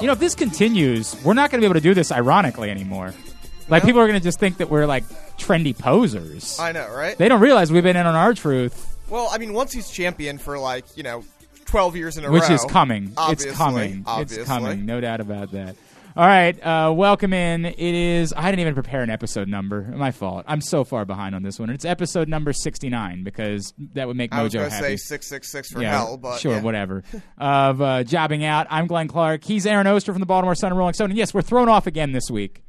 You know, if this continues, we're not going to be able to do this ironically anymore. Like, people are going to just think that we're like trendy posers. I know, right? They don't realize we've been in on our truth, well, I mean, once he's champion for like you know, twelve years in a row. which row, is coming. Obviously, it's coming. Obviously. It's coming. No doubt about that. All right, uh, welcome in. It is. I didn't even prepare an episode number. My fault. I'm so far behind on this one. It's episode number 69 because that would make I was Mojo going to happy. say six six six for yeah, hell, but sure, yeah. whatever. of uh, jobbing out. I'm Glenn Clark. He's Aaron Oster from the Baltimore Sun and Rolling Stone. And yes, we're thrown off again this week.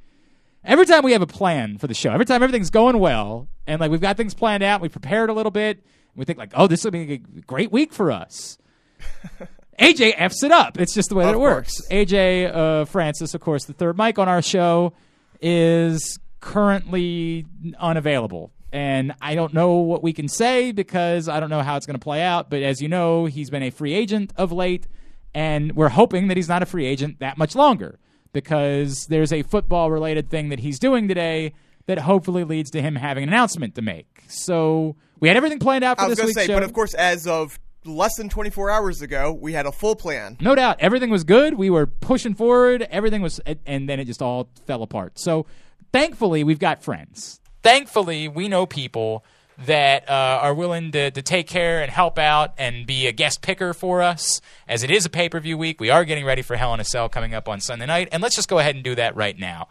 Every time we have a plan for the show, every time everything's going well, and like we've got things planned out, we prepared a little bit. We think like, oh, this will be a great week for us. AJ f's it up. It's just the way that it works. course. AJ uh, Francis, of course, the third mic on our show, is currently unavailable. And I don't know what we can say because I don't know how it's going to play out. But as you know, he's been a free agent of late, and we're hoping that he's not a free agent that much longer because there's a football related thing that he's doing today that hopefully leads to him having an announcement to make. So we had everything planned out for I was this going to week's say, show. but of course, as of less than twenty four hours ago, we had a full plan. No doubt, everything was good. We were pushing forward. Everything was, and then it just all fell apart. So, thankfully, we've got friends. Thankfully, we know people that uh, are willing to, to take care and help out and be a guest picker for us. As it is a pay per view week, we are getting ready for Hell in a Cell coming up on Sunday night, and let's just go ahead and do that right now.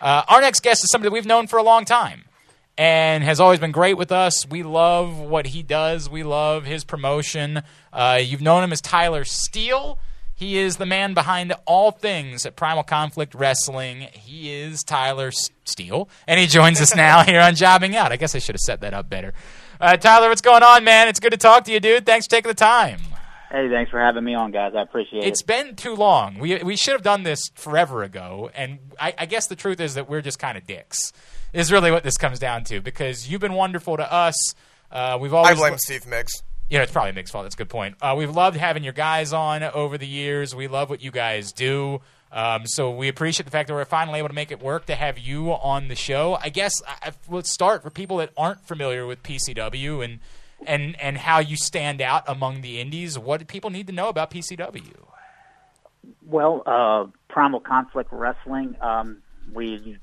Uh, our next guest is somebody that we've known for a long time and has always been great with us. We love what he does. We love his promotion. Uh, you've known him as Tyler Steele. He is the man behind all things at Primal Conflict Wrestling. He is Tyler Steele, and he joins us now here on Jobbing Out. I guess I should have set that up better. Uh, Tyler, what's going on, man? It's good to talk to you, dude. Thanks for taking the time. Hey, thanks for having me on, guys. I appreciate It's It's been too long. We we should have done this forever ago. And I, I guess the truth is that we're just kind of dicks. Is really what this comes down to because you've been wonderful to us. Uh, we've always I blame Steve Mix. you know, it's probably Mick's fault. That's a good point. Uh, we've loved having your guys on over the years. We love what you guys do. Um, so we appreciate the fact that we're finally able to make it work to have you on the show. I guess I, I- let's start for people that aren't familiar with PCW and and and how you stand out among the indies. What do people need to know about PCW? Well, uh, Primal Conflict Wrestling, um, we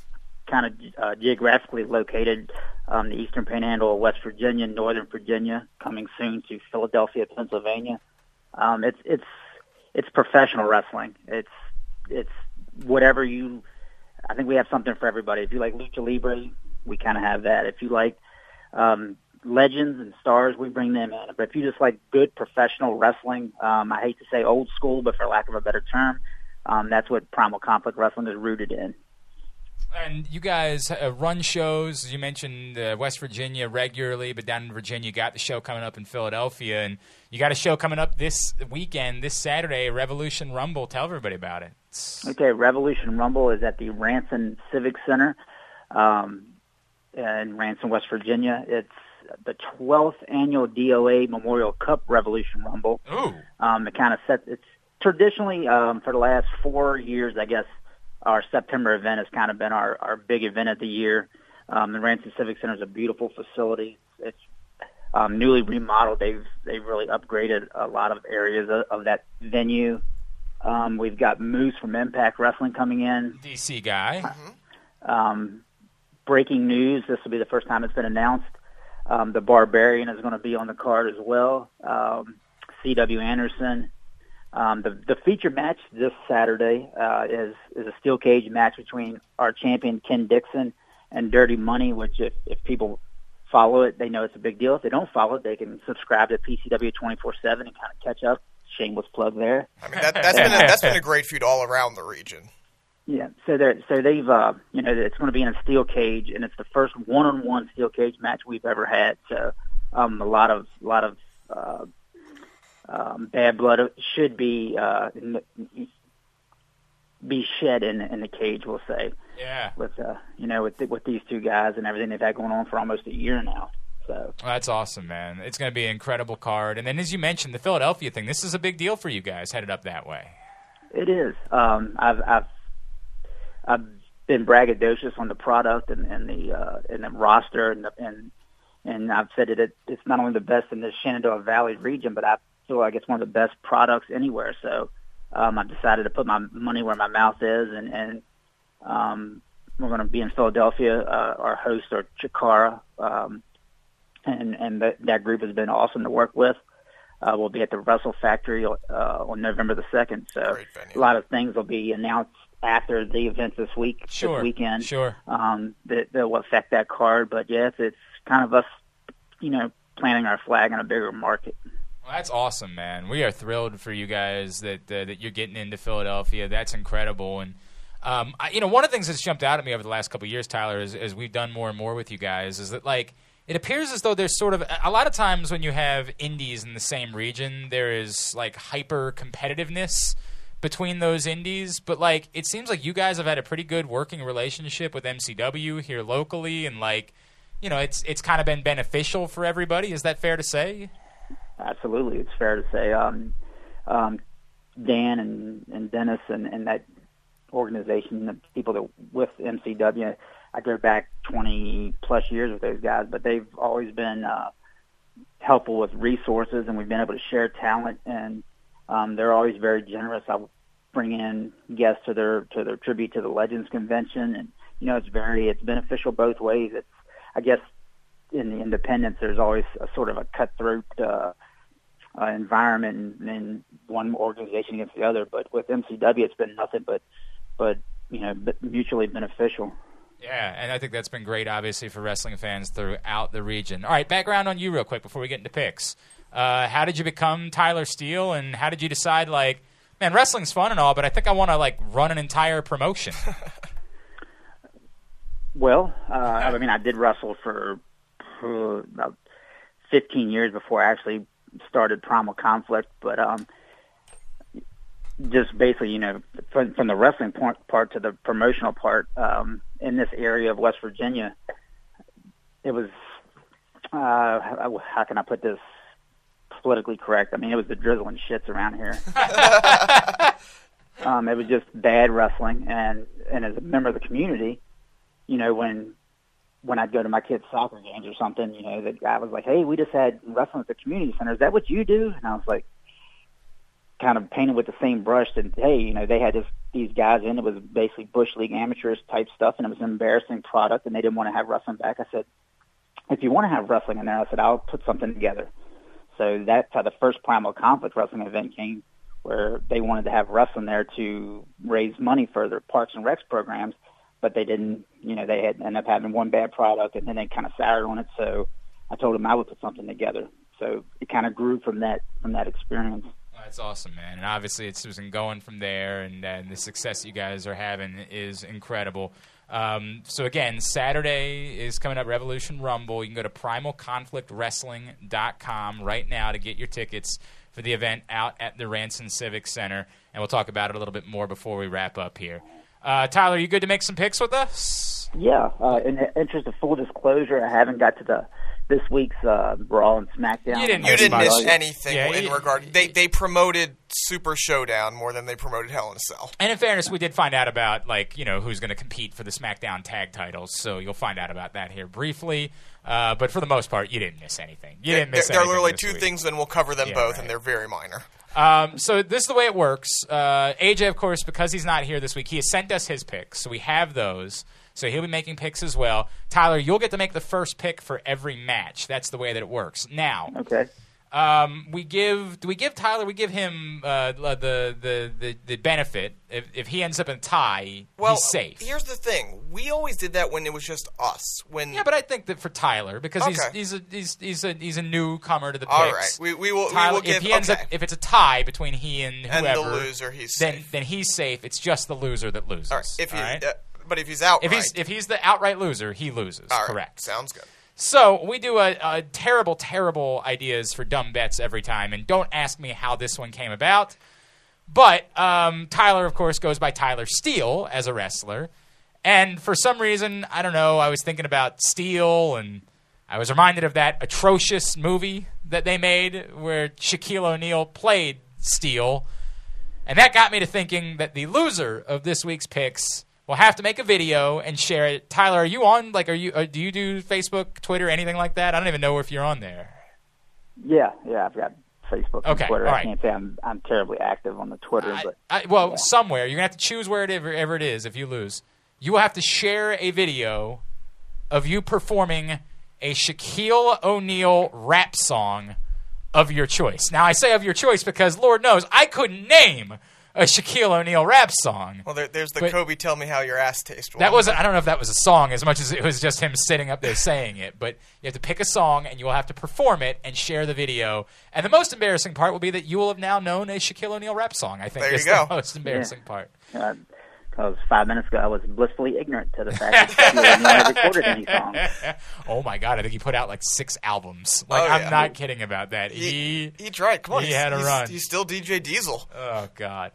kind of uh, geographically located um, the Eastern Panhandle of West Virginia, Northern Virginia, coming soon to Philadelphia, Pennsylvania. Um, it's it's it's professional wrestling. It's it's whatever you. I think we have something for everybody. If you like lucha libre, we kind of have that. If you like um, legends and stars, we bring them in. But if you just like good professional wrestling, um, I hate to say old school, but for lack of a better term, um, that's what Primal Conflict Wrestling is rooted in. And you guys uh, run shows. You mentioned uh, West Virginia regularly, but down in Virginia, you got the show coming up in Philadelphia, and you got a show coming up this weekend, this Saturday, Revolution Rumble. Tell everybody about it. Okay, Revolution Rumble is at the Ranson Civic Center um, in Ranson, West Virginia. It's the 12th annual DOA Memorial Cup Revolution Rumble. Ooh, Um, it kind of sets. It's traditionally um, for the last four years, I guess, our September event has kind of been our, our big event of the year. Um, the Ranson Civic Center is a beautiful facility. It's um, newly remodeled. They've they've really upgraded a lot of areas of, of that venue. Um, we've got Moose from Impact Wrestling coming in. DC guy. Um, breaking news: This will be the first time it's been announced. Um, the Barbarian is going to be on the card as well. Um, C.W. Anderson. Um, the the feature match this Saturday uh, is is a steel cage match between our champion Ken Dixon and Dirty Money. Which, if if people follow it, they know it's a big deal. If they don't follow it, they can subscribe to PCW 24/7 and kind of catch up. Shameless plug there. I mean, that, that's been a, that's been a great feud all around the region. Yeah, so they're so they've uh you know it's going to be in a steel cage and it's the first one-on-one steel cage match we've ever had. So um a lot of a lot of uh um bad blood should be uh be shed in in the cage, we'll say. Yeah. With uh you know with with these two guys and everything they've had going on for almost a year now. So that's awesome, man. It's going to be an incredible card. And then, as you mentioned, the Philadelphia thing. This is a big deal for you guys headed up that way. It is. Um, I've I've I've been braggadocious on the product and, and the uh, and the roster and the, and and I've said it, it's not only the best in the Shenandoah Valley region, but I feel like it's one of the best products anywhere. So um, I've decided to put my money where my mouth is, and and um, we're going to be in Philadelphia. Uh, our hosts are Chikara, um, and and that, that group has been awesome to work with. Uh, we'll be at the Russell Factory uh, on November the second. So a lot of things will be announced after the event this week, Sure. this weekend, Sure. um, that, that will affect that card. But yes, it's kind of us, you know, planting our flag in a bigger market. Well, that's awesome, man. We are thrilled for you guys that uh, that you're getting into Philadelphia. That's incredible. And um, I, you know, one of the things that's jumped out at me over the last couple years, Tyler, is as we've done more and more with you guys, is that like it appears as though there's sort of a lot of times when you have indies in the same region, there is like hyper competitiveness between those indies. But like, it seems like you guys have had a pretty good working relationship with MCW here locally, and like, you know, it's it's kind of been beneficial for everybody. Is that fair to say? Absolutely, it's fair to say. Um, um, Dan and, and Dennis and, and that organization, the people that with MCW, I go back 20 plus years with those guys, but they've always been uh, helpful with resources, and we've been able to share talent, and um, they're always very generous. I bring in guests to their to their tribute to the Legends Convention, and you know it's very it's beneficial both ways. It's I guess in the independents, there's always a sort of a cutthroat uh, uh, environment and, and one organization against the other. But with MCW, it's been nothing but, but you know, mutually beneficial. Yeah, and I think that's been great, obviously, for wrestling fans throughout the region. All right, background on you, real quick, before we get into picks. Uh, how did you become Tyler Steele, and how did you decide, like, man, wrestling's fun and all, but I think I want to like run an entire promotion? Well, uh, I mean, I did wrestle for uh, about 15 years before I actually started Primal Conflict, but um, just basically, you know, from, from the wrestling part, part to the promotional part, um, in this area of West Virginia, it was, uh, how, how can I put this politically correct? I mean, it was the drizzling shits around here. um, it was just bad wrestling, and and as a member of the community, you know, when when I'd go to my kids' soccer games or something, you know, the guy was like, "Hey, we just had wrestling at the community center. Is that what you do?" And I was like, kind of painted with the same brush. And hey, you know, they had this, these guys in. It was basically bush league amateurs type stuff, and it was an embarrassing product. And they didn't want to have wrestling back. I said, if you want to have wrestling in there, I said, I'll put something together. So that's how the first Primal Conflict wrestling event came, where they wanted to have wrestling there to raise money for their Parks and Recs programs, but they didn't. You know, they had ended up having one bad product, and then they kind of soured on it. So I told them I would put something together. So it kind of grew from that from that experience. That's awesome, man. And obviously, it's been going from there, and, and the success you guys are having is incredible. Um, so, again, Saturday is coming up Revolution Rumble. You can go to primalconflictwrestling.com right now to get your tickets for the event out at the Ranson Civic Center. And we'll talk about it a little bit more before we wrap up here. Uh, Tyler, you good to make some picks with us? Yeah. Uh, in the interest of full disclosure, I haven't got to the this week's uh, Raw and SmackDown. You didn't You didn't Everybody- miss anything Yeah, in you- regard. They they promoted Super Showdown more than they promoted Hell in a Cell. And in fairness, we did find out about like you know who's going to compete for the SmackDown tag titles, so you'll find out about that here briefly. Uh, but for the most part, you didn't miss anything. You didn't There, miss. there are anything literally two week. things, and we'll cover them Yeah, both, right. and they're very minor. Um, so this is the way it works. Uh, AJ, of course, because he's not here this week, he has sent us his picks, so we have those. So he'll be making picks as well. Tyler, you'll get to make the first pick for every match. That's the way that it works. Now, Okay. Um, we give do we give Tyler? We give him uh, the, the the the benefit if if he ends up in a tie, Well, he's safe. Here's the thing: we always did that when it was just us. When Yeah, but I think that for Tyler because Okay. he's he's a he's he's a he's a newcomer to the picks. all right, we, we will Tyler, we will give if he ends okay. up if it's a tie between he and and whoever, the loser, he's then safe. then he's safe. It's just the loser that loses. all right, if he, right? uh, but if he's out, if he's if he's the outright loser, he loses. right, Correct. Sounds good. So we do a, a terrible, terrible ideas for dumb bets every time, and don't ask me how this one came about. But um, Tyler, of course, goes by Tyler Steele as a wrestler, and for some reason, I don't know. I was thinking about Steele, and I was reminded of that atrocious movie that they made where Shaquille O'Neal played Steele, and that got me to thinking that the loser of this week's picks will have to make a video and share it. Tyler, are you on? Like, are you? Uh, do you do Facebook, Twitter, anything like that? I don't even know if you're on there. Yeah, yeah, I've got Facebook and Twitter. all I can't say I'm I'm terribly active on the Twitter, I, but I, well, somewhere you're gonna have to choose where it ever, ever it is. If you lose, you will have to share a video of you performing a Shaquille O'Neal rap song of your choice. Now, I say of your choice because Lord knows I couldn't name a Shaquille O'Neal rap song. Well, there, there's the But- Kobe "Tell Me How Your Ass Tastes." That wasn't. I don't know if that was a song as much as it was just him sitting up there saying it. But you have to pick a song and you will have to perform it and share the video. And the most embarrassing part will be that you will have now known a Shaquille O'Neal rap song. I think There you is go. the most embarrassing part. Uh, because five minutes ago I was blissfully ignorant to the fact that Shaquille O'Neal had recorded any songs. Oh my god! I think he put out like six albums. Oh, like Oh, I'm yeah. not kidding about that. He. He tried. Come on, he had a he's, run. He's still DJ Diesel. Oh god.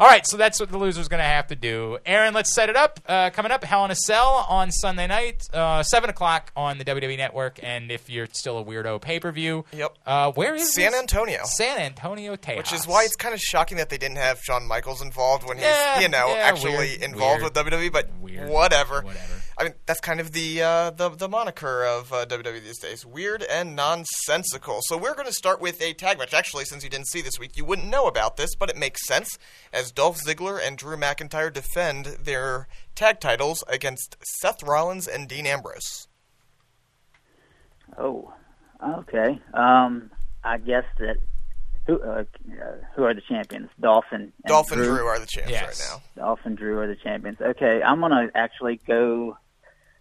All right, so that's what the loser's going to have to do. Aaron, let's set it up. Uh, coming up, Hell in a Cell on Sunday night, uh, seven o'clock on the WWE Network. And if you're still a weirdo, pay per view. Yep. Uh, where is San this? Antonio. San Antonio, Tejas. Which is why it's kind of shocking that they didn't have Shawn Michaels involved when he's, Yeah, you know, yeah, actually weird, involved weird. with WWE. But Weird. whatever. Whatever. I mean, that's kind of the uh, the the moniker of uh, WWE these days: weird and nonsensical. So we're going to start with a tag match. Actually, since you didn't see this week, you wouldn't know about this, but it makes sense as Dolph Ziggler and Drew McIntyre defend their tag titles against Seth Rollins and Dean Ambrose. Oh, okay. Um, I guess that who uh, uh, who are the champions? Dolphin. And Dolph and Drew are the champions Yes. right now. Dolph and Drew are the champions. Okay, I'm gonna actually go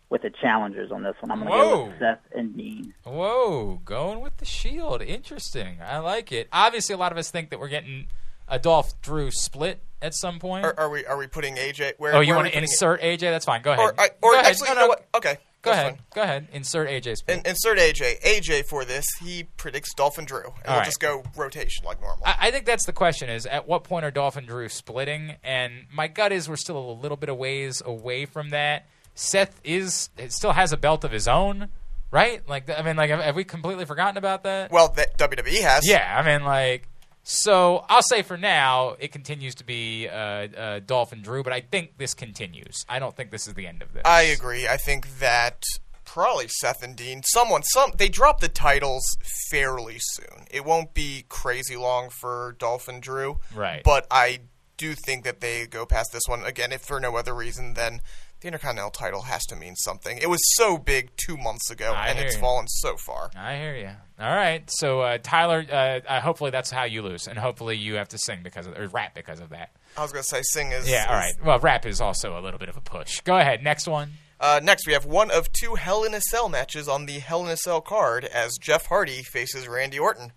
with the challengers on this one. I'm gonna go with Seth and Dean. Whoa, going with the Shield. Interesting. I like it. Obviously, a lot of us think that we're getting a Dolph Drew split at some point. Are, are we are we putting AJ? Where? oh, you want to putting- insert AJ? That's fine. Go ahead. Or, I, or Go ahead. actually, No, you no, know what? Okay, Go that's ahead. fine. Go ahead. Insert AJ's. In, insert AJ. AJ for this, he predicts Dolph and Drew, and we'll right. just go rotation like normal. I, I think that's the question: is at what point are Dolph and Drew splitting? And my gut is we're still a little bit of ways away from that. Seth is it still has a belt of his own, right? Like I mean, like have, have we completely forgotten about that? well, that WWE has. Yeah, I mean, like, so I'll say for now it continues to be uh, uh, Dolph and Drew, but I think this continues. I don't think this is the end of this. I agree. I think that probably Seth and Dean, someone, some they drop the titles fairly soon. It won't be crazy long for Dolph and Drew, Right. But I do think that they go past this one again, if for no other reason than the Intercontinental title has to mean something. It was so big two months ago, I and it's you. fallen so far. I hear you. All right, so uh, Tyler, uh, uh, hopefully that's how you lose, and hopefully you have to sing because of or rap because of that. I was going to say, sing is Yeah, all is- right. Well, rap is also a little bit of a push. Go ahead, next one. Uh, next, we have one of two Hell in a Cell matches on the Hell in a Cell card as Jeff Hardy faces Randy Orton.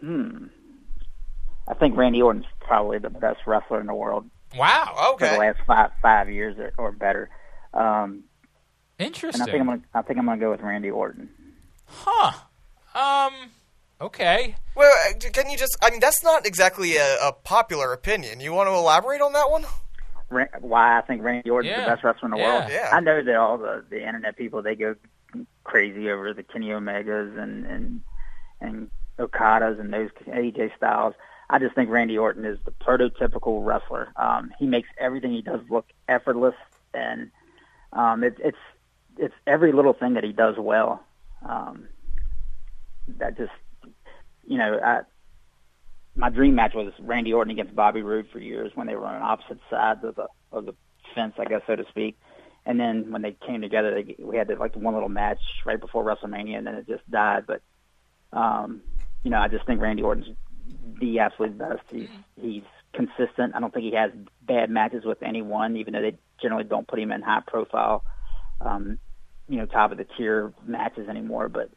Hmm. I think Randy Orton's probably the best wrestler in the world Wow, Okay. for the last five five years or, or better. Um, and interesting. I think I'm gonna I think I'm gonna go with Randy Orton. huh? Um. Okay. Well, uh, can you just? I mean, that's not exactly a, a popular opinion. You want to elaborate on that one? Ra- why I think Randy Orton's Yeah. the best wrestler in the Yeah. world. Yeah. I know that all the the internet people they go crazy over the Kenny Omegas and and and Okadas and those AJ Styles. I just think Randy Orton is the prototypical wrestler. Um, he makes everything he does look effortless, and um, it's it's it's every little thing that he does well. Um, that just you know, I, my dream match was Randy Orton against Bobby Roode for years when they were on opposite sides of the of the fence, I guess so to speak. And then when they came together, they, we had like one little match right before WrestleMania, and then it just died. But Um, you know, I just think Randy Orton's the absolute best. He's he's consistent. I don't think he has bad matches with anyone, even though they generally don't put him in high profile, um, you know, top of the tier matches anymore. But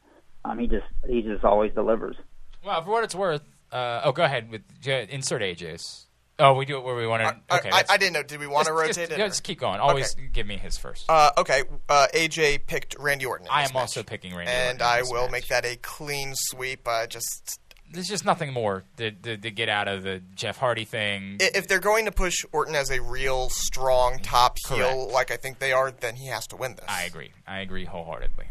um, he just he just always delivers. Well, for what it's worth, uh, oh, go ahead with insert AJ's. Oh, we do it where we want to. Okay, I, that's- I didn't know. Did we want to rotate just, it? yeah, just keep going. Always give me his first. Uh, okay, uh, AJ picked Randy Orton. in I this am match. also picking Randy and Orton in I will match. make that a clean sweep. Uh, just There's just nothing more to, to, to get out of the Jeff Hardy thing. if they're going to push Orton as a real strong top heel, like I think they are, then he has to win this. I agree. I agree wholeheartedly.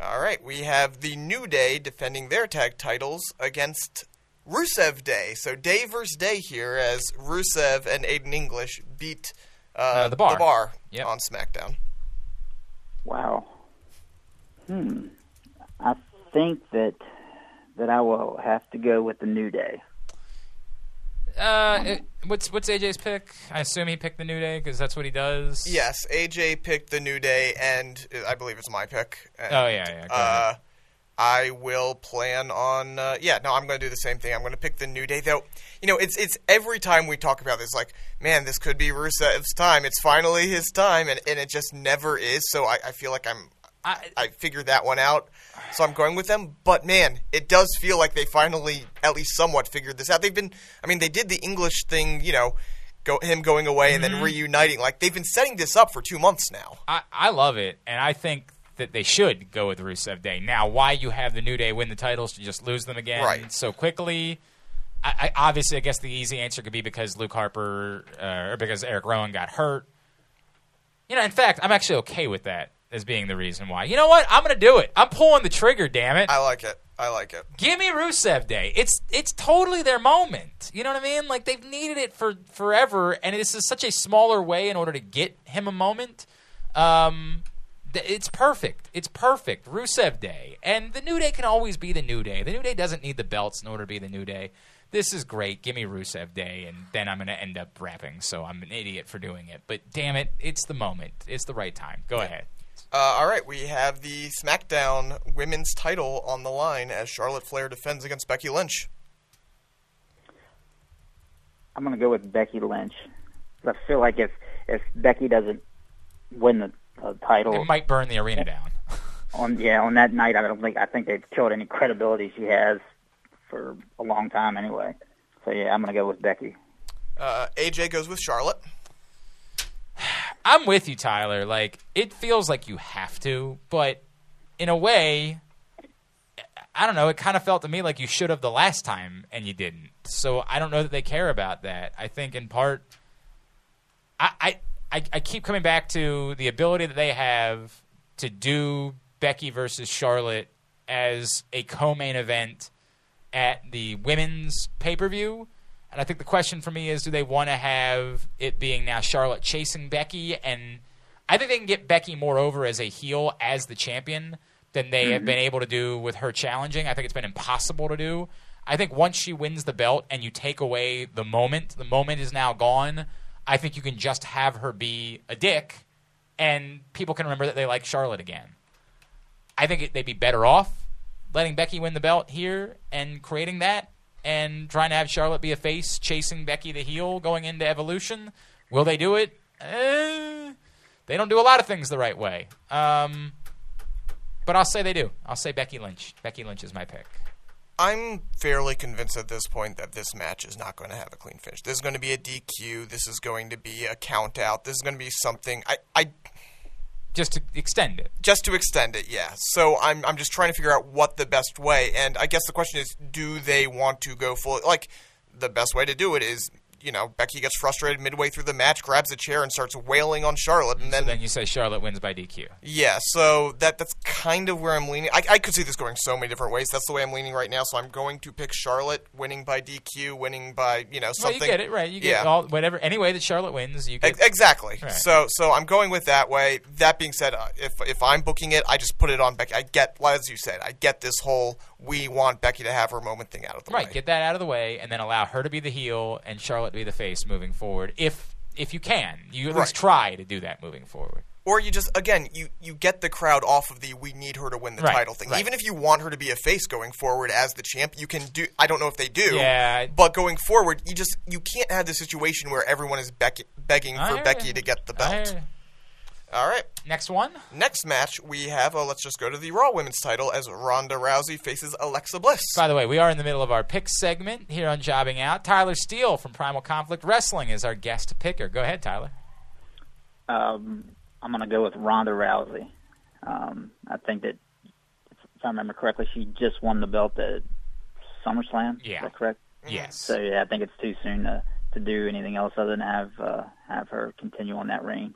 All right, we have the New Day defending their tag titles against Rusev Day. So Day versus Day here, as Rusev and Aiden English beat uh, Uh, the Bar. Yep. on SmackDown. Wow. Hmm. I think that that I will have to go with the New Day. Uh, it- what's what's AJ's pick? I assume he picked the New Day because that's what he does. Yes, AJ picked the New Day, and uh, I believe it's my pick. And, Oh yeah, yeah. Uh. I will plan on. Uh, yeah, no, I'm going to do the same thing. I'm going to pick the New Day, though. You know, it's it's every time we talk about this, like, man, this could be Rusev's time. It's finally his time, and, and it just never is. So I, I feel like I'm. I, I figured that one out, so I'm going with them. But man, it does feel like they finally, at least somewhat, figured this out. They've been, I mean, they did the English thing, you know, go him going away and Mm-hmm. then reuniting. Like they've been setting this up for two months now. I, I love it, and I think that they should go with Rusev Day. Now, why you have the New Day win the titles to just lose them again Right. so quickly? I, I obviously, I guess the easy answer could be because Luke Harper uh, or because Eric Rowan got hurt. You know, in fact, I'm actually okay with that as being the reason why. You know what? I'm going to do it. I'm pulling the trigger. Damn it! I like it. I like it. Give me Rusev Day. It's it's totally their moment. You know what I mean? Like they've needed it for forever, and this is such a smaller way in order to get him a moment. Um, th- it's perfect. It's perfect. Rusev Day, and the New Day can always be the New Day. The New Day doesn't need the belts in order to be the New Day. This is great. Give me Rusev Day, and then I'm going to end up rapping. So I'm an idiot for doing it. But damn it, it's the moment. It's the right time. Go ahead. Uh, all right, we have the SmackDown Women's Title on the line as Charlotte Flair defends against Becky Lynch. I'm going to go with Becky Lynch. I feel like if if Becky doesn't win the uh, title It might burn the arena down. on yeah on that night, I don't think I think they've killed any credibility she has for a long time anyway. So yeah, I'm going to go with Becky. Uh, AJ goes with Charlotte. I'm with you, Tyler. Like it feels like you have to, but in a way, I don't know. It kind of felt to me like you should have the last time and you didn't. So I don't know that they care about that. I think in part, I I, I, I keep coming back to the ability that they have to do Becky versus Charlotte as a co-main event at the women's pay-per-view. And I think the question for me is do they want to have it being now Charlotte chasing Becky? And I think they can get Becky more over as a heel as the champion than they have mm-hmm. been able to do with her challenging. I think it's been impossible to do. I think once she wins the belt and you take away the moment, the moment is now gone. I think you can just have her be a dick and people can remember that they like Charlotte again. I think it, they'd be better off letting Becky win the belt here and creating that and trying to have Charlotte be a face chasing Becky the heel going into Evolution. Will they do it? Eh, they don't do a lot of things the right way. Um, but I'll say they do. I'll say Becky Lynch. Becky Lynch is my pick. I'm fairly convinced at this point that this match is not going to have a clean finish. This is going to be a DQ. This is going to be a count out. This is going to be something. I, I Just to extend it. just to extend it, yeah. So I'm I'm just trying to figure out what the best way. And I guess the question is, do they want to go full? Like the best way to do it is, you know, Becky gets frustrated midway through the match, grabs a chair, and starts wailing on Charlotte, and So then then you say Charlotte wins by DQ. yeah. So that that's kind of where I'm leaning. I, I could see this going so many different ways. That's the way I'm leaning right now. So I'm going to pick Charlotte winning by DQ, winning by you know something. Well, you get it right. You get yeah. all whatever any way that Charlotte wins. You get Ex- Exactly. Right. So so I'm going with that way. That being said, uh, if if I'm booking it, I just put it on Becky. I get, as you said, I get this whole we want Becky to have her moment thing out of the Right, way. Right, get that out of the way, and then allow her to be the heel and Charlotte to be the face moving forward. If if you can, you at Right. least try to do that moving forward. Or you just again you you get the crowd off of the we need her to win the Right, title thing. Even if you want her to be a face going forward as the champ, you can do. I don't know if they do. Yeah. But going forward, you just you can't have the situation where everyone is begging I for Becky to get the belt. Hear you. All right. Next one. Next match we have. Oh, let's just go to the Raw Women's Title as Ronda Rousey faces Alexa Bliss. By the way, we are in the middle of our pick segment here on Jobbing Out. Tyler Steele from Primal Conflict Wrestling is our guest picker. Go ahead, Tyler. Um, I'm going to go with Ronda Rousey. Um, I think that, if I remember correctly, she just won the belt at SummerSlam. Yeah. Is that correct? Yes. So yeah, I think it's too soon to to do anything else other than have uh, have her continue on that reign.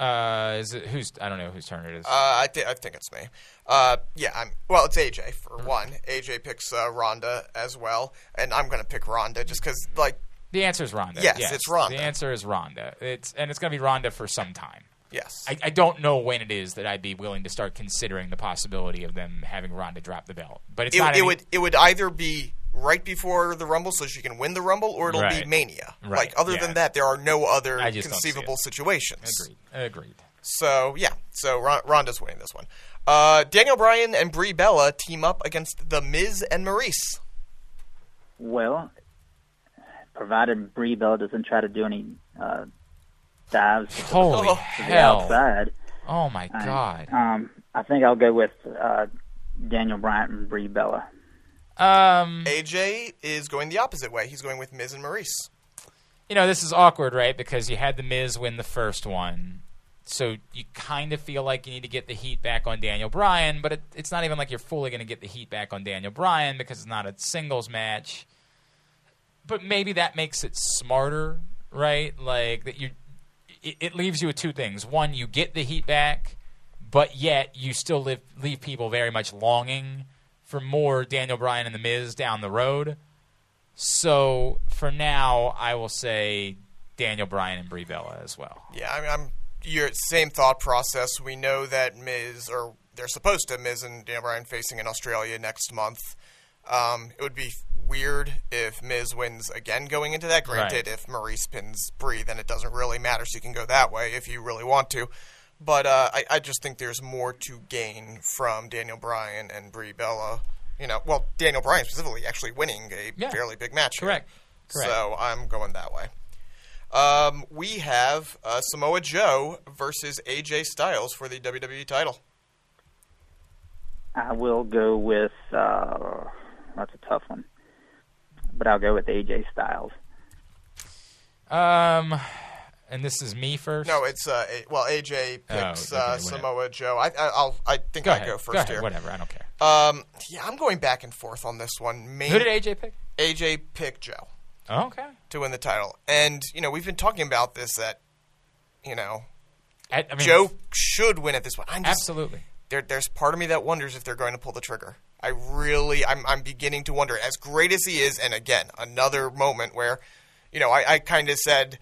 Uh, is it who's? I don't know whose turn it is. Uh, I, th- I think it's me. Uh, yeah, I'm. Well, it's AJ for one. AJ picks uh, Ronda as well, and I'm gonna pick Ronda just because, like, the answer is Ronda. yes, it's Ronda. The answer is Ronda. It's and it's going to be Ronda for some time. yes, I, I don't know when it is that I'd be willing to start considering the possibility of them having Ronda drop the belt. But it's it, not. it any- would it would either be right before the Rumble so she can win the Rumble, or it'll Right. be Mania. Right, Like, other yeah. than that, there are no other I just don't see conceivable situations. Agreed. Agreed. So yeah, so Ron- Ronda's winning this one. Uh, Daniel Bryan and Brie Bella team up against The Miz and Maurice. Well, provided Brie Bella doesn't try to do any uh, dives to Holy Oh. the hell! outside, Oh my I- god. um, I think I'll go with uh, Daniel Bryan and Brie Bella. Um, AJ is going the opposite way. He's going with Miz and Maurice. you know this is awkward, right? Because you had the Miz win the first one, so you kind of feel like you need to get the heat back on Daniel Bryan, but it, it's not even like you're fully going to get the heat back on Daniel Bryan because it's not a singles match. But maybe that makes it smarter, right? Like that you, it, it leaves you with two things: one, you get the heat back, but yet you still live, leave people very much longing for more Daniel Bryan and the Miz down the road. So for now, I will say Daniel Bryan and Brie Bella as well. Yeah, I mean, I'm your same thought process. We know that Miz, or they're supposed to, Miz and Daniel Bryan facing in Australia next month. Um, it would be weird if Miz wins again going into that. Granted, Right. if Maurice pins Brie, then it doesn't really matter. So you can go that way if you really want to. But uh, I, I just think there's more to gain from Daniel Bryan and Brie Bella. You know, well, Daniel Bryan specifically actually winning a Yeah. fairly big match. here. Correct. Correct. So I'm going that way. Um, we have uh, Samoa Joe versus AJ Styles for the WWE title. I will go with uh, that's a tough one, but I'll go with AJ Styles. Um, and this is me first. No, it's uh, a, well AJ Oh, picks okay, uh, whatever. Samoa Joe. I, I I'll I think go I ahead. go first ahead. here. Whatever. I don't care. Um, yeah, I'm going back and forth on this one. Main, Who did AJ pick? AJ pick Joe Oh, okay. to win the title, and you know we've been talking about this that you know I, I mean, Joe should win at this one. I'm just, Absolutely. there, there's part of me that wonders if they're going to pull the trigger. I really, I'm, I'm beginning to wonder. As great as he is, and again, another moment where, you know, I, I kind of said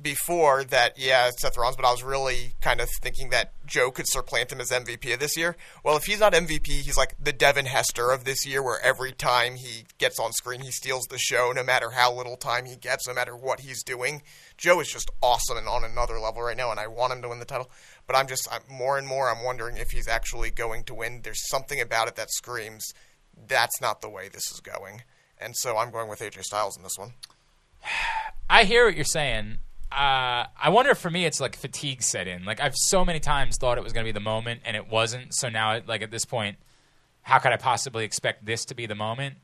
before that, yeah, Seth Rollins, but I was really kind of thinking that Joe could supplant him as MVP of this year. Well, if he's not MVP, he's like the Devin Hester of this year, where every time he gets on screen, he steals the show, no matter how little time he gets, no matter what he's doing. Joe is just awesome and on another level right now, and I want him to win the title. But I'm just I'm, more and more I'm wondering if he's actually going to win. There's something about it that screams that's not the way this is going, and so I'm going with AJ Styles in this one. I hear what you're saying. Uh, I wonder if for me it's like fatigue set in. Like I've so many times thought it was going to be the moment and it wasn't. So now, like at this point, how could I possibly expect this to be the moment?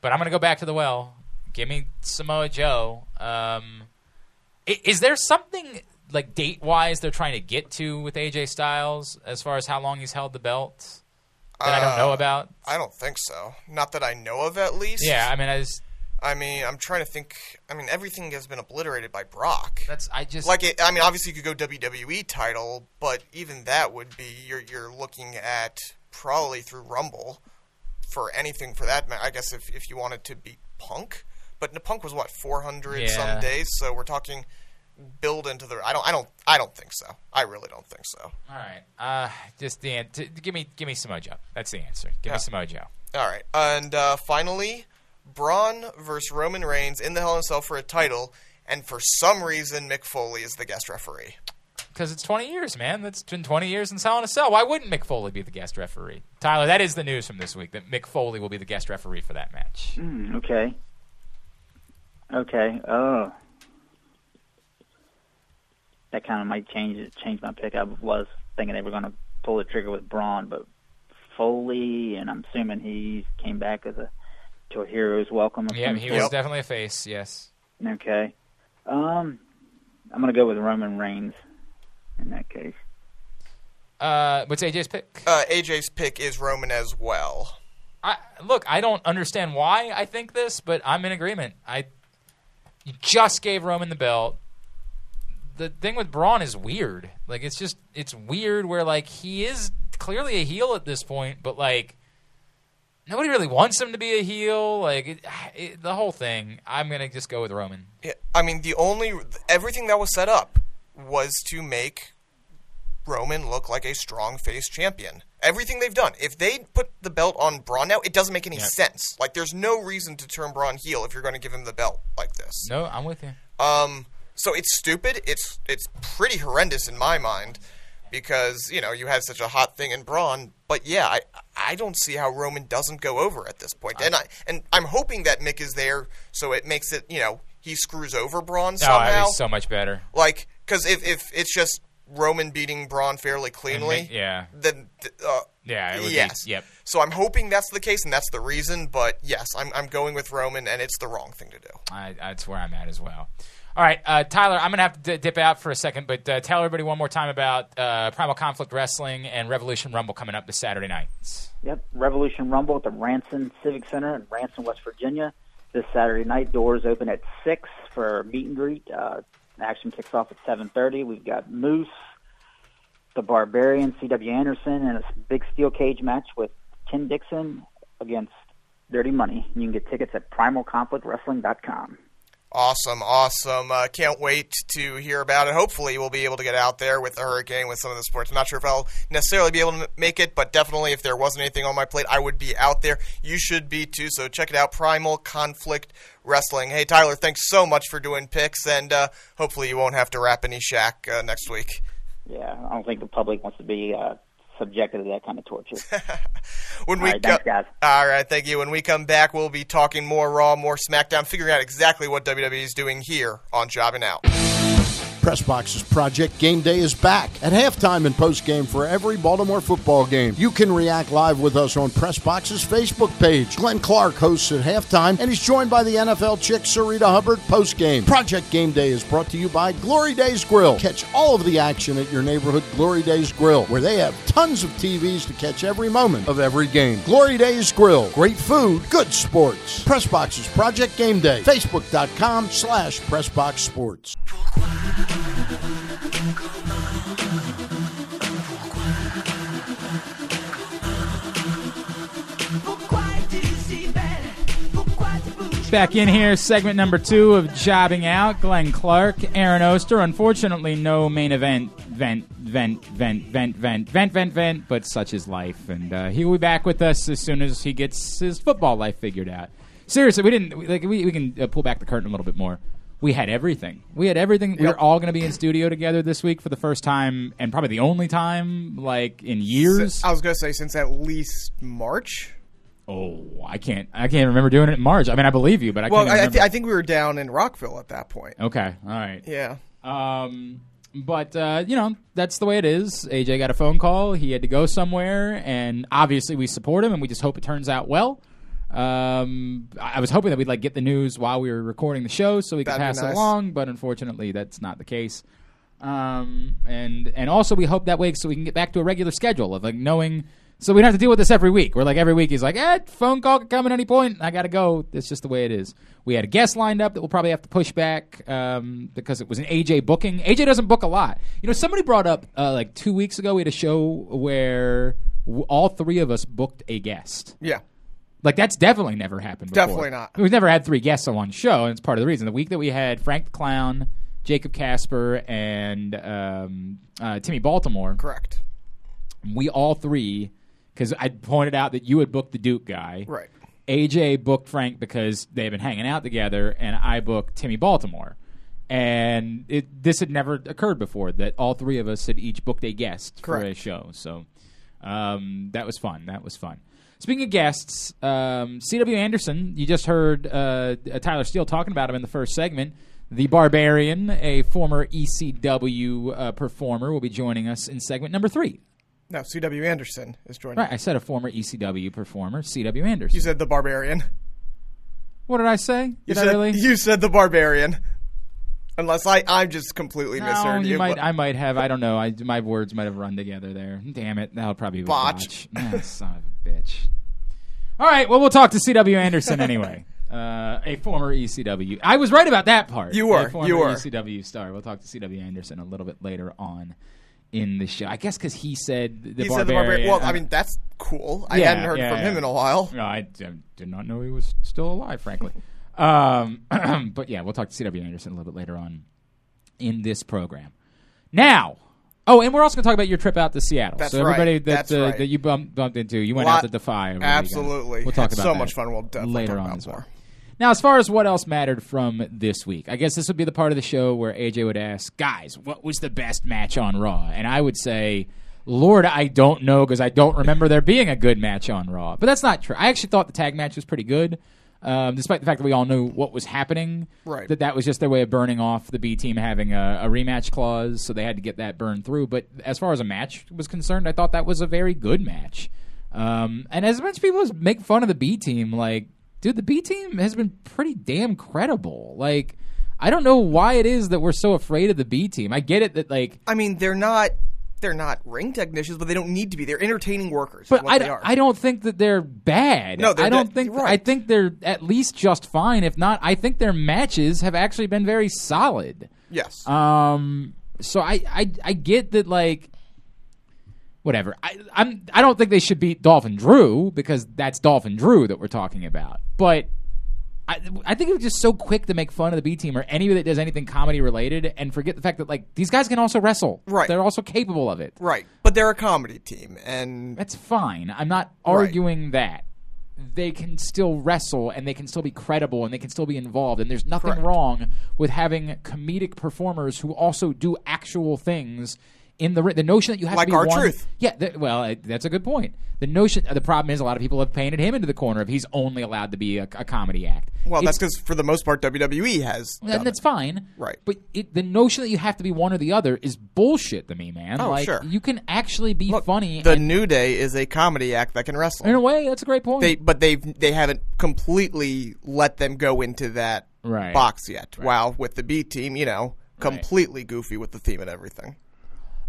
But I'm going to go back to the well. Give me Samoa Joe. Um, is there something like date wise they're trying to get to with AJ Styles as far as how long he's held the belt that I don't know Uh, about? I don't think so. Not that I know of, at least. Yeah, I mean, I just I mean, I'm trying to think. I mean, everything has been obliterated by Brock. that's I just Like, it, I mean, obviously you could go WWE title, but even that would be you're you're looking at probably through Rumble for anything for that. I guess if if you wanted to beat Punk, but Punk was what 400 Yeah. some days, so we're talking build into the. I don't. I don't. I don't think so. I really don't think so. All right. Uh, just the give me give me Samoa Joe. That's the answer. Give Yeah. me Samoa Joe. All right, and uh, finally, Braun versus Roman Reigns in the Hell in a Cell for a title, and for some reason Mick Foley is the guest referee. because it's 20 years, man. That's been 20 years in Hell in a Cell. Why wouldn't Mick Foley be the guest referee? Tyler, that is the news from this week that Mick Foley will be the guest referee for that match. Hmm, okay. Okay. Oh. That kind of might change it, change my pick. I was thinking they were going to pull the trigger with Braun, but Foley, and I'm assuming he came back as a to a hero's welcome. Yeah, he sort. was definitely a face. Yes. Okay. Um, I'm going to go with Roman Reigns in that case. Uh, what's AJ's pick? Uh, AJ's pick is Roman as well. I, look, I don't understand why I think this, but I'm in agreement. I you just gave Roman the belt. The thing with Braun is weird. Like it's just it's weird where like he is clearly a heel at this point, but like nobody really wants him to be a heel. Like it, it, the whole thing. I'm gonna just go with Roman. Yeah, I mean, the only everything that was set up was to make Roman look like a strong face champion. Everything they've done. If they put the belt on Braun now, it doesn't make any Yeah. sense. Like, there's no reason to turn Braun heel if you're going to give him the belt like this. No, I'm with you. Um, so it's stupid. It's it's pretty horrendous in my mind because you know you had such a hot thing in Braun. But yeah, I I don't see how Roman doesn't go over at this point. And I and I'm hoping that Mick is there so it makes it you know he screws over Braun Oh, somehow. be so much better. like because if if it's just Roman beating Braun fairly cleanly, Yeah. then uh, Yeah, it would be- yes, yep. So I'm hoping that's the case and that's the reason. But yes, I'm I'm going with Roman, and it's the wrong thing to do. I, that's where I'm at as well. All right, uh, Tyler, I'm going to have to dip out for a second, but uh, tell everybody one more time about uh, Primal Conflict Wrestling and Revolution Rumble coming up this Saturday night. Yep, Revolution Rumble at the Ranson Civic Center in Ranson, West Virginia. This Saturday night, doors open at six for meet and greet. Uh, action kicks off at seven thirty. We've got Moose, the Barbarian, C.W. Anderson, and a big steel cage match with Ken Dixon against Dirty Money. You can get tickets at primalconflictwrestling.com. Awesome, awesome. Uh, can't wait to hear about it. Hopefully, we'll be able to get out there with the hurricane, with some of the sports. I'm not sure if I'll necessarily be able to make it, but definitely if there wasn't anything on my plate, I would be out there. You should be too, so check it out Primal Conflict Wrestling. Hey, Tyler, thanks so much for doing picks, and uh, hopefully, you won't have to wrap any Shaq uh, next week. Yeah, I don't think the public wants to be uh, subjected to that kind of torture. When All we right, co- thanks, guys. All right, thank you. When we come back, we'll be talking more Raw, more SmackDown, figuring out exactly what WWE is doing here on Jobbing Out. Pressbox's Project Game Day is back at halftime and postgame for every Baltimore football game. You can react live with us on Press Pressbox's Facebook page. Glenn Clark hosts at halftime and he's joined by the NFL chick Sarita Hubbard postgame. Project Game Day is brought to you by Glory Days Grill. Catch all of the action at your neighborhood Glory Days Grill, where they have tons of TVs to catch every moment of every game. Glory Days Grill. Great food, good sports. Press Pressbox's Project Game Day. Facebook.com slash Pressbox Back in here, segment number two of Jobbing Out. Glenn Clark, Aaron Oster. Unfortunately, no main event. Vent, vent, vent, vent, vent, vent, vent, vent. But such is life, and uh, he will be back with us as soon as he gets his football life figured out. Seriously, we didn't we- like. We, we can uh, pull back the curtain a little bit more. We had everything. We had everything. We are all going to be in studio together this week for the first time, and probably the only time, like in years. I was gonna say since at least March. Oh, I can't. I can't remember doing it in March. I mean, I believe you, but I Well, can't. I, I, th- I think we were down in Rockville at that point. okay, all right. Yeah. Um, but uh, you know that's the way it is. AJ got a phone call. He had to go somewhere, and obviously we support him, and we just hope it turns out well. Um, I was hoping that we'd like get the news while we were recording the show, so we could That'd pass it along. But unfortunately, that's not the case. Um, and and also we hope that way so we can get back to a regular schedule of like knowing. So we don't have to deal with this every week. We're like every week he's like, eh, phone call can come at any point. I got to go. It's just the way it is. We had a guest lined up that we'll probably have to push back um, because it was an AJ booking. AJ doesn't book a lot. You know, somebody brought up uh, like two weeks ago we had a show where w- all three of us booked a guest. Yeah. Like that's definitely never happened. Before. Definitely not. We've never had three guests on one show, and it's part of the reason. The week that we had Frank the Clown, Jacob Casper, and um, uh, Timmy Baltimore, Correct. we all three, because I pointed out that you had booked the Duke guy. Right. AJ booked Frank because they've been hanging out together, and I booked Timmy Baltimore. and it, this had never occurred before that all three of us had each booked a guest for a show. So um, that was fun. That was fun. Speaking of guests, um, C.W. Anderson, you just heard uh, Tyler Steele talking about him in the first segment. The Barbarian, a former ECW uh, performer, will be joining us in segment number three. No, C.W. Anderson is joining. Right, I said a former ECW performer, C.W. Anderson. You said the Barbarian. what did I say? Did You I said, really? You said the Barbarian. Unless I, I'm just completely No, misheard you might. I might have. I don't know. I, my words might have run together there. Damn it! That'll probably be Botch. botch. Son of a bitch. All right. Well, we'll talk to C.W. Anderson anyway. Uh, a former ECW. I was right about that part. You were, A former you were. ECW star. We'll talk to C.W. Anderson a little bit later on in the show. I guess because he said the he barbarian. said the Barbarian. Well, I mean, that's cool. I Yeah, hadn't heard yeah, from him in a while. No, I, I did not know he was still alive, frankly. um, but yeah, we'll talk to C.W. Anderson a little bit later on in this program. Now, oh, and we're also going to talk about your trip out to Seattle. That's so everybody right. that uh, right. that you bumped, bumped into, you went Lot- out to Defy. Absolutely. We'll talk Had about so that much fun. We'll definitely later talk on about as more. Now, as far as what else mattered from this week, I guess this would be the part of the show where AJ would ask, guys, what was the best match on Raw? And I would say, Lord, I don't know because I don't remember there being a good match on Raw. But that's not true. I actually thought the tag match was pretty good, um, despite the fact that we all knew what was happening. Right. That that was just their way of burning off the B team having a, a rematch clause, so they had to get that burned through. But as far as a match was concerned, I thought that was a very good match. Um, and as much people make fun of the B team, like, dude, the B team has been pretty damn credible. Like, I don't know why it is that we're so afraid of the B team. I get it that like I mean, they're not they're not ring technicians, but they don't need to be. They're entertaining workers. But what I, they are. I don't think that they're bad. No, they're I don't de- think. right. I think they're at least just fine. If not, I think their matches have actually been very solid. yes. Um, so I, I, I get that like, whatever. I, I'm, I don't think they should beat Dolphin Drew because that's Dolphin Drew that we're talking about. But I, I think it was just so quick to make fun of the B team or anybody that does anything comedy related and forget the fact that like these guys can also wrestle. Right. They're also capable of it. right. But they're a comedy team, and That's fine. I'm not arguing that. They can still wrestle and they can still be credible and they can still be involved. And there's nothing Correct. wrong with having comedic performers who also do actual things in the. The notion that you have Like to be our one, truth. Yeah, th- well, uh, that's a good point. The notion, the problem is, a lot of people have painted him into the corner of he's only allowed to be a, a comedy act. well, It's- that's because for the most part, WWE has. and that's it. fine. Right. But it, the notion that you have to be one or the other is bullshit to me, man. Oh, like, sure. You can actually be Look, funny. The and- New Day is a comedy act that can wrestle. in a way, that's a great point. They, but they they haven't completely let them go into that Right. box yet. While with the B team, you know, completely goofy with the theme and everything.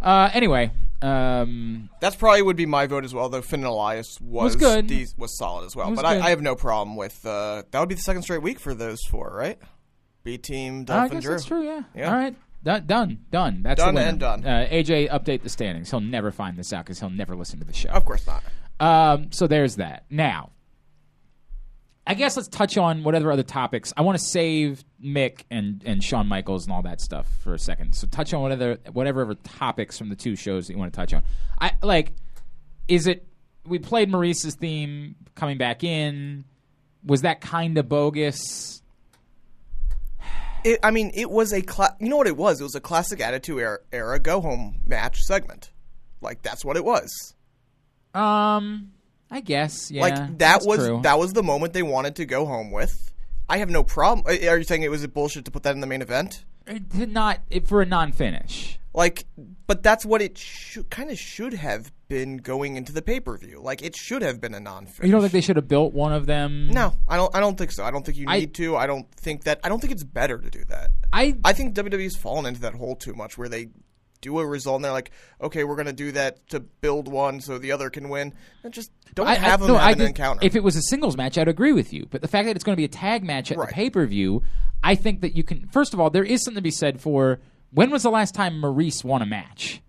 Uh, anyway, um, That's probably would be my vote as well. Though Finn and Elias was Was good. dec- was solid as well. Was But I, good. I have no problem with uh, that. Would be the second straight week for those four, right? B team, I Dolphin, guess Drew. that's true. Yeah. Yeah. All right. Done. Done. Done. That's Done winner. and done. Uh, AJ, update the standings. He'll never find this out because he'll never listen to the show. Of course not. Um, so there's that. Now, I guess let's touch on whatever other topics. I want to save Mick and, and Shawn Michaels and all that stuff for a second. So touch on whatever whatever other topics from the two shows that you want to touch on. I like. Is it? We played Maryse's theme coming back in. Was that kind of bogus? It, I mean, it was a cla- you know what it was? It was a classic Attitude Era, era go home match segment. Like that's what it was. Um, I guess. Yeah, like that was true. that was the moment they wanted to go home with. I have no problem. Are you saying it was a bullshit to put that in the main event? It did not it, for a non-finish. Like, but that's what it should, kind of should have been going into the pay per view. Like, it should have been a non finish. You don't think they should have built one of them? No, I don't. I don't think so. I don't think you I- need to. I don't think that. I don't think it's better to do that. I I think WWE's fallen into that hole too much, where they do a result and they're like, okay, we're going to do that to build one so the other can win. And just don't I, have I, them no, have I an encounter. If it was a singles match, I'd agree with you. But the fact that it's going to be a tag match at Right. the pay per view, I think that you can. First of all, there is something to be said for when was the last time Maryse won a match?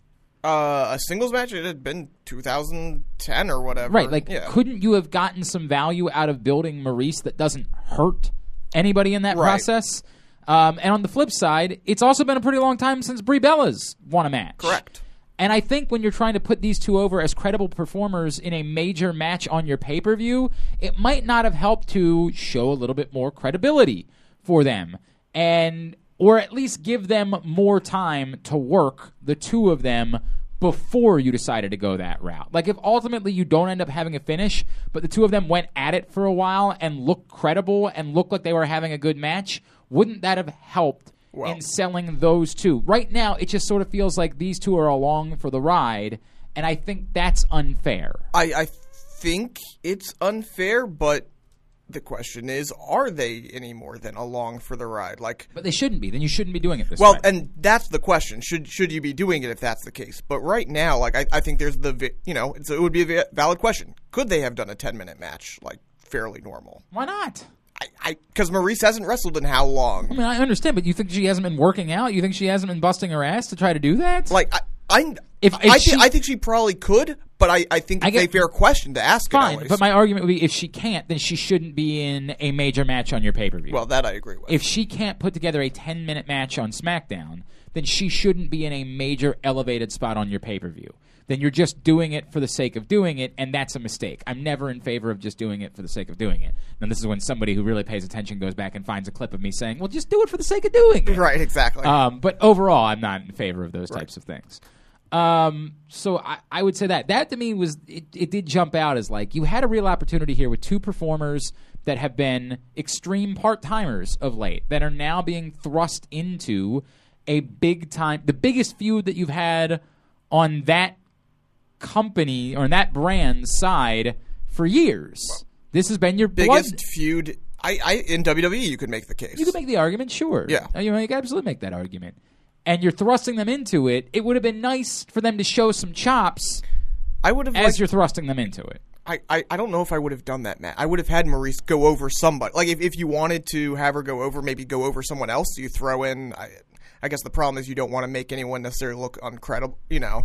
uh, a singles match, it had been 2010 or whatever. Right. Like, yeah. couldn't you have gotten some value out of building Maryse that doesn't hurt anybody in that Right. process? Um, and on the flip side, it's also been a pretty long time since Brie Bella's won a match. Correct. And I think when you're trying to put these two over as credible performers in a major match on your pay per view, it might not have helped to show a little bit more credibility for them. And or at least give them more time to work the two of them before you decided to go that route. Like if ultimately you don't end up having a finish, but the two of them went at it for a while and looked credible and looked like they were having a good match, wouldn't that have helped in selling those two? Right now, it just sort of feels like these two are along for the ride, and I think that's unfair. I, I think it's unfair, but the question is, are they any more than along for the ride? Like, But they shouldn't be. Then you shouldn't be doing it this well, way. and that's the question. Should should you be doing it if that's the case? But right now, like, I, I think there's the you know, it's, it would be a valid question. Could they have done a 10 minute match like fairly normal? Why not? I, I, because Maryse hasn't wrestled in how long? I mean, I understand, but you think she hasn't been working out? You think she hasn't been busting her ass to try to do that? Like, I, I, If- I, if thi- she- I think she probably could, but I, I think I it's a fair question to ask. Fine, but my argument would be if she can't, then she shouldn't be in a major match on your pay per view. well, that I agree with. if she can't put together a 10 minute match on SmackDown, then she shouldn't be in a major elevated spot on your pay per view. Then you're just doing it for the sake of doing it, and that's a mistake. I'm never in favor of just doing it for the sake of doing it. And this is when somebody who really pays attention goes back and finds a clip of me saying, well, just do it for the sake of doing it. right, exactly. Um, but overall, I'm not in favor of those types of things. Um, so I, I would say that that to me was it, it did jump out as like you had a real opportunity here with two performers that have been extreme part timers of late that are now being thrust into a big time the biggest feud that you've had on that company or on that brand side for years. This has been your Biggest blood. feud. I, I in WWE, you could make the case. You could make the argument, sure. Yeah. You know, you could absolutely make that argument. And you're thrusting them into it. It would have been nice for them to show some chops I would have as liked you're thrusting them into it. I, I, I don't know if I would have done that, Matt. I would have had Maryse go over somebody. Like if, if you wanted to have her go over, maybe go over someone else. You throw in. I, I guess the problem is you don't want to make anyone necessarily look uncredible. You know,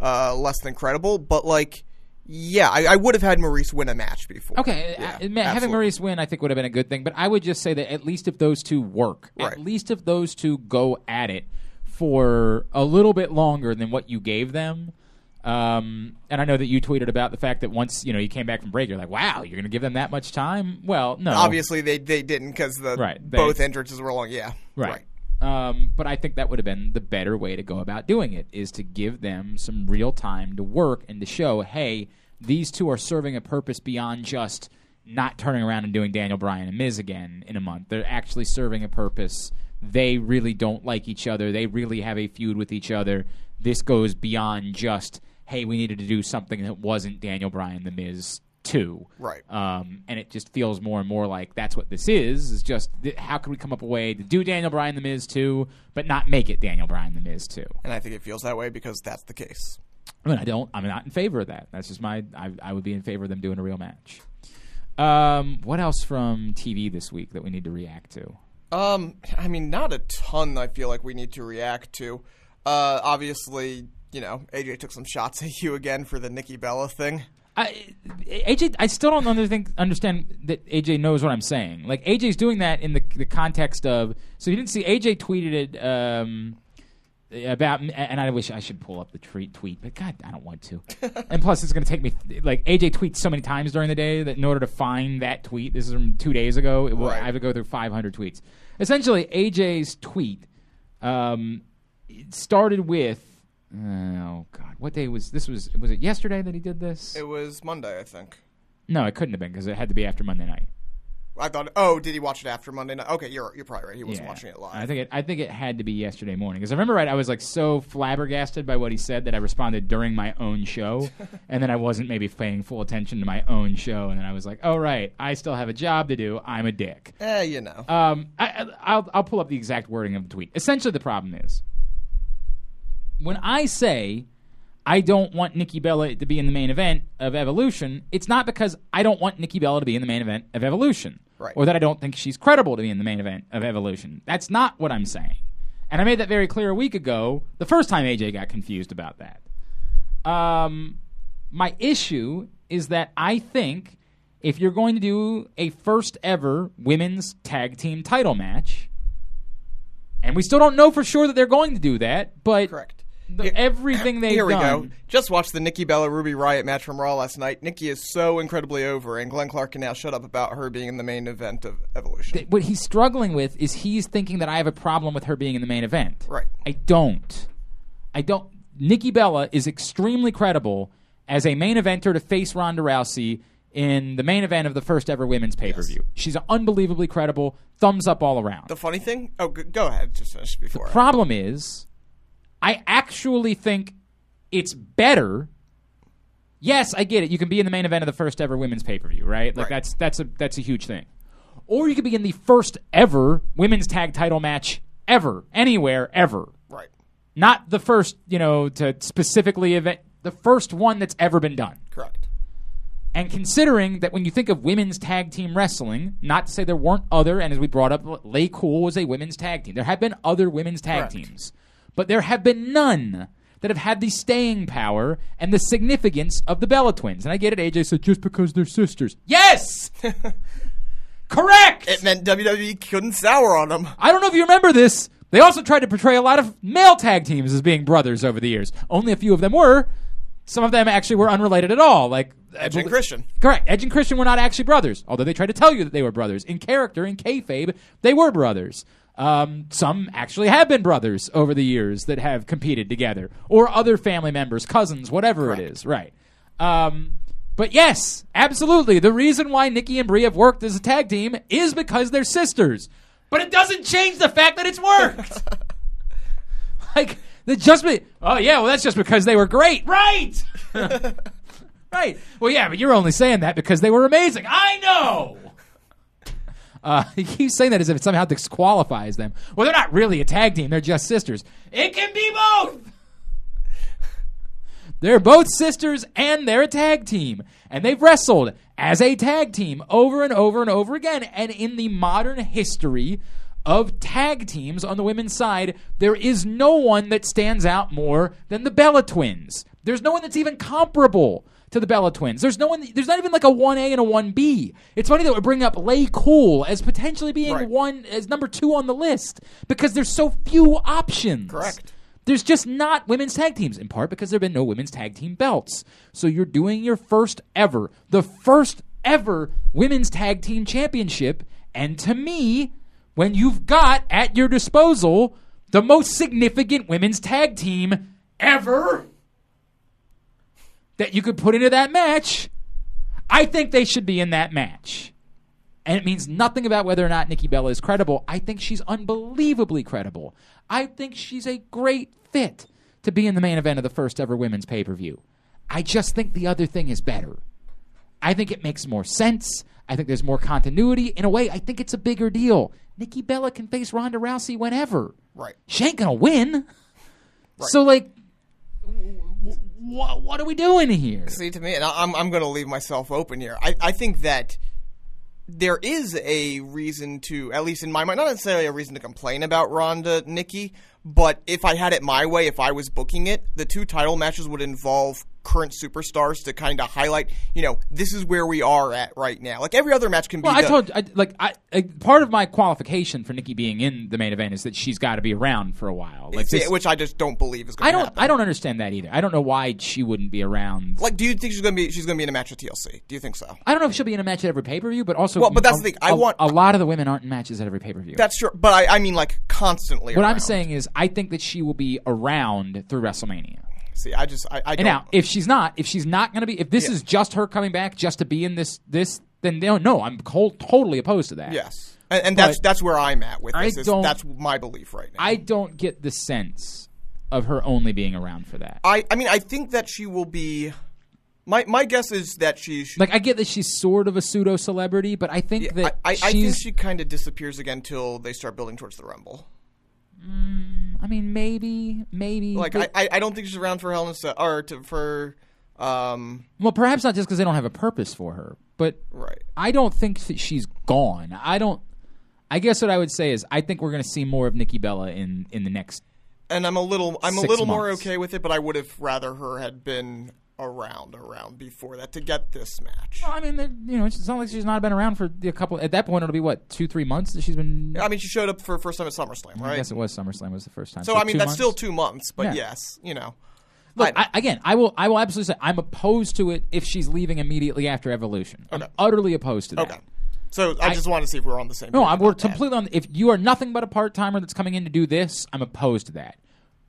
uh, less than credible. But like, yeah, I, I would have had Maryse win a match before. Okay, Yeah, uh, having. Maryse win, I think would have been a good thing. But I would just say that at least if those two work, Right. at least if those two go at it for a little bit longer than what you gave them. Um, and I know that you tweeted about the fact that once you know you came back from break, you're like, "Wow, you're going to give them that much time?" Well, no, Obviously, they they didn't because the Right, they- both entrances were long. Yeah, Right. Um, but I think that would have been the better way to go about doing it is to give them some real time to work and to show, hey, these two are serving a purpose beyond just not turning around and doing Daniel Bryan and Miz again in a month. They're actually serving a purpose. They really don't like each other. They really have a feud with each other. This goes beyond just, hey, we needed to do something that wasn't Daniel Bryan the Miz 2. Right. Um, and it just feels more and more like that's what this is. Is just th- how can we come up with a way to do Daniel Bryan the Miz too, but not make it Daniel Bryan the Miz too. And I think it feels that way because that's the case. I mean, I don't. I'm not in favor of that. That's just my. I, I would be in favor of them doing a real match. Um, what else from TV this week that we need to react to? Um, I mean, not a ton. I feel like we need to react to. Uh, obviously, you know, AJ took some shots at you again for the Nikki Bella thing. I, AJ, I still don't under- think, understand that AJ knows what I'm saying. Like AJ's doing that in the the context of. So you didn't see AJ tweeted it um, about, and I wish I should pull up the tweet tweet, but God, I don't want to. and plus, it's going to take me like AJ tweets so many times during the day that in order to find that tweet, this is from two days ago. It will, Right. I have to go through 500 tweets. Essentially, AJ's tweet um, started with. Oh God! What day was this? Was was it yesterday that he did this? It was Monday, I think. No, it couldn't have been because it had to be after Monday night. I thought, oh, did he watch it after Monday night? Okay, you're you're probably right. He wasn't Yeah. watching it live. I think it. I think it had to be yesterday morning because I remember right. I was like so flabbergasted by what he said that I responded during my own show, and then I wasn't maybe paying full attention to my own show, and then I was like, "Oh right, I still have a job to do. I'm a dick." eh, you know. Um, I, I- I'll I'll pull up the exact wording of the tweet. Essentially, the problem is when I say I don't want Nikki Bella to be in the main event of Evolution, it's not because I don't want Nikki Bella to be in the main event of Evolution, Right. or that I don't think she's credible to be in the main event of Evolution. That's not what I'm saying, and I made that very clear a week ago. The first time AJ got confused about that. Um, my issue is that I think if you're going to do a first ever women's tag team title match, and we still don't know for sure that they're going to do that, but Correct. The, Here- everything they've Here we done. go. Just watched the Nikki Bella Ruby Riott match from Raw last night. Nikki is so incredibly over, and Glenn Clark can now shut up about her being in the main event of Evolution. Th- what he's struggling with is he's thinking that I have a problem with her being in the main event. Right. I don't. I don't. Nikki Bella is extremely credible as a main eventer to face Ronda Rousey in the main event of the first ever women's pay per view. She's unbelievably credible. Thumbs up all around. the funny thing? Oh, go ahead. Just finish before. I- Problem is, I actually think it's better. Yes, I get it. You can be in the main event of the first ever women's pay per view, right? Like Right. that's that's a that's a huge thing. Or you could be in the first ever women's tag title match ever, anywhere, ever. right. Not the first, you know, to specifically event the first one that's ever been done. Correct. And considering that when you think of women's tag team wrestling, not to say there weren't other, and as we brought up, LayCool was a women's tag team. There have been other women's tag Correct. teams, but there have been none that have had the staying power and the significance of the Bella Twins. And I get it, AJ said just because they're sisters. Yes! Correct! It meant WWE couldn't sour on them. I don't know if you remember this. They also tried to portray a lot of male tag teams as being brothers over the years. Only a few of them were. Some of them actually were unrelated at all. Like Edge and Christian. Correct. Edge and Christian were not actually brothers, although they tried to tell you that they were brothers. In character, in kayfabe, they were brothers. Um, some actually have been brothers over the years that have competed together, or other family members, cousins, whatever it is. Right. Um, but yes, absolutely. The reason why Nikki and Brie have worked as a tag team is because they're sisters. But it doesn't change the fact that it's worked. like the just be oh yeah, well that's just because they were great, right? right. Well, yeah, but you're only saying that because they were amazing. I know. Uh, he keeps saying that as if it somehow disqualifies them. Well, they're not really a tag team; they're just sisters. It can be both. They're both sisters and they're a tag team. And they've wrestled as a tag team over and over and over again. And in the modern history of tag teams on the women's side, there is no one that stands out more than the Bella Twins. There's no one that's even comparable to the Bella Twins. There's no one. There's not even like a one A and a one B. It's funny that we bring up LayCool as potentially being Right. one as number two on the list because there's so few options. Correct. There's just not women's tag teams, in part because there have been no women's tag team belts. So you're doing your first ever, the first ever women's tag team championship. And to me, when you've got at your disposal the most significant women's tag team ever that you could put into that match, I think they should be in that match. And it means nothing about whether or not Nikki Bella is credible. I think she's unbelievably credible. I think she's a great fit to be in the main event of the first ever women's pay per view. I just think the other thing is better. I think it makes more sense. I think there's more continuity. In a way, I think it's a bigger deal. Nikki Bella can face Ronda Rousey whenever. Right. She ain't gonna win. Right. So, like, what what are we doing here? See, to me, and I'm I'm going to leave myself open here. I I think that there is a reason to, at least in my mind, not necessarily a reason to complain about Ronda Nikki, but if I had it my way, if I was booking it, the two title matches would involve current superstars to kind of highlight, you know, this is where we are at right now. Like every other match can be. Well, I the- told I, like I, I part of my qualification for Nikki being in the main event is that she's got to be around for a while. Like this, which I just don't believe is going I don't happen. I don't understand that either. I don't know why she wouldn't be around. Like, do you think she's going to be? She's going to be in a match with TLC? Do you think so? I don't know if she'll be in a match at every pay per view, but also Well, but that's a- the thing. I a- want- a lot of the women aren't in matches at every pay per view. That's true, but I, I mean, like constantly. What I'm saying is, I think that she will be around through WrestleMania. See, I just, I, I And don't. now, if she's not, if she's not going to be, if this is just her coming back just to be in this, this, then no, no, I'm totally opposed to that. Yes, and, and that's But that's where I'm at with I this. is don't- that's my belief right now. I don't get the sense of her only being around for that. I, I mean, I think that she will be. My my guess is that she's. Like, I get that she's sort of a pseudo celebrity, but I think I, that I, I she's. think she kind of disappears again till they start building towards the Rumble. I mean, maybe, maybe. Like, but- I, I, I don't think she's around for Hell in or to, for, um, well, perhaps not just because they don't have a purpose for her, but right. I don't think that she's gone. I don't. I guess what I would say is I think we're going to see more of Nikki Bella in in the next. And I'm a little, I'm a Six little more okay with it, but I would have rather her had been around around before that to get this match? Well, I mean, you know, it's not like she's not been around for a couple. At that point, it'll be what two, three months that she's been. I mean, she showed up for first time at SummerSlam, I right? guess it was SummerSlam was the first time. So I mean, that's months? still two months, but Yeah. yes, you know. Look, I- I, again, I will. I will absolutely say I'm opposed to it if she's leaving immediately after Evolution. I'm utterly opposed to that. Okay. So I, I- just want to see if we're on the same. No, I'm, we're about that. completely on. If you are nothing but a part timer that's coming in to do this, I'm opposed to that.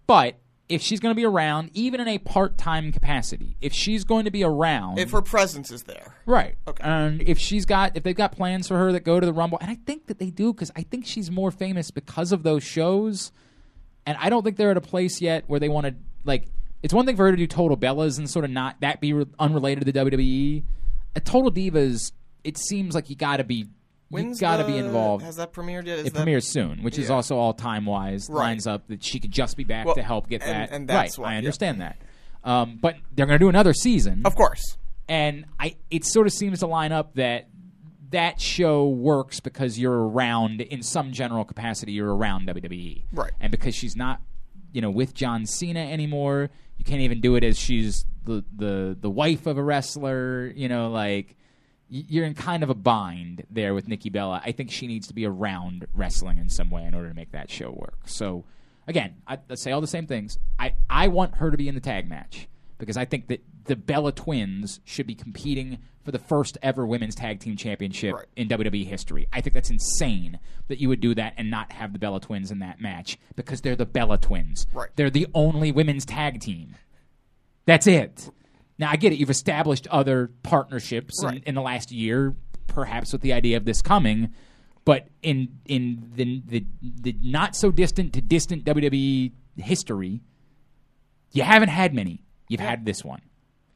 But if she's going to be around, even in a part time capacity, if she's going to be around, If her presence is there, right, Okay. and if she's got, if they've got plans for her that go to the Rumble, and I think that they do because I think she's more famous because of those shows, and I don't think they're at a place yet where they want to like. It's one thing for her to do Total Bellas and sort of not that be re- unrelated to the WWE. A Total Divas, it seems like you got to be. You when's got to be involved. Has that premiered yet? Is It that, premieres soon, which is also all time wise Right. lines up that she could just be back Well, to help get and- that and that's right. why, I yeah. understand that, um, but they're going to do another season, Of course. and I it sort of seems to line up that that show works because you're around in some general capacity. You're around WWE, Right. And because she's not, you know, with John Cena anymore, you can't even do it as she's the the the wife of a wrestler. You know, like you're in kind of a bind there with Nikki Bella. I think she needs to be around wrestling in some way in order to make that show work. So, again, I, I say all the same things. I, I want her to be in the tag match because I think that the Bella twins should be competing for the first ever women's tag team championship Right. in WWE history. I think that's insane that you would do that and not have the Bella twins in that match because they're the Bella twins. Right. They're the only women's tag team. That's it. Now I get it. You've established other partnerships in, Right. in the last year, perhaps with the idea of this coming, but in in the the, the not so distant to distant WWE history, you haven't had many. You've had this one.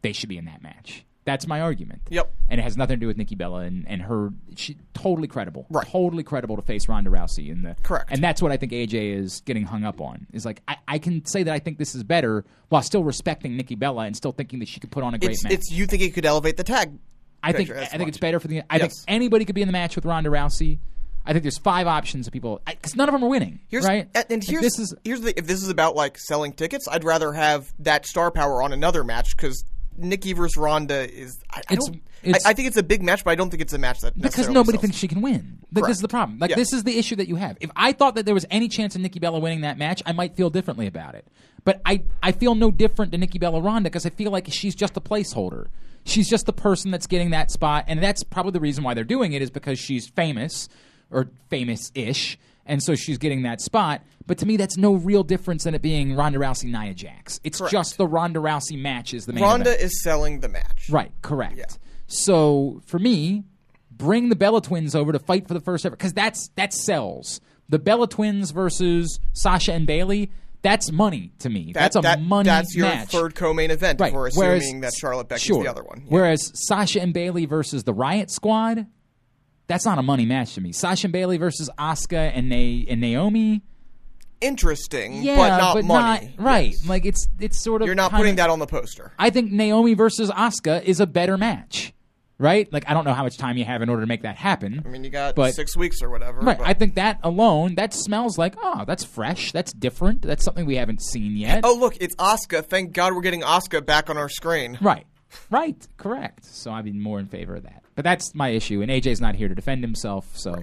They should be in that match. That's my argument. Yep. And it has nothing to do with Nikki Bella and, and her. She totally credible. Right. Totally credible to face Ronda Rousey in the Correct. And that's what I think AJ is getting hung up on. Is like I, I can say that I think this is better while still respecting Nikki Bella and still thinking that she could put on a great It's match. it's you think it could elevate the tag? I think I think it's better for the. I think anybody could be in the match with Ronda Rousey. I think there's five options of people because none of them are winning. Here's, right? And and Like, here's this is here's the if this is about like selling tickets, I'd rather have that star power on another match because Nikki versus Ronda is. I, I don't. it's- I, I think it's a big match, but I don't think it's a match that because nobody sells. thinks she can win. Like, this is the problem. Like Yeah. this is the issue that you have. If I thought that there was any chance of Nikki Bella winning that match, I might feel differently about it. But I I feel no different than Nikki Bella Ronda because I feel like she's just a placeholder. She's just the person that's getting that spot, and that's probably the reason why they're doing it is because she's famous or famous-ish, and so she's getting that spot. But to me, that's no real difference than it being Ronda Rousey Nia Jax. It's Correct. just the Ronda Rousey match is the main Ronda event. is selling the match. Right, correct. Yeah. So for me, bring the Bella Twins over to fight for the first ever because that's that sells. The Bella Twins versus Sasha and Bayley. That's money to me. That- that's a that- money That's your match. third co-main event. right. If we're Whereas- assuming that Charlotte Becky's sure. the other one. Yeah. Whereas Sasha and Bayley versus the Riot Squad, that's not a money match to me. Sasha and Bayley versus Asuka and Na- and Naomi. Interesting, Yeah, but not money. not right. Yes. Like it's it's sort of You're not kinda- putting that on the poster. I think Naomi versus Asuka is a better match, right? Like I don't know how much time you have in order to make that happen. I mean, you got But- six weeks or whatever. Right. but- I think that alone, that smells like, oh, that's fresh. That's different. That's something we haven't seen yet. oh, look, it's Asuka. Thank God we're getting Asuka back on our screen. Right. Right. Correct. So I'd be more in favor of that. But that's my issue. And AJ's not here to defend himself. So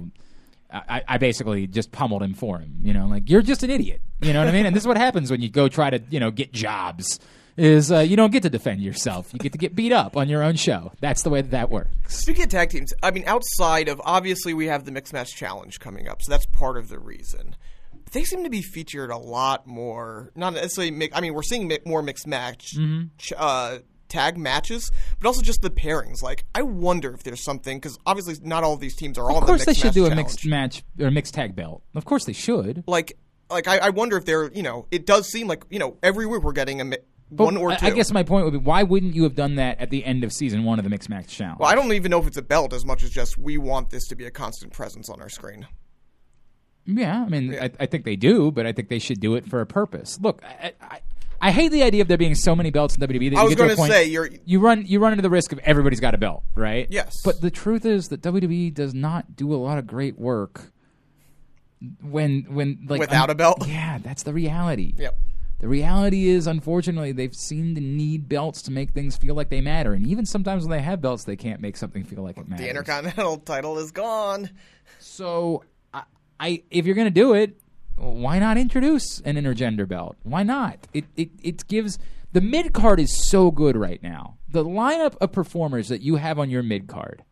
I, I basically just pummeled him for him. You know, like, you're just an idiot. You know what I mean? And this is what happens when you go try to, you know, get jobs. Is uh, you don't get to defend yourself. You get to get beat up on your own show. That's the way that that works. Speaking of tag teams, I mean, outside of obviously we have the mixed match challenge coming up, so that's part of the reason. They seem to be featured a lot more. Not necessarily. I mean, we're seeing mi- more mixed match Mm-hmm. ch- uh, tag matches, but also just the pairings. Like, I wonder if there's something because obviously not all of these teams are on Of course, the they should do a mixed match or a mixed tag belt. Of course, they should. Like, like I, I wonder if they're. You know, it does seem like you know every week we're getting a mi- But one or two. I guess my point would be, why wouldn't you have done that at the end of season one of the mixed match challenge? Well, I don't even know if it's a belt as much as just we want this to be a constant presence on our screen. Yeah, I mean, I, I think they do, but I think they should do it for a purpose. Look, I, I, I hate the idea of there being so many belts in WWE. That I you was get to point- say, you're- you run you run into the risk of everybody's got a belt, right? Yes. But the truth is that WWE does not do a lot of great work when when like Without un- a belt? Yeah, that's the reality. Yep. The reality is, unfortunately, they've seemed to need belts to make things feel like they matter. And even sometimes when they have belts, they can't make something feel like it matters. The Intercontinental title is gone. So, I, I if you're going to do it, why not introduce an intergender belt? Why not? It it it gives the mid card is so good right now. The lineup of performers that you have on your mid card.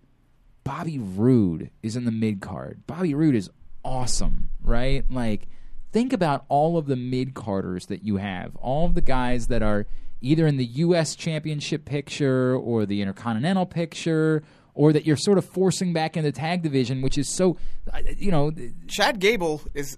Bobby Roode is in the mid card. Bobby Roode is awesome, right? Like think about all of the mid carders that you have. All of the guys that are either in the US championship picture or the intercontinental picture or that you're sort of forcing back in the tag division, which is so, you know, Chad Gable is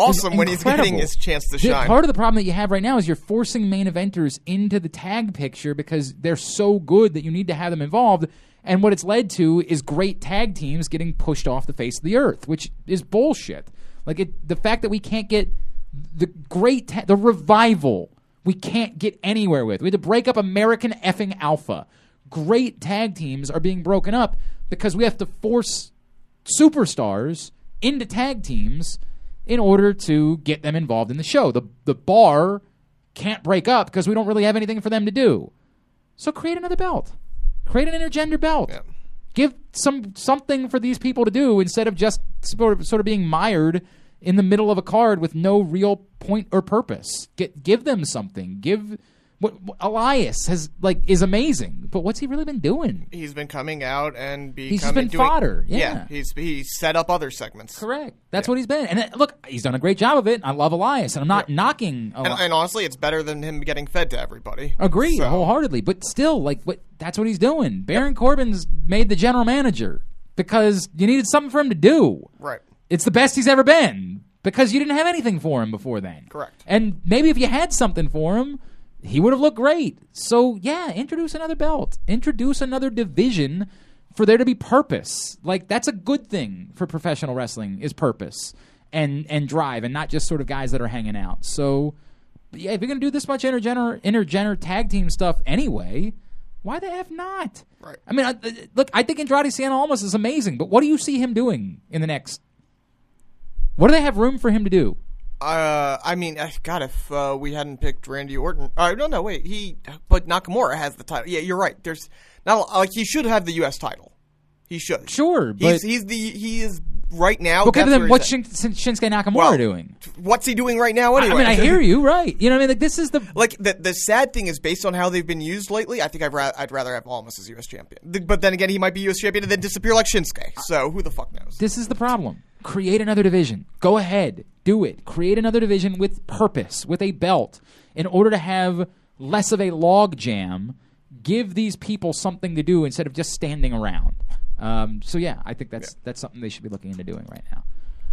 awesome when he's getting his chance to shine. Part of the problem that you have right now is you're forcing main eventers into the tag picture because they're so good that you need to have them involved. And what it's led to is great tag teams getting pushed off the face of the earth, which is bullshit. Like it, the fact that we can't get the great, ta- the revival, we can't get anywhere with. We had to break up American effing Alpha. Great tag teams are being broken up because we have to force superstars into tag teams in order to get them involved in the show. The the bar can't break up because we don't really have anything for them to do. So create another belt. Create an intergender belt. Yeah. Give some something for these people to do instead of just sort of, sort of being mired in the middle of a card with no real point or purpose. Get give them something. Give what what- Elias has like is amazing, but what's he really been doing? he's been coming out and becoming just been doing- fodder, yeah. he's he set up other segments. Correct. That's what he's been. And uh, look, he's done a great job of it. I love Elias, and I'm not knocking. And, and honestly, it's better than him getting fed to everybody. Agree So- wholeheartedly, but still, like what? That's what he's doing. Baron Corbin's made the general manager because you needed something for him to do. Right. It's the best he's ever been because you didn't have anything for him before then. Correct. And maybe if you had something for him, he would have looked great. So yeah, introduce another belt, introduce another division for there to be purpose. Like that's a good thing for professional wrestling is purpose and and drive, and not just sort of guys that are hanging out. So yeah, if you're gonna do this much intergener intergener tag team stuff anyway, why the f not? Right. I mean, I, I- look, I think Andrade Cien Almas is amazing, but what do you see him doing in the next? What do they have room for him to do? Uh, I mean, uh, God, if uh, we hadn't picked Randy Orton, uh, no, no, wait, he, but Nakamura has the title. Yeah, you're right. There's not like he should have the U.S. title. He should. Sure, he's but- he's the he is right now. Okay, that's then what's Shin-. Shinsuke Nakamura Well, doing? What's he doing right now? I mean, I hear you, right? You know, what I mean, like this is the Like the the sad thing is, based on how they've been used lately, I think I'd, ra- I'd rather have Almas as U.S. champion. But then again, he might be U.S. champion and then disappear like Shinsuke. So who the fuck knows? this is the problem. Create another division. Go ahead, do it. Create another division with purpose, with a belt, in order to have less of a log jam. Give these people something to do instead of just standing around. Um, so yeah, I think that's that's something they should be looking into doing right now.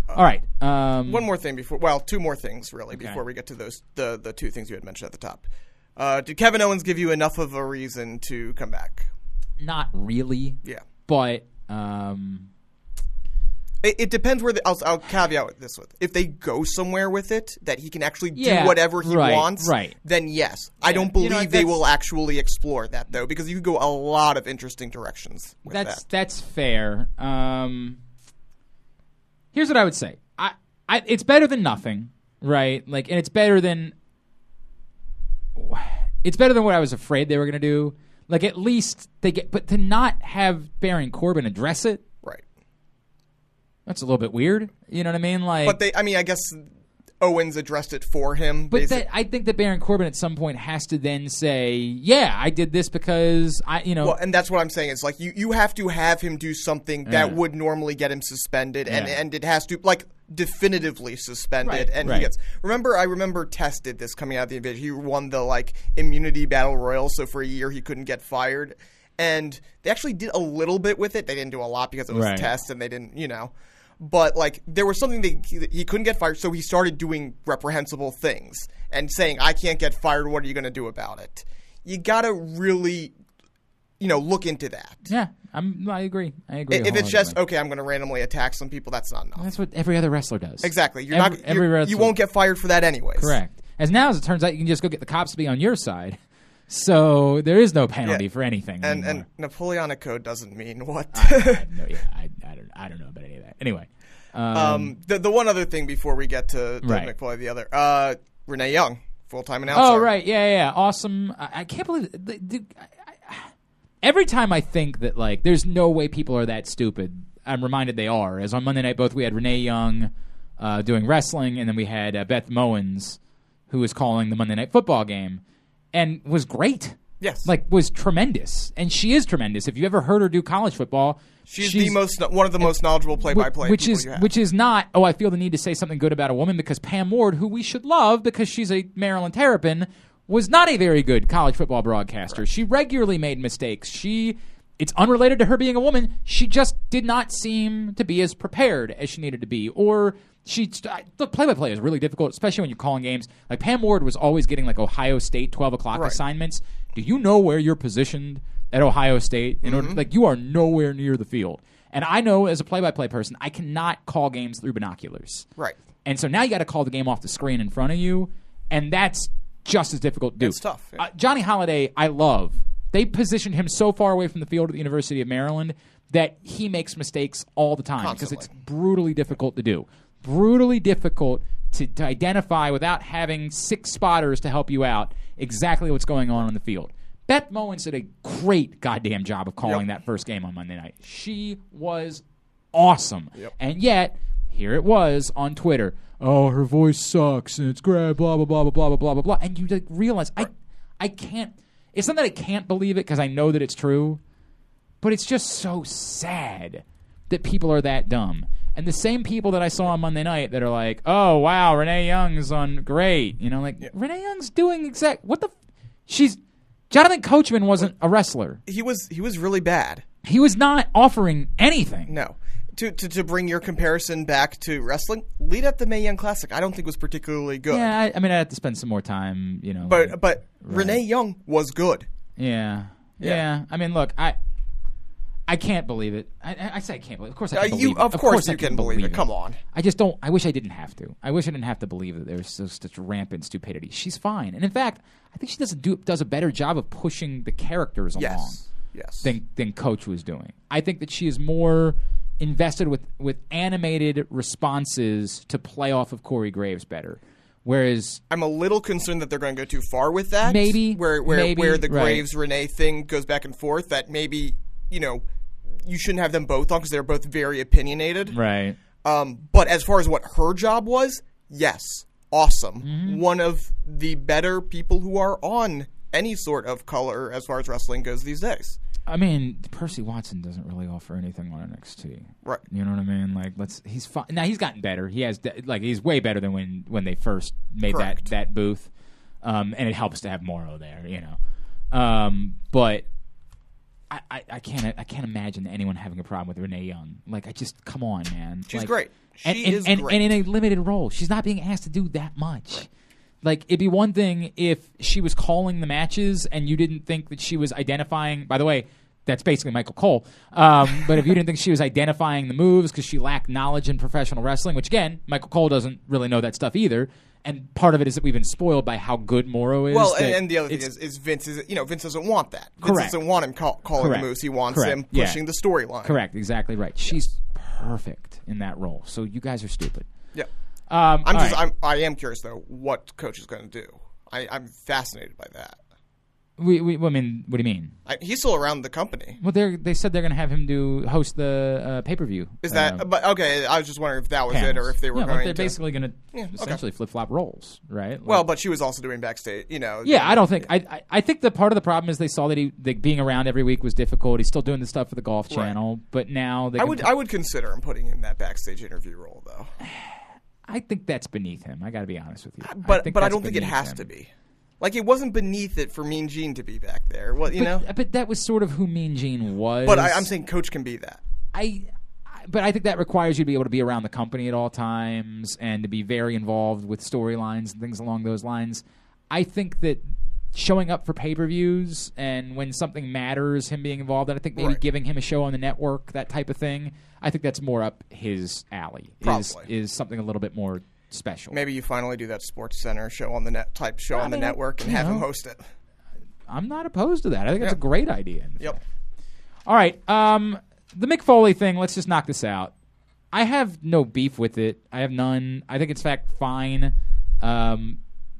All right. Um, One more thing before, well, two more things really before we get to those the the two things you had mentioned at the top. Uh, did Kevin Owens give you enough of a reason to come back? not really, Yeah, but um, it, it depends where the. I'll, I'll caveat this with: if they go somewhere with it that he can actually do Yeah, whatever he right, wants, right. Then yes, I don't You believe know, they will actually explore that though, because you could go a lot of interesting directions with that's that. that's fair. Um, here's what I would say. I, I it's better than nothing, right? Like, and it's better than it's better than what I was afraid they were going to do. Like, at least they get, but to not have Baron Corbin address it, Right. That's a little bit weird. You know what I mean? Like, But they, I mean, I guess Owens addressed it for him. But that, I think that Baron Corbin at some point has to then say, "Yeah, I did this because I, you know, Well, and that's what I'm saying. Is like you, you have to have him do something that Yeah. would normally get him suspended, and, Yeah. and it has to like definitively suspended. Right, and right. he gets. Remember, I remember Test did this coming out of the invasion. He won the like immunity battle royal, so for a year he couldn't get fired. And they actually did a little bit with it. They didn't do a lot because it was Right. Test, and they didn't, you know. But like there was something that he, couldn't get fired, so he started doing reprehensible things and saying, "I can't get fired. What are you going to do about it?" You gotta really, you know, look into that. yeah, I'm, I agree, I agree. If it's just okay, I'm going to randomly attack some people. That's not enough. that's what every other wrestler does. Exactly. You're Every- not. every You're, wrestler- you won't get fired for that anyways. Correct. As now, as it turns out, you can just go get the cops to be on your side. So there is no penalty Yeah. for anything. And and. Napoleonic code doesn't mean what. I, no, yeah, I, I don't, I don't know about any of that. Anyway, um, um, the the one other thing before we get to, Right. McFly, the other uh, Renee Young full time announcer. Oh right, yeah, yeah, yeah. awesome. I, I can't believe it. The- the- I- I- every time I think that like there's no way people are that stupid, I'm reminded they are. As on Monday night, both we had Renee Young uh, doing wrestling, and then we had uh, Beth Mowins, who was calling the Monday night football game, and was great. Yes. like was tremendous, and she is tremendous. If you ever heard her do college football, she's, the most one of the most knowledgeable play by play which is you have. which is not oh I feel the need to say something good about a woman because Pam Ward who we should love because she's a Maryland Terrapin was not a very good college football broadcaster. She regularly made mistakes. She it's unrelated to her being a woman. She just did not seem to be as prepared as she needed to be or she the play by play is really difficult, especially when you're calling games. Like Pam Ward was always getting like Ohio State twelve o'clock Right. assignments. Do you know where you're positioned at Ohio State? In order, like you are nowhere near the field. And I know as a play-by-play person, I cannot call games through binoculars. Right. And so now you got to call the game off the screen in front of you, and that's just as difficult to do. It's tough, yeah. Uh, Johnny Holliday, I love. They positioned him so far away from the field at the University of Maryland that he makes mistakes all the time because it's brutally difficult to do. Brutally difficult to, to identify without having six spotters to help you out exactly what's going on on the field. Beth Mowins did a great goddamn job of calling that first game on Monday night. She was awesome. And yet, here it was on Twitter. Oh, her voice sucks and it's great, blah blah blah blah blah blah blah blah blah. And you like realize I I can't it's not that I can't believe it because I know that it's true, but it's just so sad that people are that dumb. And the same people that I saw on Monday night that are like, "Oh wow, Renee Young's on great," you know, like Renee Young's doing exact what the f- she's Jonathan Coachman wasn't a wrestler. he was he was really bad. He was not offering anything. No. To, to, to bring your comparison back to wrestling, lead up the Mae Young Classic. I don't think was particularly good. Yeah, I, I mean, I have to spend some more time, you know. But but Renee Young was good. yeah, yeah, Yeah. I mean, look, I, I can't believe it. I, I- say I can't believe. Of course, I Uh, can you- believe it. of course I you can believe it. Come on. I just don't. I wish I didn't have to. I wish I didn't have to believe that there's such rampant stupidity. She's fine, and in fact, I think she does do does a better job of pushing the characters along Yes. Yes. than than Coach was doing. I think that she is more invested with with animated responses to play off of Corey Graves better. Whereas I'm a little concerned that they're going to go too far with that. Maybe, where where maybe, where the right. Graves Renee thing goes back and forth. That maybe you know you shouldn't have them both on because they're both very opinionated. right. Um, but as far as what her job was, yes, awesome. Mm-hmm. One of the better people who are on any sort of color as far as wrestling goes these days. I mean, Percy Watson doesn't really offer anything on NXT. Right. You know what I mean? Like, let's. He's fine. Now he's gotten better. He has de- like he's way better than when when they first made Correct. that that booth. Um, and it helps to have Mauro there. You know. Um, but. I, I, I can't I can't imagine anyone having a problem with Renee Young. Like I just come on, man. She's Like- great. She and, and, is and, great. and in a limited role. She's not being asked to do that much. Like it'd be one thing if she was calling the matches and you didn't think that she was identifying. By the way, that's basically Michael Cole. Um, but if you didn't think she was identifying the moves because she lacked knowledge in professional wrestling, which again, Michael Cole doesn't really know that stuff either. And part of it is that we've been spoiled by how good Mauro is. Well, and, and the other thing is, is Vince is you know Vince doesn't want that. Vince Correct. doesn't want him call, calling Correct. the moves. He wants Correct. him Yeah. pushing the storyline. correct, exactly right. She's perfect in that role. So you guys are stupid. Yeah. Um, I'm just right. I'm I am curious though what coach is going to do. I, I'm fascinated by that. we, we, I mean, what do you mean? I, he's still around the company. Well, they they said they're going to have him do host the uh, pay per view. Is that? but okay, I was just wondering if that was panels. it or if they were yeah, going like they're to. basically going to okay. essentially flip flop roles, right? well, but she was also doing backstage. You know. yeah, I don't think I, I I think the part of the problem is they saw that he that being around every week was difficult. He's still doing the stuff for the Golf Channel, but now they I would put- I would consider him putting in that backstage interview role though. I think that's beneath him. I got to be honest with you. But think but I don't think it has him. to be. Like it wasn't beneath it for Mean Gene to be back there. Well, you know. But, but that was sort of who Mean Gene was. But I, I'm saying Coach can be that. I, I- but I think that requires you to be able to be around the company at all times and to be very involved with storylines and things along those lines. I think that showing up for pay per views and when something matters, him being involved, and I think maybe Right. giving him a show on the network, that type of thing. I think that's more up his alley. Is, Probably. is something a little bit more special. Maybe you finally do that Sports Center show on the net type show I on the network and have him host it. I'm not opposed to that. I think that's a great idea. Yep. fact. All right. Um, the Mick Foley thing. Let's just knock this out. I have no beef with it. I have none. I think it's fact fine. Um,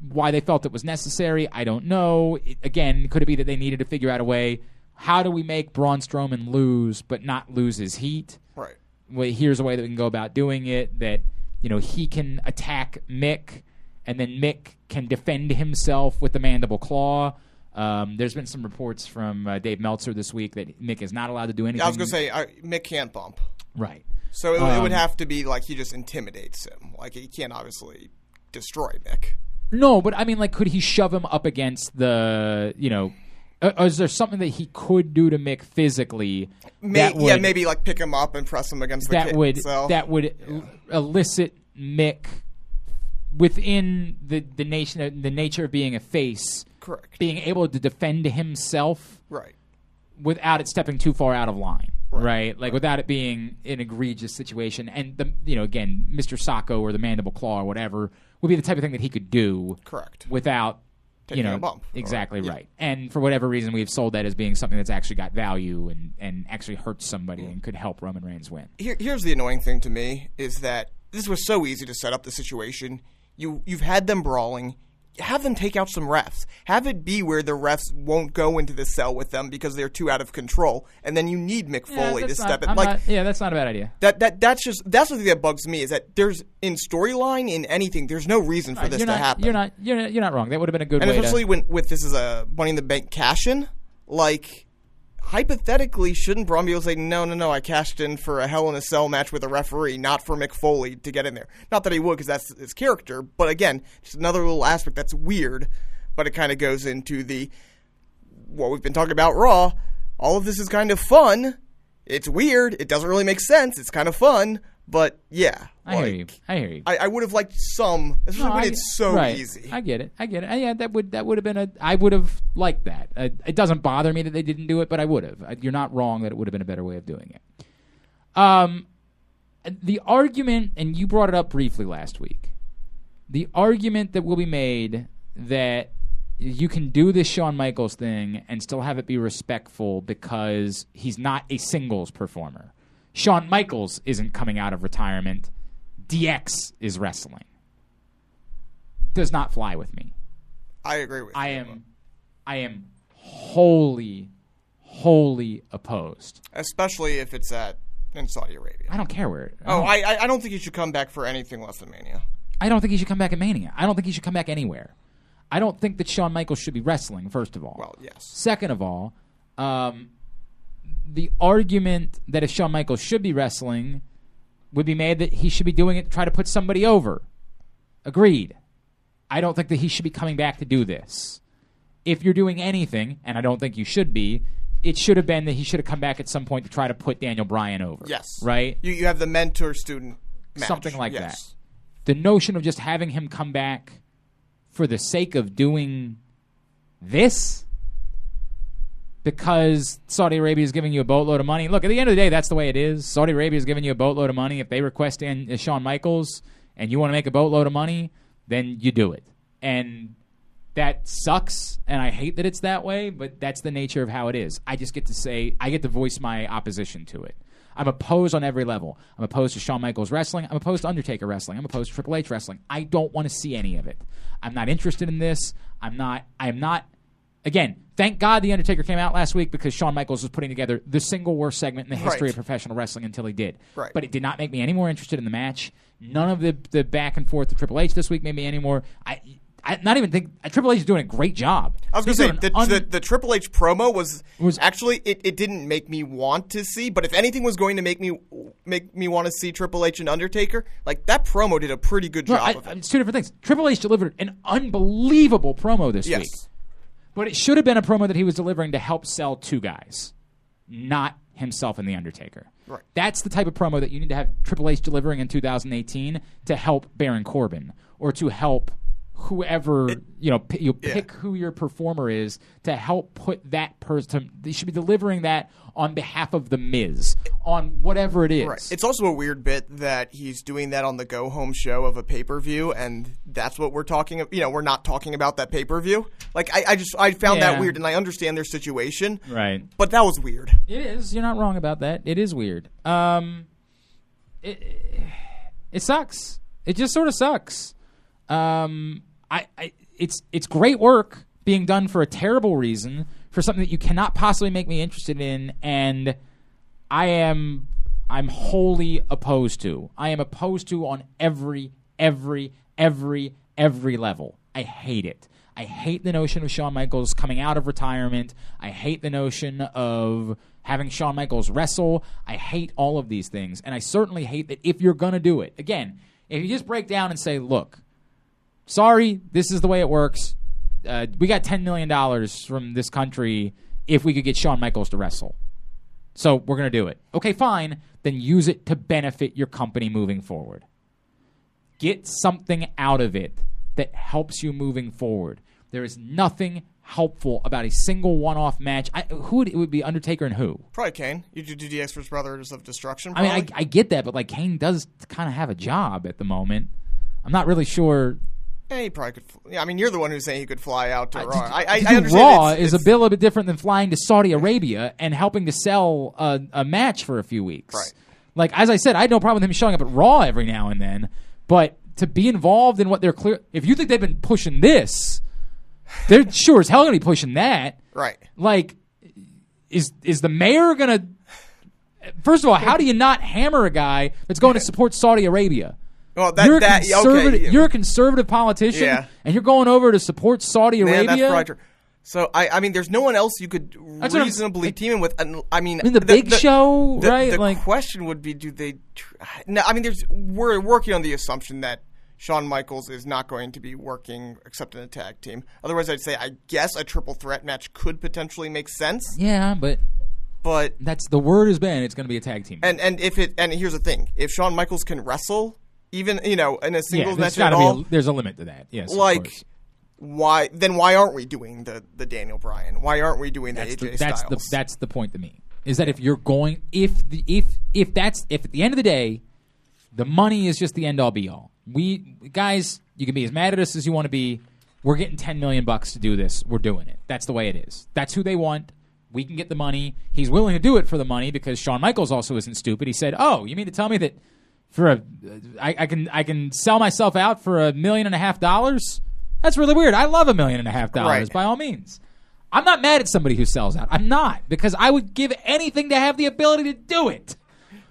why they felt it was necessary, I don't know. It- again, could it be that they needed to figure out a way? How do we make Braun Strowman lose but not lose his heat? Right. well, here's a way that we can go about doing it that you know he can attack Mick and then Mick can defend himself with the mandible claw. Um, there's been some reports from uh, Dave Meltzer this week that Mick is not allowed to do anything. I was gonna say I, Mick can't bump, right. so it, it would Um, have to be like he just intimidates him. Like he can't obviously destroy Mick. No, but I mean, like, could he shove him up against the you know? Uh, is there something that he could do to Mick physically May, that would yeah, maybe like pick him up and press him against the that kit would itself. that would elicit Mick within the the nation the nature of being a face correct. being able to defend himself Right. without it stepping too far out of line right, like without it being an egregious situation and the you know again Mr. Socko or the mandible claw or whatever would be the type of thing that he could do Correct. without Taking you know a bump, exactly yeah. right and for whatever reason we've sold that as being something that's actually got value and and actually hurts somebody and could help Roman Reigns win Here, here's the annoying thing to me is that this was so easy to set up the situation. You you've had them brawling. Have them take out some refs. Have it be where the refs won't go into the cell with them because they're too out of control, and then you need Mick Foley to step not- in. I'm Like not- yeah that's not a bad idea that that that's just that's the thing that bugs me is that there's in storyline in anything there's no reason for this you're to not, happen. You're not. You're not. You're not wrong. That would have been a good and especially to. when with this is a Money in the Bank cash in, like hypothetically, shouldn't to say no, no, no? I cashed in for a Hell in a Cell match with a referee, not for Mick Foley to get in there. Not that he would, because that's his character. But again, just another little aspect that's weird. But it kind of goes into the what we've been talking about Raw. All of this is kind of fun. It's weird. It doesn't really make sense. It's kind of fun. But yeah, I hear you. I hear you. I, I would have liked some, especially No, when I- it's so right. easy. I get it. I get it. Yeah, that would that would have been a. I would have liked that. Uh, it doesn't bother me that they didn't do it, but I would have. Uh, You're not wrong that it would have been a better way of doing it. Um, the argument, and you brought it up briefly last week. The argument that will be made that you can do this Shawn Michaels thing and still have it be respectful because he's not a singles performer. Shawn Michaels isn't coming out of retirement. DX is wrestling. Does not fly with me. I agree with you. I you. am I am wholly wholly opposed. especially if it's at in Saudi Arabia. I don't care where. I Oh, I- I don't think he should come back for anything less than Mania. I don't think he should come back at Mania. I don't think he should come back anywhere. I don't think that Shawn Michaels should be wrestling. First of all, Well, yes. Second of all, um, the argument that if Shawn Michaels should be wrestling would be made that he should be doing it to try to put somebody over. Agreed. I don't think that he should be coming back to do this. If you're doing anything, and I don't think you should be, it should have been that he should have come back at some point to try to put Daniel Bryan over. Yes. Right? You you have the mentor student. Something like yes. the notion of just having him come back for the sake of doing this because Saudi Arabia is giving you a boatload of money. Look, at the end of the day, that's the way it is. Saudi Arabia is giving you a boatload of money. If they request in uh, Shawn Michaels and you want to make a boatload of money, then you do it. And that sucks, and I hate that it's that way, but that's the nature of how it is. I just get to say, I get to voice my opposition to it. I'm opposed on every level. I'm opposed to Shawn Michaels wrestling. I'm opposed to Undertaker wrestling. I'm opposed to Triple H wrestling. I don't want to see any of it. I'm not interested in this. I'm not. I'm not. Again, thank God the Undertaker came out last week because Shawn Michaels was putting together the single worst segment in the history Right. of professional wrestling until he did. Right. But it did not make me any more interested in the match. None of the the back and forth to Triple H this week made me any more. I. I not even think uh, Triple H is doing a great job. I was gonna say the, un- the the Triple H promo was, Was- actually it, it didn't make me want to see, but if anything was going to make me make me want to see Triple H and Undertaker, like that promo did a pretty good No, job I- of it. it's two different things. Triple H delivered an unbelievable promo this Yes. week, but it should have been a promo that he was delivering to help sell two guys, not himself and the Undertaker. Right. That's the type of promo that you need to have Triple H delivering in 2018 to help Baron Corbin or to help whoever you know. P- you yeah. pick who your performer is to help put that person. They should be delivering that on behalf of the Miz on whatever it is. Right. It's also a weird bit that he's doing that on the go home show of a pay per view, and that's what we're talking. You know, we're not talking about that pay per view. Like, I, I just I found Yeah. that weird, and I understand their situation, right. but that was weird. It is. You're not wrong about that. It is weird. Um, it it sucks. It just sort of sucks. Um, I, I it's it's great work being done for a terrible reason for something that you cannot possibly make me interested in, and I am I'm wholly opposed to. I am opposed to on every every every every level. I hate it. I hate the notion of Shawn Michaels coming out of retirement. I hate the notion of having Shawn Michaels wrestle. I hate all of these things. And I certainly hate that if you're going to do it, again, if you just break down and say, look, sorry, this is the way it works. Uh, we got $10 million from this country if we could get Shawn Michaels to wrestle. So we're going to do it. Okay, fine. Then use it to benefit your company moving forward. Get something out of it that helps you moving forward. There is nothing helpful about a single one-off match. I, who would it would be Undertaker and who? Probably Kane. You do DX versus Brothers of Destruction. I mean. I, I get that, but like Kane does kind of have a job at the moment. I'm not really sure. Yeah, he probably could. fl- Yeah, I mean, you're the one who's saying he could fly out to Raw. I, I, I understand. Raw it's- is a it's- bit a bit different than flying to Saudi Arabia and helping to sell a, a match for a few weeks. Right. Like as I said, I had no problem with him showing up at Raw every now and then, but to be involved in what they're clear, if you think they've been pushing this, they're sure as hell going to be pushing that. Right. Like, is is the mayor going to? First of all, how do you not hammer a guy that's going to support Saudi Arabia? Well, that you're a that conservative. okay. You're a conservative politician, Yeah. and you're going over to support Saudi Man, Arabia. that's probably true. So I, I mean, there's no one else you could That's what I'm- reasonably team in with. And, I mean, I mean, the Big Show, the, right? The Like- question would be, do they? Tr- no, I mean, there's we're working on the assumption that Shawn Michaels is not going to be working except in a tag team. Otherwise, I'd say I guess a triple threat match could potentially make sense. Yeah, but But that's the word has been it's going to be a tag team. and and if it and here's the thing, if Shawn Michaels can wrestle, even you know in a yeah, there's match at all, a, there's a limit to that. Yes, like. Why then? Why aren't we doing the, the Daniel Bryan? Why aren't we doing the that's AJ the, that's Styles? the that's the point to me is that if you're going if the if if that's if at the end of the day the money is just the end all be all we guys you can be as mad at us as you want to be we're getting 10 million bucks to do this we're doing it that's the way it is that's who they want we can get the money he's willing to do it for the money because Shawn Michaels also isn't stupid he said oh you mean to tell me that for a I, I can I can sell myself out for a million and a half dollars that's really weird I love a million and a half dollars Right. by all means I'm not mad at somebody who sells out. I'm not because I would give anything to have the ability to do it.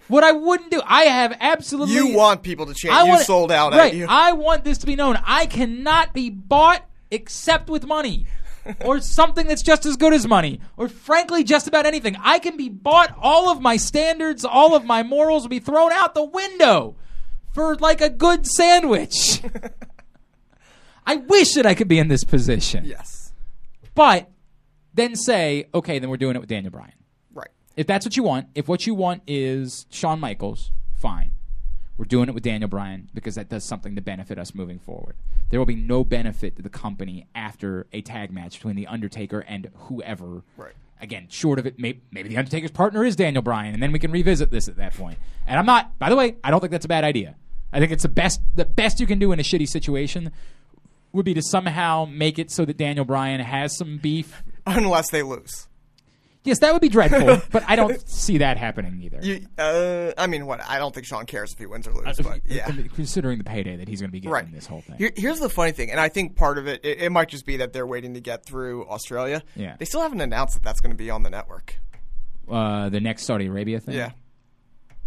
What I wouldn't do, I have absolutely. You want people to change. I you want sold out right, at you. I want this to be known. I cannot be bought except with money. or something that's just as good as money, or frankly, just about anything. I can be bought. All of my standards, all of my morals will be thrown out the window for like a good sandwich. I wish that I could be in this position. yes. But then say, okay, then we're doing it with Daniel Bryan. Right. If that's what you want, if what you want is Shawn Michaels, fine. We're doing it with Daniel Bryan because that does something to benefit us moving forward. There will be no benefit to the company after a tag match between The Undertaker and whoever. Right. Again, short of it, maybe, maybe The Undertaker's partner is Daniel Bryan, and then we can revisit this at that point. And I'm not, by the way, I don't think that's a bad idea. I think it's the best, the best you can do in a shitty situation would be to somehow make it so that Daniel Bryan has some beef Unless they lose. Yes, that would be dreadful, but I don't see that happening either. You, uh, I mean, what? I don't think Shawn cares if he wins or loses, but yeah. Considering the payday that he's going to be getting Right. this whole thing. Here, here's the funny thing, and I think part of it, it, it might just be that they're waiting to get through Australia. Yeah. They still haven't announced that that's going to be on the network. Uh, the next Saudi Arabia thing. Yeah.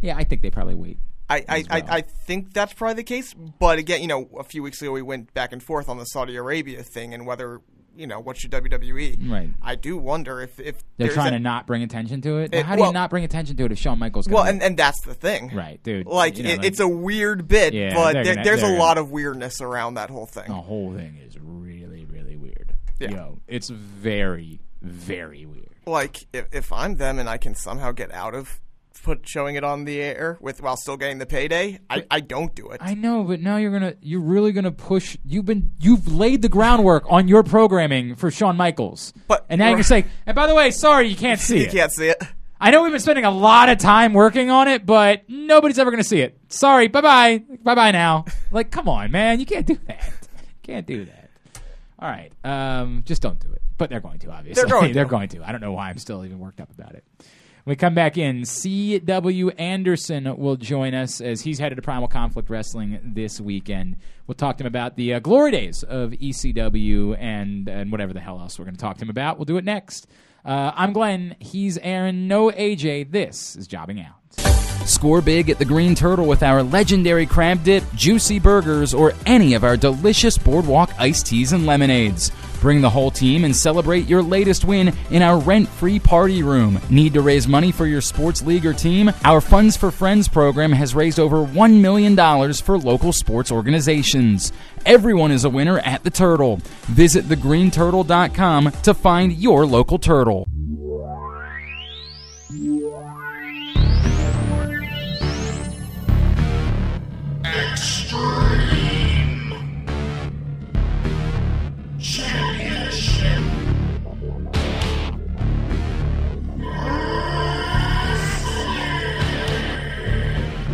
yeah, I think they probably wait. I, I, well. I, I think that's probably the case. But again, you know, a few weeks ago we went back and forth on the Saudi Arabia thing and whether, you know, what's your WWE. Right. I do wonder if, if They're trying a- to not bring attention to it. It- How do well- you not bring attention to it if Shawn Michaels? Well, and, and that's the thing. right, dude. Like, you know, it, it's a weird bit, Yeah, but there, gonna- there's a gonna- lot of weirdness around that whole thing. the whole thing is really, really weird. Yeah. Yo, it's very, very weird. Like, if, if I'm them and I can somehow get out of put showing it on the air with while still getting the payday, I, I don't do it. I know, but now you're gonna you're really gonna push. You've been you've laid the groundwork on your programming for Shawn Michaels, But- and now you're saying, and by the way, sorry, you can't see you it. can't see it. I know we've been spending a lot of time working on it, but nobody's ever gonna see it. Sorry, bye bye, bye bye now. Like, come on, man, you can't do that. Can't do that. All right, um, just don't do it. But they're going to, obviously. They're going to. they're going to. I don't know why I'm still even worked up about it. We come back in. C.W. Anderson will join us as he's headed to Primal Conflict Wrestling this weekend. We'll talk to him about the uh, glory days of ECW and and whatever the hell else we're going to talk to him about. We'll do it next. Uh, I'm Glenn. He's Aaron. No AJ. This is Jobbing Out. Score big at the Green Turtle with our legendary crab dip, juicy burgers, or any of our delicious boardwalk iced teas and lemonades. Bring the whole team and celebrate your latest win in our rent free party room. Need to raise money for your sports league or team? Our Funds for Friends program has raised over $1 million for local sports organizations. Everyone is a winner at the Turtle. Visit thegreenturtle.com to find your local turtle.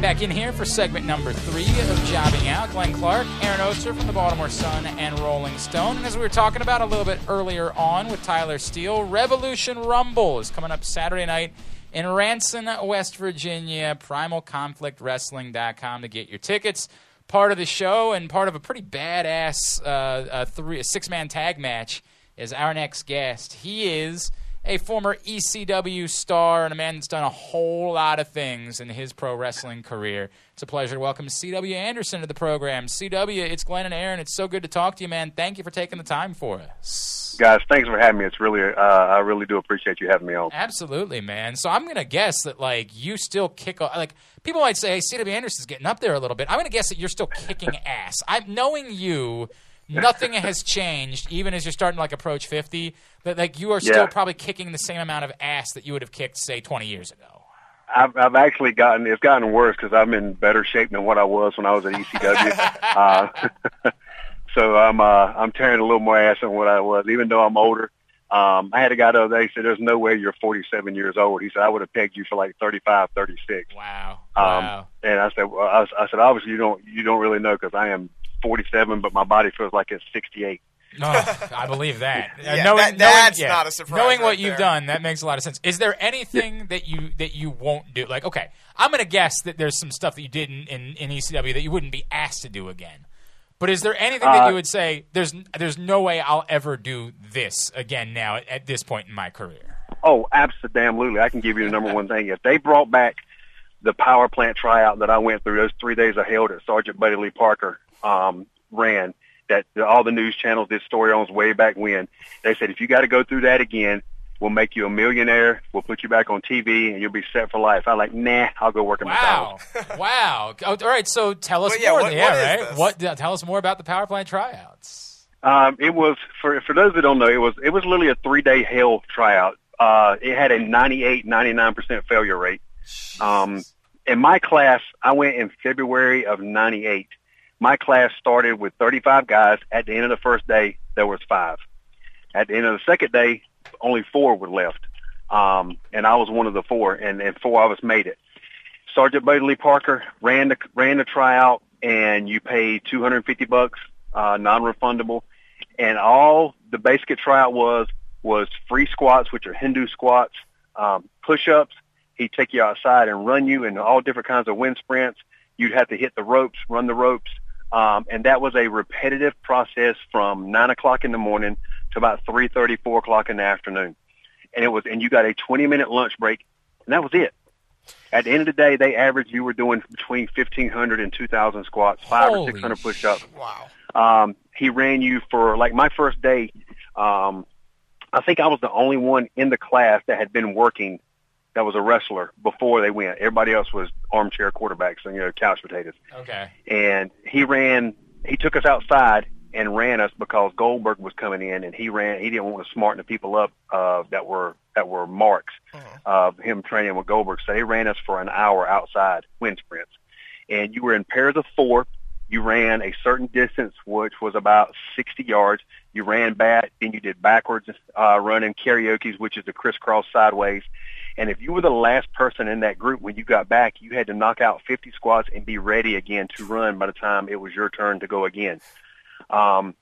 Back in here for segment number three of Jobbing Out. Glenn Clark, Aaron Oster from the Baltimore Sun and Rolling Stone. And as we were talking about a little bit earlier on with Tyler Steele, Revolution Rumble is coming up Saturday night in Ranson, West Virginia. PrimalConflictWrestling.com to get your tickets. Part of the show and part of a pretty badass uh, uh, three, a six man tag match is our next guest. He is a former ECW star and a man that's done a whole lot of things in his pro wrestling career. It's a pleasure to welcome CW Anderson to the program. CW, it's Glenn and Aaron. It's so good to talk to you, man. Thank you for taking the time for us. Guys, thanks for having me. It's really, uh, I really do appreciate you having me on. Absolutely, man. So I'm gonna guess that like you still kick off. Like people might say, hey, CW Anderson's getting up there a little bit. I'm gonna guess that you're still kicking ass. I'm knowing you. Nothing has changed, even as you're starting to like approach 50. That like you are still Yeah. probably kicking the same amount of ass that you would have kicked, say, 20 years ago. I've, I've actually gotten, it's gotten worse because I'm in better shape than what I was when I was at ECW. uh, so I'm, uh, I'm tearing a little more ass than what I was, even though I'm older. Um, I had a guy the other day say, there's no way you're 47 years old. He said, I would have pegged you for like 35, 36. Wow. Um, wow. And I said, well, I, I said, obviously you don't, you don't really know because I am 47, but my body feels like it's 68. No, I believe that. Uh, Yeah, that- that's not a surprise Knowing what right you've there. done, that makes a lot of sense. Is there anything that you that you won't do? Like, okay, I'm going to guess that there's some stuff that you did in, in, in ECW that you wouldn't be asked to do again. But is there anything that Uh, you would say there's there's no way I'll ever do this again now at, at this point in my career? Oh, absolutely. I can give you the number one thing. If they brought back the power plant tryout that I went through, those three days I held at Sergeant Buddy Lee Parker um, ran, that all the news channels did story on way back when. They said, if you got to go through that again, we'll make you a millionaire. We'll put you back on TV and you'll be set for life. I'm like, nah, I'll go work at Wow, McDonald's. wow. Oh, all right, so tell us Well, yeah, more. what- yeah, what is right. What? Tell us more about the power plant tryouts. Um, it was for for those that don't know, it was it was literally a three day hell tryout. Uh, it had a 98, 99 percent failure rate. Um, in my class, I went in February of '98. My class started with 35 guys. At the end of the first day, there was five. At the end of the second day, only four were left, um, and I was one of the four, and, and four of us made it. Sergeant Lee Parker ran the ran the tryout, and you paid 250 bucks, uh, non-refundable, and all the basic tryout was was free squats, which are Hindu squats, um, push-ups. He'd take you outside and run you in all different kinds of wind sprints. You'd have to hit the ropes, run the ropes, um, and that was a repetitive process from nine o'clock in the morning to about three thirty, four o'clock in the afternoon. And it was, and you got a twenty-minute lunch break, and that was it. At the end of the day, they averaged you were doing between 1,500 and 2,000 squats, five Holy or 600 push-ups. Wow. Um, he ran you for like my first day. Um, I think I was the only one in the class that had been working that was a wrestler before they went. Everybody else was armchair quarterbacks and you know couch potatoes. Okay. And he ran. He took us outside and ran us because Goldberg was coming in, and he ran. He didn't want to smarten the people up uh, that were that were marks of him training with Goldberg. So they ran us for an hour outside wind sprints, and you were in pairs of four. You ran a certain distance, which was about 60 yards. You ran back, then you did backwards uh, running cariocas, which is the crisscross sideways. And if you were the last person in that group when you got back, you had to knock out 50 squats and be ready again to run by the time it was your turn to go again. Um,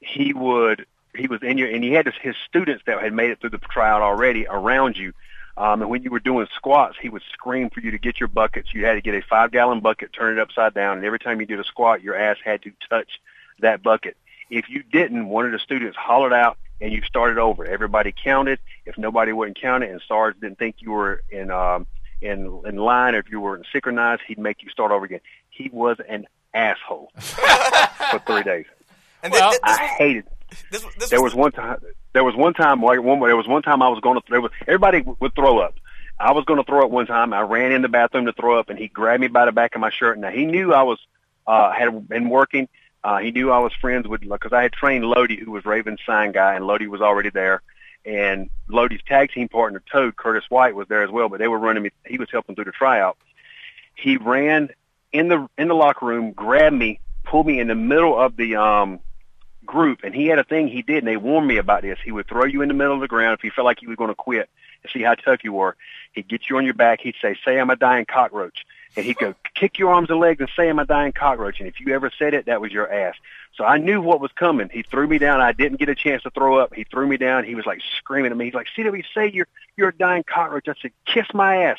he would he was in your and he had his, students that had made it through the tryout already around you. Um, and when you were doing squats, he would scream for you to get your buckets. You had to get a five gallon bucket, turn it upside down, and every time you did a squat, your ass had to touch that bucket. If you didn't, one of the students hollered out and you started over. Everybody counted. If nobody wouldn't count it and Sarge didn't think you were in um, in in line or if you were synchronized, he'd make you start over again. He was an asshole for three days. And Well, thi- thi- I hated. this, this, this There was one time. There was one time. Like one. There was one time I was going to. There was everybody would throw up. I was going to throw up one time. I ran in the bathroom to throw up, and he grabbed me by the back of my shirt. Now he knew I was uh, had been working. Uh, he knew I was friends with because I had trained Lodi, who was Raven's sign guy, and Lodi was already there. And Lodi's tag team partner Toad Curtis White was there as well, but they were running me. He was helping through the tryout. He ran in the in the locker room, grabbed me, pulled me in the middle of the um group, and he had a thing he did, and they warned me about this. He would throw you in the middle of the ground if he felt like you were going to quit and see how tough you were. He'd get you on your back. He'd say, "Say I'm a dying cockroach," and he'd go, "Kick your arms and legs and say I'm a dying cockroach." And if you ever said it, that was your ass. So I knew what was coming. He threw me down. I didn't get a chance to throw up. He threw me down. He was like screaming at me. He's like, "See what we say? You're you're a dying cockroach." I said, "Kiss my ass,"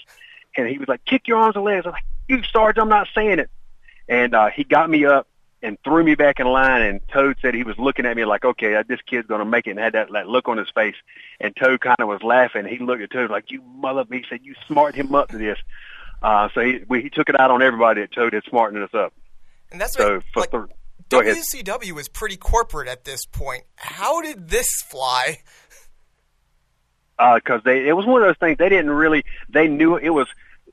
and he was like, "Kick your arms and legs." I was like, "You Sarge, I'm not saying it." And uh, he got me up and threw me back in line. And Toad said he was looking at me like, okay, uh, this kid's going to make it, and had that, that look on his face. And Toad kind of was laughing. He looked at Toad like, you mother. He said, you smart him up to this. Uh, so he we, he took it out on everybody that Toad had smartened us up. and that's So what, for like, th-. WCW was pretty corporate at this point. How did this fly? because they it was one of those things they didn't really they knew it was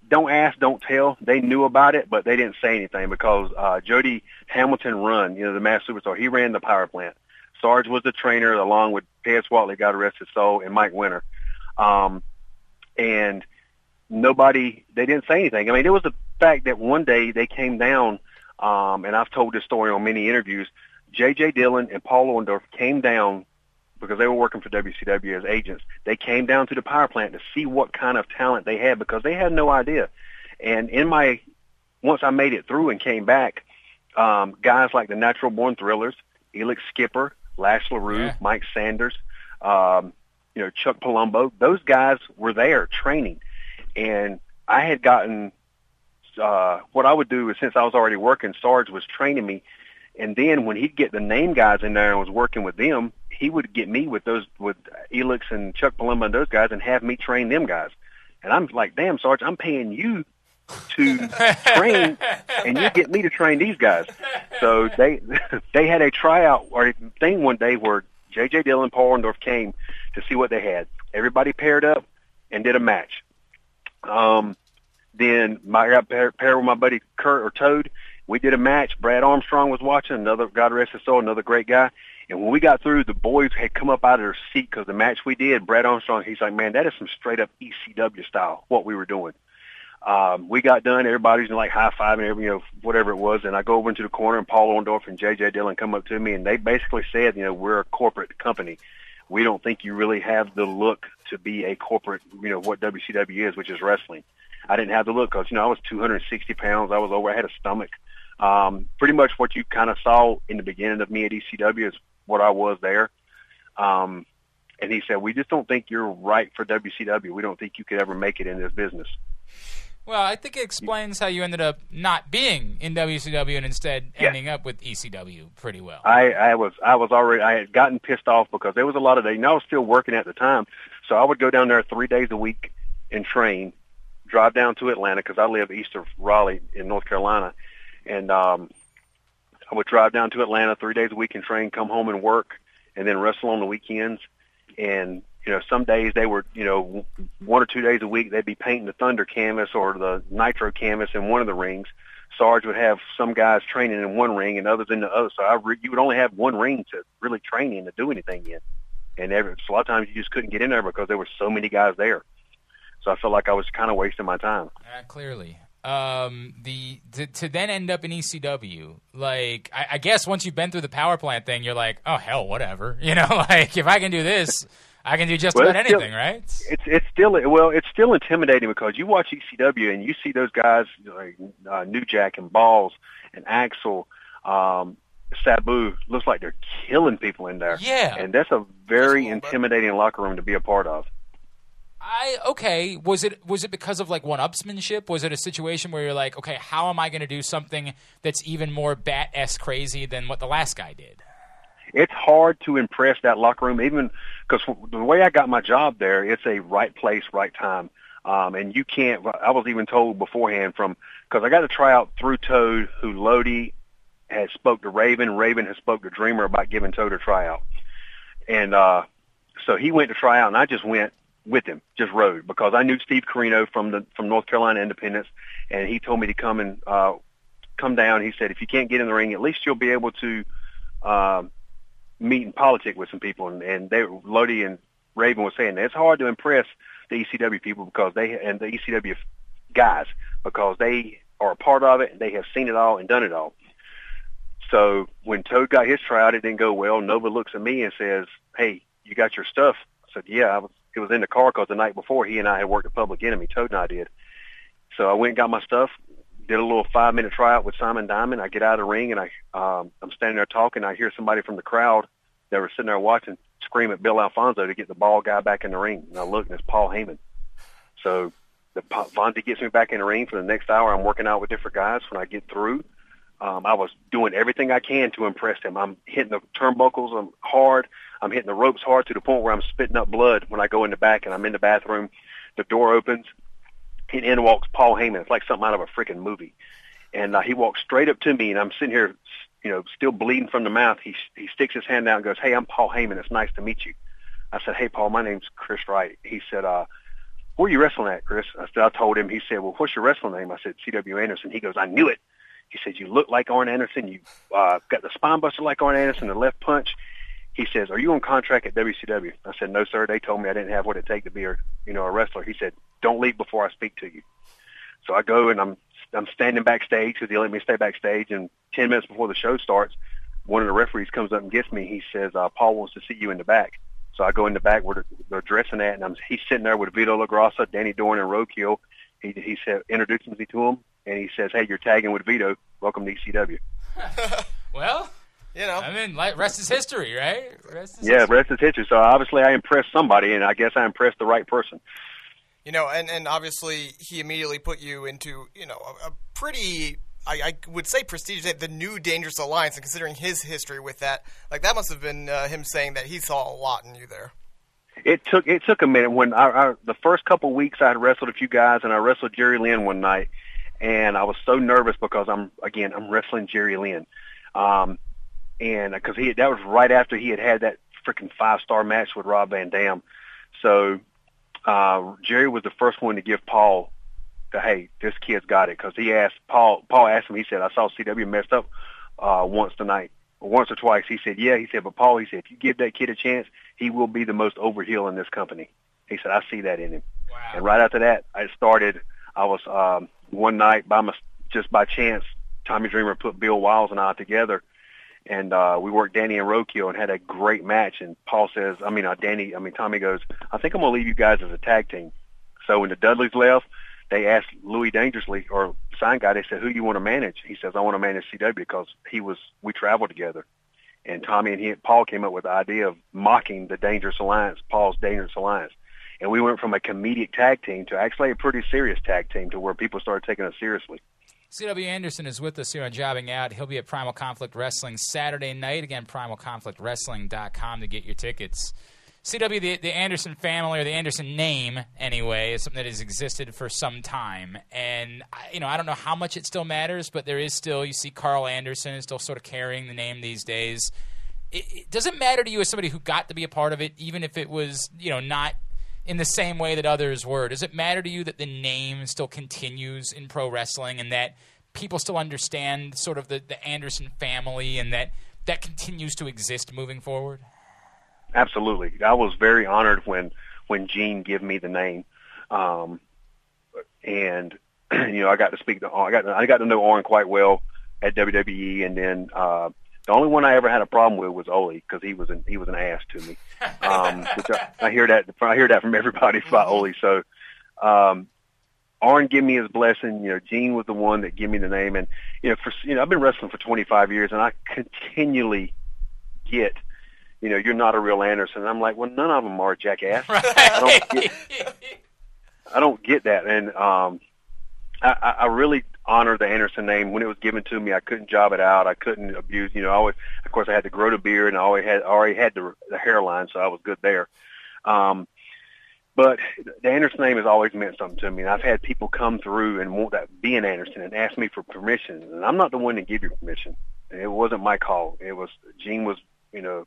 don't ask don't tell they knew about it but they didn't say anything because uh Jody Hamilton run you know the mass superstar he ran the power plant Sarge was the trainer along with Ted Swatley God rest his soul and Mike Winter um and nobody they didn't say anything I mean it was the fact that one day they came down um and I've told this story on many interviews JJ Dillon and Paul Orndorff came down because they were working for WCW as agents. They came down to the power plant to see what kind of talent they had because they had no idea. And in my, once I made it through and came back, um, guys like the Natural Born Thrillers, Elix Skipper, Lash LaRue, Yeah. Mike Sanders, um, you know, Chuck Palumbo, those guys were there training. And I had gotten, uh, what I would do is since I was already working, Sarge was training me. And then when he'd get the name guys in there and was working with them, he would get me with those with Elix and Chuck Palumbo and those guys and have me train them guys. And I'm like, damn, Sarge, I'm paying you to train, and you get me to train these guys. So they they had a tryout or a thing one day where J.J. Dillon, Paul Orndorff came to see what they had. Everybody paired up and did a match. Um, then my, I got paired, with my buddy Kurt or Toad. We did a match. Brad Armstrong was watching. Another God rest his soul, another great guy. And when we got through, the boys had come up out of their seat because the match we did, Brad Armstrong, he's like, man, that is some straight up ECW style, what we were doing. Um, we got done. Everybody's like high five and you know, whatever it was. And I go over into the corner and Paul Orndorff and JJ Dillon come up to me and they basically said, you know, we're a corporate company. We don't think you really have the look to be a corporate, you know, what WCW is, which is wrestling. I didn't have the look because, you know, I was 260 pounds. I was over, I had a stomach. Um, pretty much what you kind of saw in the beginning of me at ECW is what I was there. Um, and he said, we just don't think you're right for WCW. We don't think you could ever make it in this business. Well, I think it explains how you ended up not being in WCW and instead Yeah. ending up with ECW pretty well. I, I was I was already I had gotten pissed off because there was a lot of. You know, I was still working at the time, so I would go down there three days a week and train, drive down to Atlanta because I live east of Raleigh in North Carolina, and um, I would drive down to Atlanta three days a week and train, come home and work, and then wrestle on the weekends. And you know, some days they were you know one or two days a week they'd be painting the Thunder canvas or the Nitro canvas in one of the rings. Sarge would have some guys training in one ring and others in the other. So I re- you would only have one ring to really train in to do anything in. And every, so a lot of times you just couldn't get in there because there were so many guys there. So I felt like I was kind of wasting my time. Uh, clearly. Um, the to, to then end up in ECW, like I, I guess once you've been through the power plant thing, you're like, oh hell, whatever. You know, like if I can do this, I can do just Well, about it's still- anything, right? It's it's still well, it's still intimidating because you watch ECW and you see those guys like uh, New Jack and Balls and Axel, um, Sabu. Looks like they're killing people in there. Yeah. and that's a very That's cool, but- intimidating locker room to be a part of. I, okay. Was it was it because of like one-upsmanship? Was it a situation where you're like, okay, how am I going to do something that's even more bat s crazy than what the last guy did? It's hard to impress that locker room, even because the way I got my job there, it's a right place, right time. Um, and you can't. I was even told beforehand from because I got to try out through Toad, who Lodi had spoke to Raven. Raven has spoke to Dreamer about giving Toad a tryout, and uh, so he went to try out, and I just went with him, just rode because I knew Steve Corino from the from North Carolina Independence, and he told me to come and uh, come down. He said if you can't get in the ring, at least you'll be able to uh, meet and politic with some people. And, and they Lodi and Raven was saying that it's hard to impress the ECW people because they and the ECW guys because they are a part of it and they have seen it all and done it all. So when Toad got his tryout, it didn't go well. Nova looks at me and says, "Hey, you got your stuff?" I said, "Yeah, I was it was in the car because the night before he and I had worked at Public Enemy. Toad and I did. So I went and got my stuff, did a little five minute tryout with Simon Diamond. I get out of the ring and I um, I'm standing there talking. I hear somebody from the crowd that were sitting there watching scream at Bill Alfonso to get the ball guy back in the ring. And I look and it's Paul Heyman. So the Vontae gets me back in the ring for the next hour. I'm working out with different guys. When I get through, um, I was doing everything I can to impress him. I'm hitting the turnbuckles. I'm hard. I'm hitting the ropes hard to the point where I'm spitting up blood when I go in the back and I'm in the bathroom. The door opens and in walks Paul Heyman. It's like something out of a freaking movie. And uh, he walks straight up to me and I'm sitting here, you know, still bleeding from the mouth. He, he sticks his hand out and goes, hey, I'm Paul Heyman. It's nice to meet you. I said, hey, Paul, my name's Chris Wright. He said, uh, where are you wrestling at, Chris? I said, I told him. He said, well, what's your wrestling name? I said, C.W. Anderson. He goes, I knew it. He said, you look like Arn Anderson. You uh, got the spine buster like Arn Anderson, the left punch. He says, are you on contract at WCW? I said, no, sir. They told me I didn't have what it take to be a, you know, a wrestler. He said, don't leave before I speak to you. So I go and I'm, I'm standing backstage because they let me stay backstage. And 10 minutes before the show starts, one of the referees comes up and gets me. He says, uh, Paul wants to see you in the back. So I go in the back where they're dressing at, and I'm, he's sitting there with Vito LoGrasso, Danny Doring, and Roadkill. He, he said, introduces me to him, and he says, hey, you're tagging with Vito. Welcome to ECW. well, you know, I mean, rest is history, right? Rest is yeah, history. rest is history. So obviously I impressed somebody, and I guess I impressed the right person. You know, and, and obviously he immediately put you into, you know, a, a pretty I, I, would say prestigious, the new Dangerous Alliance, and considering his history with that, like that must have been uh, him saying that he saw a lot in you there. It took it took a minute when I, I the first couple of weeks I had wrestled a few guys and I wrestled Jerry Lynn one night, and I was so nervous because I'm again I'm wrestling Jerry Lynn, um, and because he that was right after he had had that freaking five star match with Rob Van Dam, so uh, Jerry was the first one to give Paul the hey, this kid's got it because he asked Paul. Paul asked him. He said, "I saw CW messed up uh, once tonight, once or twice." He said, "Yeah." He said, "But Paul," he said, "if you give that kid a chance, he will be the most overhill in this company." He said, "I see that in him." Wow. And right after that, I started. I was um, one night by my just by chance. Tommy Dreamer put Bill Wiles and I together, and uh, we worked Danny and Roadkill and had a great match. And Paul says, I mean, uh, Danny, I mean, Tommy goes, I think I'm gonna leave you guys as a tag team. So when the Dudleys left, they asked Louis Dangerously or sign guy. They said, "Who do you want to manage?" He says, "I want to manage CW because he was we traveled together." And Tommy and he, Paul came up with the idea of mocking the Dangerous Alliance, Paul's Dangerous Alliance, and we went from a comedic tag team to actually a pretty serious tag team to where people started taking us seriously. CW Anderson is with us here on Jobbing Out. He'll be at Primal Conflict Wrestling Saturday night. Again, primalconflictwrestling.com to get your tickets. CW, the, the Anderson family or the Anderson name, anyway, is something that has existed for some time. And, I- you know, I don't know how much it still matters, but there is still, you see Karl Anderson is still sort of carrying the name these days. It, it doesn't matter to you as somebody who got to be a part of it, even if it was, you know, not in the same way that others were. Does it matter to you that the name still continues in pro wrestling and that people still understand sort of the, the Anderson family and that that continues to exist moving forward? Absolutely, I was very honored when when Gene gave me the name, um, and you know I got to speak to I got I got to know Arn quite well at WWE, and then uh, the only one I ever had a problem with was Ole because he was an he was an ass to me. Um, which I, I hear that I hear that from everybody about Ole. So um, Arn give me his blessing. You know, Gene was the one that gave me the name, and you know, for you know, I've been wrestling for 25 years, and I continually get, you know, you're not a real Anderson. And I'm like, well, none of them are jackass. I don't get, I don't get that, and um, I I really honor the Anderson name. When it was given to me, I couldn't job it out. I couldn't abuse. You know, I always, of course, I had to grow the beard, and I always had already had the, the hairline, so I was good there. Um, but the Anderson name has always meant something to me, and I've had people come through and want that be an Anderson and ask me for permission, and I'm not the one to give you permission. It wasn't my call. It was Gene was, you know,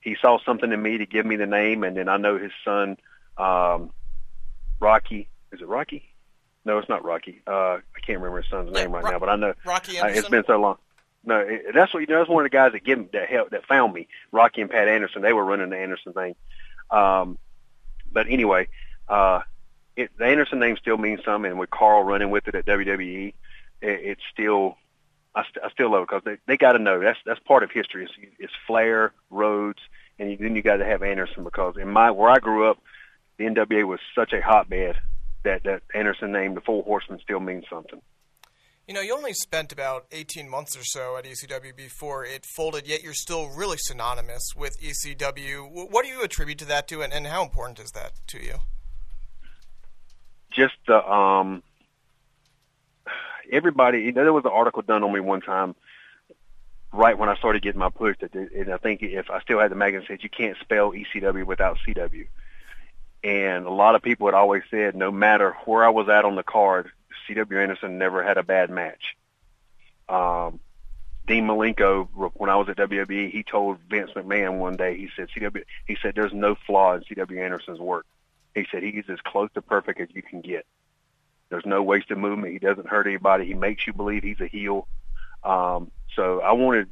he saw something in me to give me the name, and then I know his son, um, Rocky. Is it Rocky? No, it's not Rocky. Uh, I can't remember his son's name right Ro- now, but I know Rocky uh, it's Anderson? been so long. No, it, that's what you know. That's one of the guys that give that helped that found me. Rocky and Pat Anderson. They were running the Anderson thing. Um, but anyway, uh, it, the Anderson name still means something. And with Karl running with it at WWE, it, it's still I, st- I still love it because they they got to know that's that's part of history. It's, it's Flair, Rhodes, and you, then you got to have Anderson because in my where I grew up, the NWA was such a hotbed that that Anderson name, the Four Horsemen, still means something. You know, you only spent about 18 months or so at ECW before it folded, yet you're still really synonymous with ECW. What do you attribute to that to, and, and how important is that to you? just the um everybody you know, there was an article done on me one time right when I started getting my push that and I think if I still had the magazine said you can't spell ECW without CW and a lot of people had always said no matter where I was at on the card CW Anderson never had a bad match um Dean Malenko, when I was at WWE, he told Vince McMahon one day, he said, CW, he said, there's no flaw in CW Anderson's work. He said, he's as close to perfect as you can get. There's no wasted movement. He doesn't hurt anybody. He makes you believe he's a heel. Um, so I wanted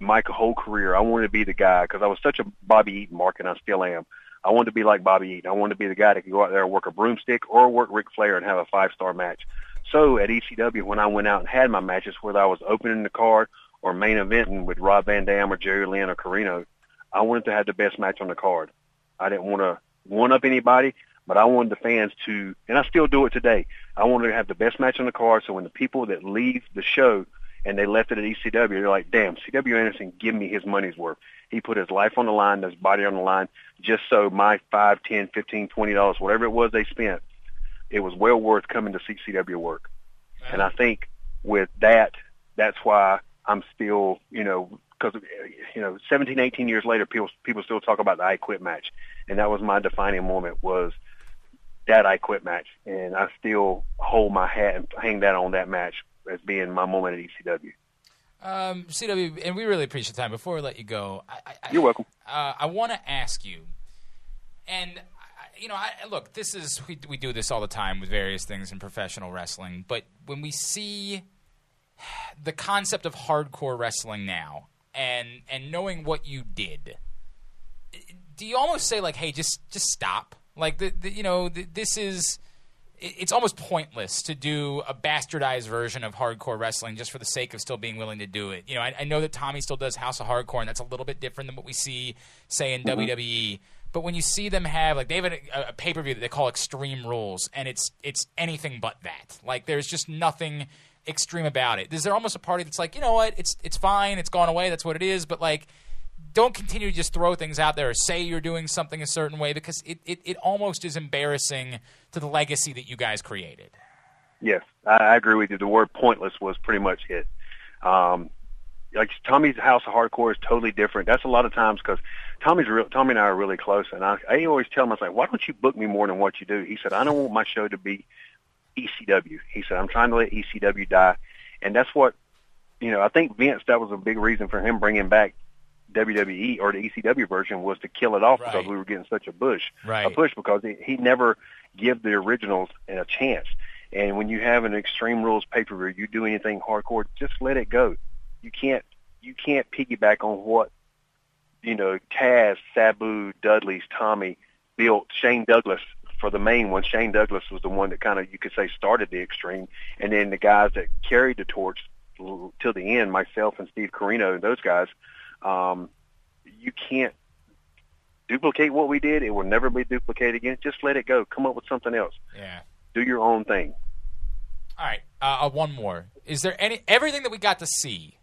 my whole career, I wanted to be the guy because I was such a Bobby Eaton mark, and I still am. I wanted to be like Bobby Eaton. I wanted to be the guy that could go out there and work a broomstick or work Ric Flair and have a five-star match. So at ECW, when I went out and had my matches, whether I was opening the card or main eventing with Rob Van Dam or Jerry Lynn or Corino, I wanted to have the best match on the card. I didn't want to one up anybody, but I wanted the fans to, and I still do it today. I wanted to have the best match on the card, so when the people that leave the show and they left it at ECW, they're like, "Damn, CW Anderson, give me his money's worth. He put his life on the line, his body on the line, just so my five, ten, fifteen, twenty dollars, whatever it was they spent, it was well worth coming to see CW work." And I think with that, that's why I'm still, you know, because you know, 17, 18 years later, people people still talk about the I Quit match, and that was my defining moment was that I Quit match, and I still hold my hat and hang that on that match as being my moment at ECW. Um, CW, and we really appreciate the time. Before we let you go, I, I, You're welcome. uh, I want to ask you, and I- you know, I, look, this is we we do this all the time with various things in professional wrestling, but when we see the concept of hardcore wrestling now, and and knowing what you did, do you almost say like, hey, just just stop? Like the, the you know, the, this is it's almost pointless to do a bastardized version of hardcore wrestling just for the sake of still being willing to do it. You know, I, I know that Tommy still does House of Hardcore, and that's a little bit different than what we see, say, in mm-hmm. WWE. But when you see them have like they have a, a pay per view that they call Extreme Rules, and it's it's anything but that. Like there's just nothing extreme about it. Is there almost a party that's like, you know what, it's it's fine, it's gone away, that's what it is, but like don't continue to just throw things out there or say you're doing something a certain way because it, it, it almost is embarrassing to the legacy that you guys created. Yes, I, agree with you. The word pointless was pretty much it. Um, like Tommy's House of Hardcore is totally different. That's a lot of times because Tommy's real. Tommy and I are really close, and I, I always tell him, I was like, "Why don't you book me more than what you do?" He said, "I don't want my show to be ECW." He said, "I'm trying to let ECW die," and that's what you know. I think Vince that was a big reason for him bringing back WWE or the ECW version was to kill it off because we were getting such a push, Right. a push because he, he never give the originals a chance. And when you have an Extreme Rules pay per view, you do anything hardcore, just let it go. You can't you can't piggyback on what you know Taz, Sabu, Dudley's, Tommy built. Shane Douglas for the main one. Shane Douglas was the one that kind of you could say started the Extreme, and then the guys that carried the torch till the end, myself and Steve Corino and those guys. Um, you can't duplicate what we did. It will never be duplicated again. Just let it go. Come up with something else. Yeah. Do your own thing. All right. Uh, uh, one more. Is there any everything that we got to see?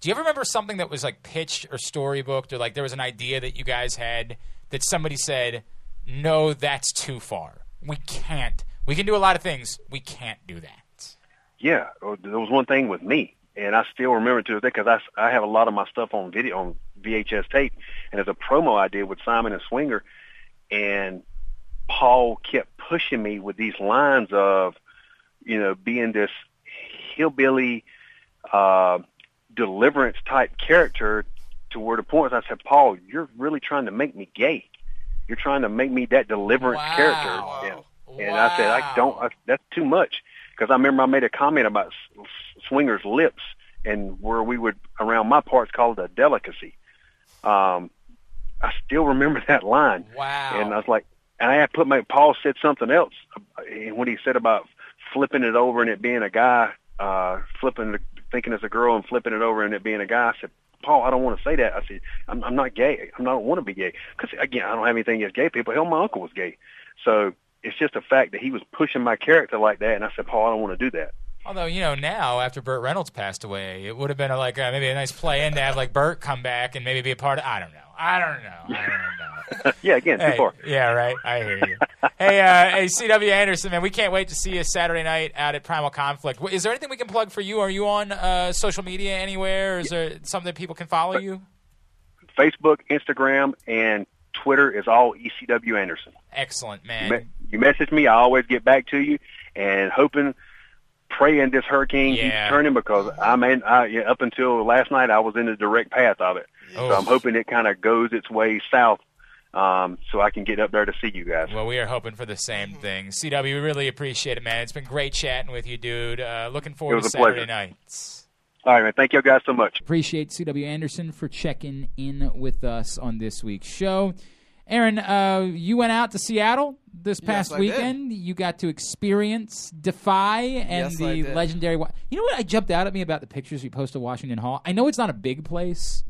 Do you ever remember something that was like pitched or storybooked, or like there was an idea that you guys had that somebody said, "No, that's too far." we can't. We can do a lot of things. We can't do that. Yeah, there was one thing with me, and I still remember to this day because I, I have a lot of my stuff on video on VHS tape, and there's a promo I did with Simon and Swinger, and Paul kept pushing me with these lines of, you know, being this hillbilly uh, deliverance type character to where the point was I said, Paul, you're really trying to make me gay. You're trying to make me that deliverance Wow. character. And, and I said, I don't, I, that's too much. Because I remember I made a comment about Swinger's lips and where we would, around my parts, call it a delicacy. Um, I still remember that line. Wow. And I was like, and I had put my, Paul said something else uh, when he said about flipping it over and it being a guy, uh, flipping, thinking it's a girl and flipping it over and it being a guy. I said, Paul, I don't want to say that. I said, I'm, I'm not gay. I don't want to be gay. Because, again, I don't have anything against gay people. Hell, my uncle was gay. So it's just a fact that he was pushing my character like that. And I said, Paul, I don't want to do that. Although you know now, after Burt Reynolds passed away, it would have been a, like uh, maybe a nice play in to have like Burt come back and maybe be a part of. I don't know. I don't know. I don't know. yeah, again, Hey, far. yeah, right. I hear you. hey, uh, hey, CW Anderson, man, we can't wait to see you Saturday night out at Primal Conflict. Is there anything we can plug for you? Are you on uh, social media anywhere? Is there something that people can follow you? Facebook, Instagram, and Twitter is all ECW Anderson. Excellent, You, man. me- you message me, I always get back to you, and hoping, praying this hurricane Yeah. keeps turning because I'm in. I, yeah, up until last night, I was in the direct path of it, so Oh. I'm hoping it kind of goes its way south, um, so I can get up there to see you guys. Well, we are hoping for the same thing. CW, we really appreciate it, man. It's been great chatting with you, dude. Uh, looking forward It was to a pleasure. Saturday nights. All right, man. Thank you guys so much. Appreciate CW Anderson for checking in with us on this week's show. Aaron, uh, you went out to Seattle this past did. weekend. You got to experience Defy and Yes, the legendary. Wa- You know what? I jumped out at me about the pictures you posted of Washington Hall. I know it's not a big place,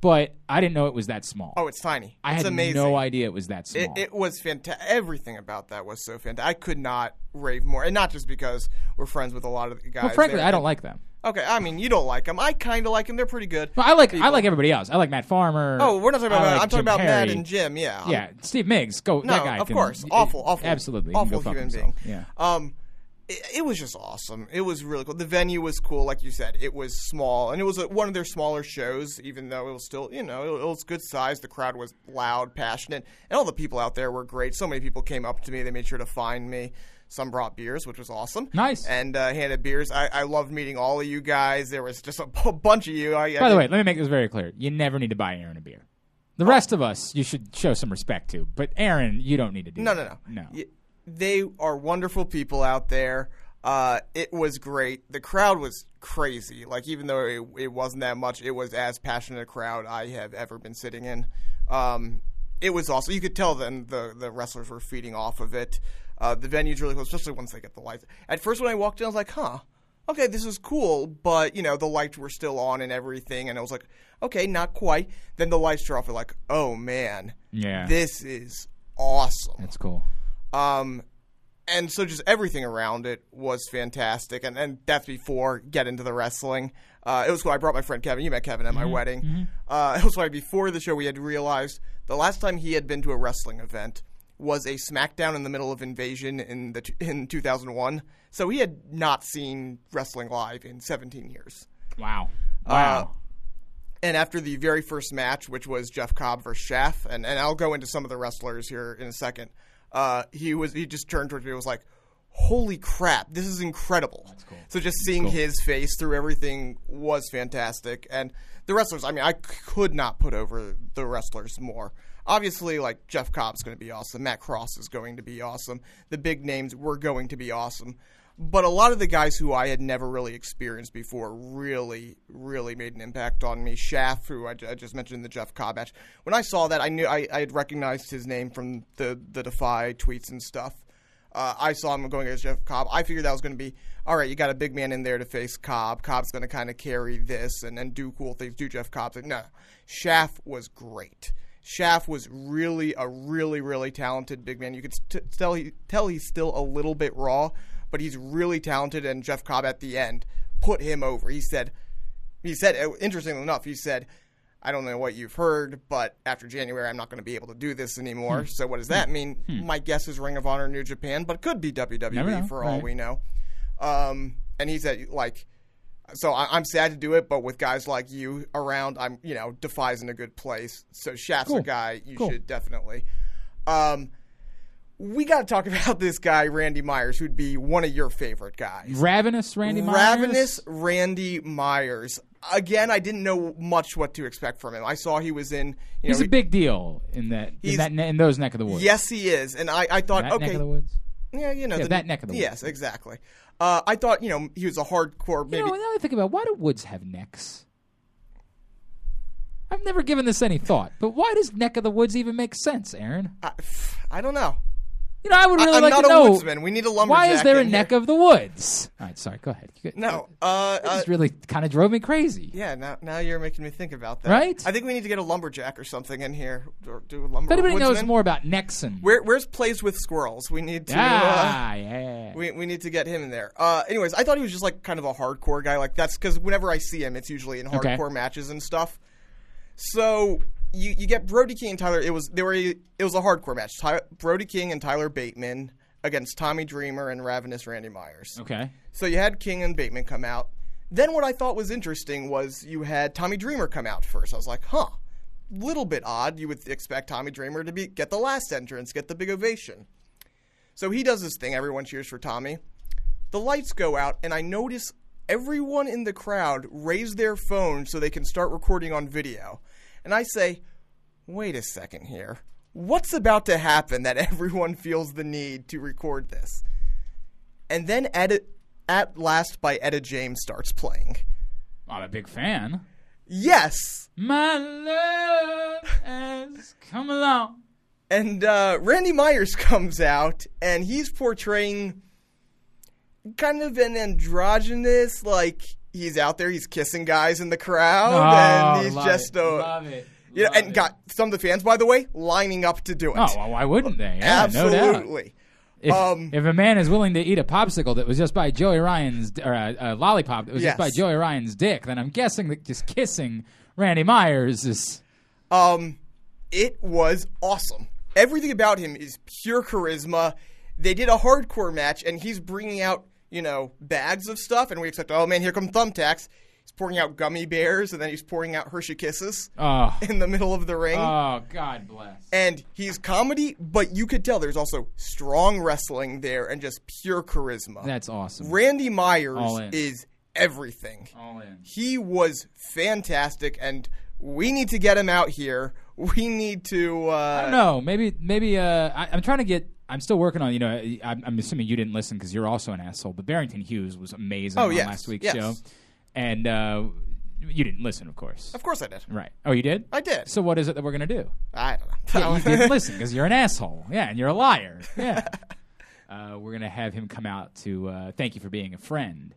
but I didn't know it was that small. Oh, it's tiny. I it's had amazing. no idea it was that small. It, it was fantastic. Everything about that was so fantastic. I could not rave more, and not just because we're friends with a lot of the guys. well, frankly. I don't like them. Okay, I mean, you don't like them. I kind of like them. They're pretty good. Well, I like I like everybody else. I like Matt Farmer. Oh, we're not talking about. Like I'm talking Jim about Matt and Jim. Yeah. Yeah, Steve Miggs. Go. No, that guy of can- course. Awful, awful. Absolutely. Awful human being. Yeah. Um, it, it was just awesome. It was really cool. The venue was cool, like you said. It was small, and it was a, one of their smaller shows. Even though it was still, you know, it, it was good size. The crowd was loud, passionate, and all the people out there were great. So many people came up to me. They made sure to find me. Some brought beers, which was awesome. Nice. And uh, handed beers. I, I loved meeting all of you guys. There was just a b- bunch of you. I, I By the way, let me make this very clear. You never need to buy Aaron a beer. The rest of us, you should show some respect to. But Aaron, you don't need to do No, no, no. No. Y- They are wonderful people out there. Uh, it was great. The crowd was crazy. Like even though it, it wasn't that much, it was as passionate a crowd I have ever been sitting in. Um, it was awesome. You could tell then the the wrestlers were feeding off of it. Uh, the venue's really cool, especially once they get the lights. At first, when I walked in, I was like, "Huh, okay, this is cool," but you know the lights were still on and everything, and I was like, "Okay, not quite." Then the lights are off. I'm like, "Oh man, Yeah. this is awesome." That's cool. Um, and so just everything around it was fantastic. And, and that's before get into the wrestling. Uh, it was cool. I brought my friend Kevin. You met Kevin at my wedding. Uh, it was funny. Before the show, we had realized the last time he had been to a wrestling event was a SmackDown in the middle of Invasion in the in 2001. So he had not seen wrestling live in 17 years. Wow. Uh, Wow. And after the very first match, which was Jeff Cobb versus Shaft, and, and I'll go into some of the wrestlers here in a second. Uh, he was he just turned towards me and was like, "Holy crap, this is incredible!" So just seeing his face through everything was fantastic, and the wrestlers. I mean, I could not put over the wrestlers more. Obviously, like Jeff Cobb's going to be awesome. Matt Cross is going to be awesome. The big names were going to be awesome. But a lot of the guys who I had never really experienced before really, really made an impact on me. Shaft, who I, I just mentioned in the Jeff Cobb match. When I saw that, I knew I, I had recognized his name from the the Defy tweets and stuff. Uh, I saw him going against Jeff Cobb. I figured that was going to be all right. You got a big man in there to face Cobb. Cobb's going to kind of carry this and then do cool things. Do Jeff Cobb? Like, No, Shaft was great. Shaft was really a really really talented big man. You could st- tell he tell he's still a little bit raw, but he's really talented. And Jeff Cobb at the end put him over. He said, he said, interestingly enough, he said, I don't know what you've heard, but after January, I'm not going to be able to do this anymore. So what does that mean? My guess is Ring of Honor, New Japan, but could be WWE for all we know. Um, and he said like, so I, I'm sad to do it, but with guys like you around, I'm you know Defy's in a good place. So Shat's Cool. a guy you Cool. should definitely. Um, we got to talk about this guy Randy Myers, who'd be one of your favorite guys. Ravenous Randy Myers. Ravenous Randy Myers. Again, I didn't know much what to expect from him. I saw he was in. You He's know, a big deal in that in He's- that in those neck of the woods. Yes, he is, and I, I thought, that okay, neck of the woods. yeah, you know, Yeah, the- that neck of the woods. Yes, exactly. Uh, I thought, you know, he was a hardcore. You Maybe know, now I think about it, why do woods have necks? I've never given this any thought, but why does neck of the woods even make sense, Aaron? I, I don't know. You know, I would I- really I'm like not to a know woodsman. We need a why is there a neck here. of the woods? All right, sorry, go ahead. Could- No, uh, This uh, really kind of drove me crazy. yeah. Now, now you're making me think about that. Right? I think we need to get a lumberjack or something in here, or do a lumber. If anybody knows more about Nexon, Where, where's plays with squirrels? We need to. uh, ah, yeah, We, we need to get him in there. Uh, anyways, I thought he was just like kind of a hardcore guy. Like that's because whenever I see him, it's usually in Okay. hardcore matches and stuff. So you you get Brody King and Tyler. It was they were a, it was a hardcore match. Ty, Brody King and Tyler Bateman against Tommy Dreamer and Ravenous Randy Myers. okay. So you had King and Bateman come out. Then what I thought was interesting was you had Tommy Dreamer come out first. I was like, huh, little bit odd. You would expect Tommy Dreamer to be get the last entrance, get the big ovation. So he does this thing. Everyone cheers for Tommy. The lights go out, and I notice everyone in the crowd raise their phone so they can start recording on video. And I say, wait a second here. What's about to happen that everyone feels the need to record this? And then Ed, At Last by Etta James starts playing. I'm a big fan. Yes! My love has come along. And uh, Randy Myers comes out, and he's portraying kind of an androgynous, like he's out there, he's kissing guys in the crowd, and he's Oh, just it, a. love it. You know, love and it. got some of the fans, by the way, lining up to do it. Oh, well, why wouldn't they? Yeah, no doubt. Absolutely. If, Um, if a man is willing to eat a popsicle that was just by Joey Ryan's or a, a lollipop that was just by Joey Ryan's dick, then I'm guessing that just kissing Randy Myers is Um, it was awesome. Everything about him is pure charisma. They did a hardcore match, and he's bringing out, you know, bags of stuff, and we expect, oh man, here come thumbtacks. He's pouring out gummy bears, and then he's pouring out Hershey Kisses oh in the middle of the ring. oh God bless. and he's comedy, but you could tell there's also strong wrestling there and just pure charisma. That's awesome. Randy Myers is everything. All in. He was fantastic, and we need to get him out here. We need to. Uh, I don't know. Maybe maybe uh, I, I'm trying to get. I'm still working on. You know, I'm, I'm assuming you didn't listen because you're also an asshole. But Barrington Hughes was amazing Oh, on yes, last week's yes. show, and uh, you didn't listen, of course. Of course I did. Right. Oh, you did. I did. So what is it that we're gonna do? I don't know. Yeah, you didn't listen because you're an asshole. Yeah, and you're a liar. Yeah. uh, we're gonna have him come out to uh, thank you for being a friend.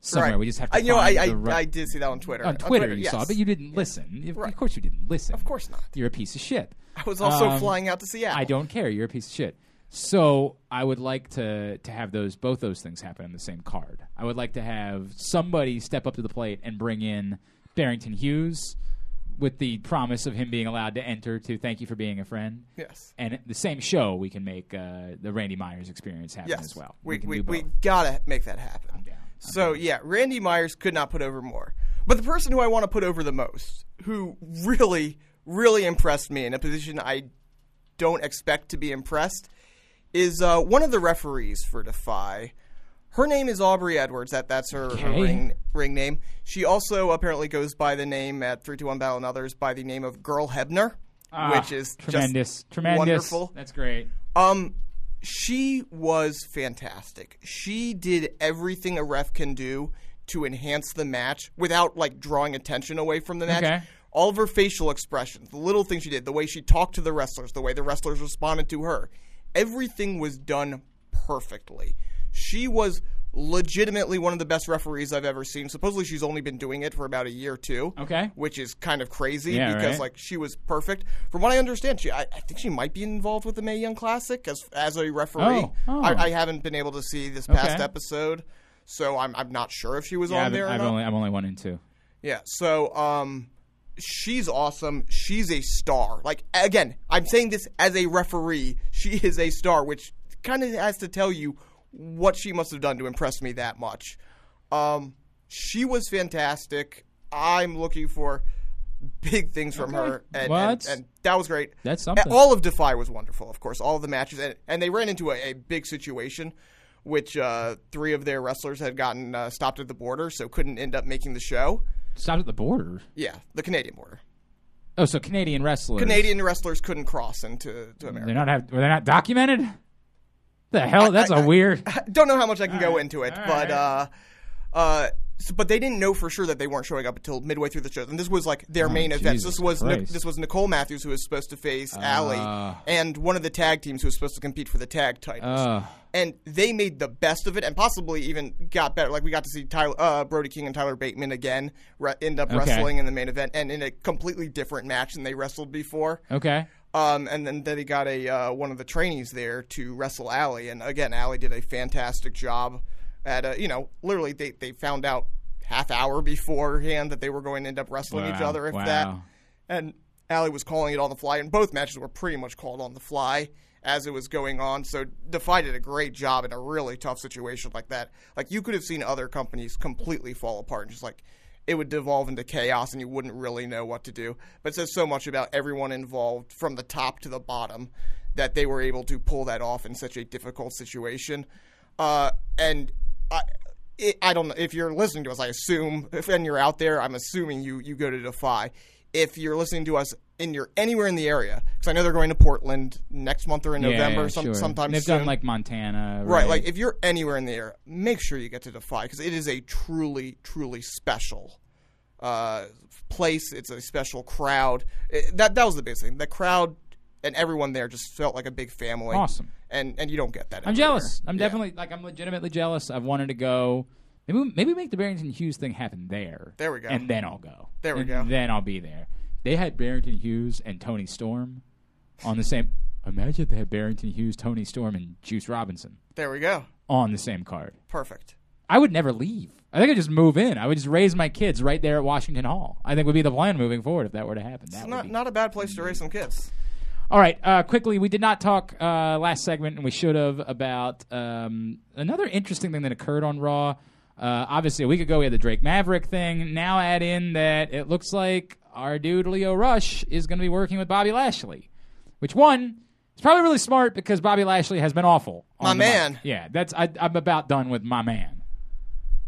Somewhere Right. we just have to I, you know, I, right- I did see that on Twitter. on Twitter, you yes. saw, it, but you didn't listen. Of- Right. Of course, you didn't listen. Of course not. You're a piece of shit. I was also Um, flying out to Seattle. I don't care. You're a piece of shit. So I would like to to have those both those things happen on the same card. I would like to have somebody step up to the plate and bring in Barrington Hughes with the promise of him being allowed to enter to thank you for being a friend. Yes. And the same show, we can make uh, the Randy Myers experience happen Yes. as well. We, can we, do we both. gotta make that happen. I'm down. So yeah, Randy Myers could not put over more. But the person who I want to put over the most, who really, really impressed me in a position I don't expect to be impressed, is uh, one of the referees for Defy. Her name is Aubrey Edwards. That that's her, her Okay. ring ring name. She also apparently goes by the name at three two one Battle and Others by the name of Girl Hebner, Ah, which is tremendous, just tremendous. wonderful. That's great. Um, she was fantastic. She did everything a ref can do to enhance the match without like drawing attention away from the match. Okay. All of her facial expressions, the little things she did, the way she talked to the wrestlers, the way the wrestlers responded to her, everything was done perfectly. She was legitimately one of the best referees I've ever seen. Supposedly she's only been doing it for about a year or two. Okay. Which is kind of crazy Yeah, because right. like she was perfect. From what I understand, she I, I think she might be involved with the Mae Young Classic as as a referee. Oh, oh. I, I haven't been able to see this past Okay. episode, so I'm I'm not sure if she was Yeah, on I've, there or I've not. only I'm only one and two. Yeah. So um, she's awesome. She's a star. Like again, I'm saying this as a referee. She is a star, which kind of has to tell you what she must have done to impress me that much. Um, she was fantastic. I'm looking for big things from Okay. her, and, and, and that was great. That's something. All of Defy was wonderful, of course. All of the matches, and, and they ran into a, a big situation, which uh, three of their wrestlers had gotten uh, stopped at the border, so couldn't end up making the show. Stopped at the border. Yeah, the Canadian border. Oh, so Canadian wrestlers. Canadian wrestlers couldn't cross into to America. They're not have. Were they not documented? The hell? That's a weird. Don't know how much I can go into it, but uh, uh, so, but they didn't know for sure that they weren't showing up until midway through the show, and this was like their main event. Oh, This was this was Nicole Matthews who was supposed to face Allie, Ah. and one of the tag teams who was supposed to compete for the tag titles. Ah. and they made the best of it, and possibly even got better. Like we got to see Tyler, uh, Brody King and Tyler Bateman again re- end up Okay. wrestling in the main event, and in a completely different match than they wrestled before. Okay. Um, and then they got a uh, one of the trainees there to wrestle Allie, and again, Allie did a fantastic job. At uh, you know, literally they they found out half hour beforehand that they were going to end up wrestling each other, if wow. that. And Allie was calling it on the fly, and both matches were pretty much called on the fly as it was going on. So Defy did a great job in a really tough situation like that. Like you could have seen other companies completely fall apart and just like it would devolve into chaos and you wouldn't really know what to do. But it says so much about everyone involved from the top to the bottom that they were able to pull that off in such a difficult situation. Uh, and I, it, I don't know if you're listening to us. I assume if and you're out there, I'm assuming you you go to Defy. If you're listening to us and you're anywhere in the area, because I know they're going to Portland next month or in Yeah, November, yeah, some sure. sometime They've soon. done like Montana. Right, Right. like if you're anywhere in the area, make sure you get to Defy because it is a truly, truly special uh, place. It's a special crowd. It, that that was the biggest thing. The crowd and everyone there just felt like a big family. Awesome. And and you don't get that. I'm everywhere. jealous. I'm Yeah. definitely like I'm legitimately jealous. I've wanted to go. Maybe maybe make the Barrington Hughes thing happen there. There we go. And then I'll go. There we And go. Then I'll be there. They had Barrington Hughes and Toni Storm on the same. Imagine if they had Barrington Hughes, Toni Storm, and Juice Robinson There we go. on the same card. Perfect. I would never leave. I think I'd just move in. I would just raise my kids right there at Washington Hall. I think would be the plan moving forward if that were to happen. That It's not be not a bad place to raise some kids. All right, uh, quickly, we did not talk uh, last segment, and we should have about um, another interesting thing that occurred on Raw. Uh, obviously, a week ago we had the Drake Maverick thing. Now add in that it looks like our dude Lio Rush is going to be working with Bobby Lashley, which one is probably really smart because Bobby Lashley has been awful. on My the mic. man. Yeah, that's I, I'm about done with my man.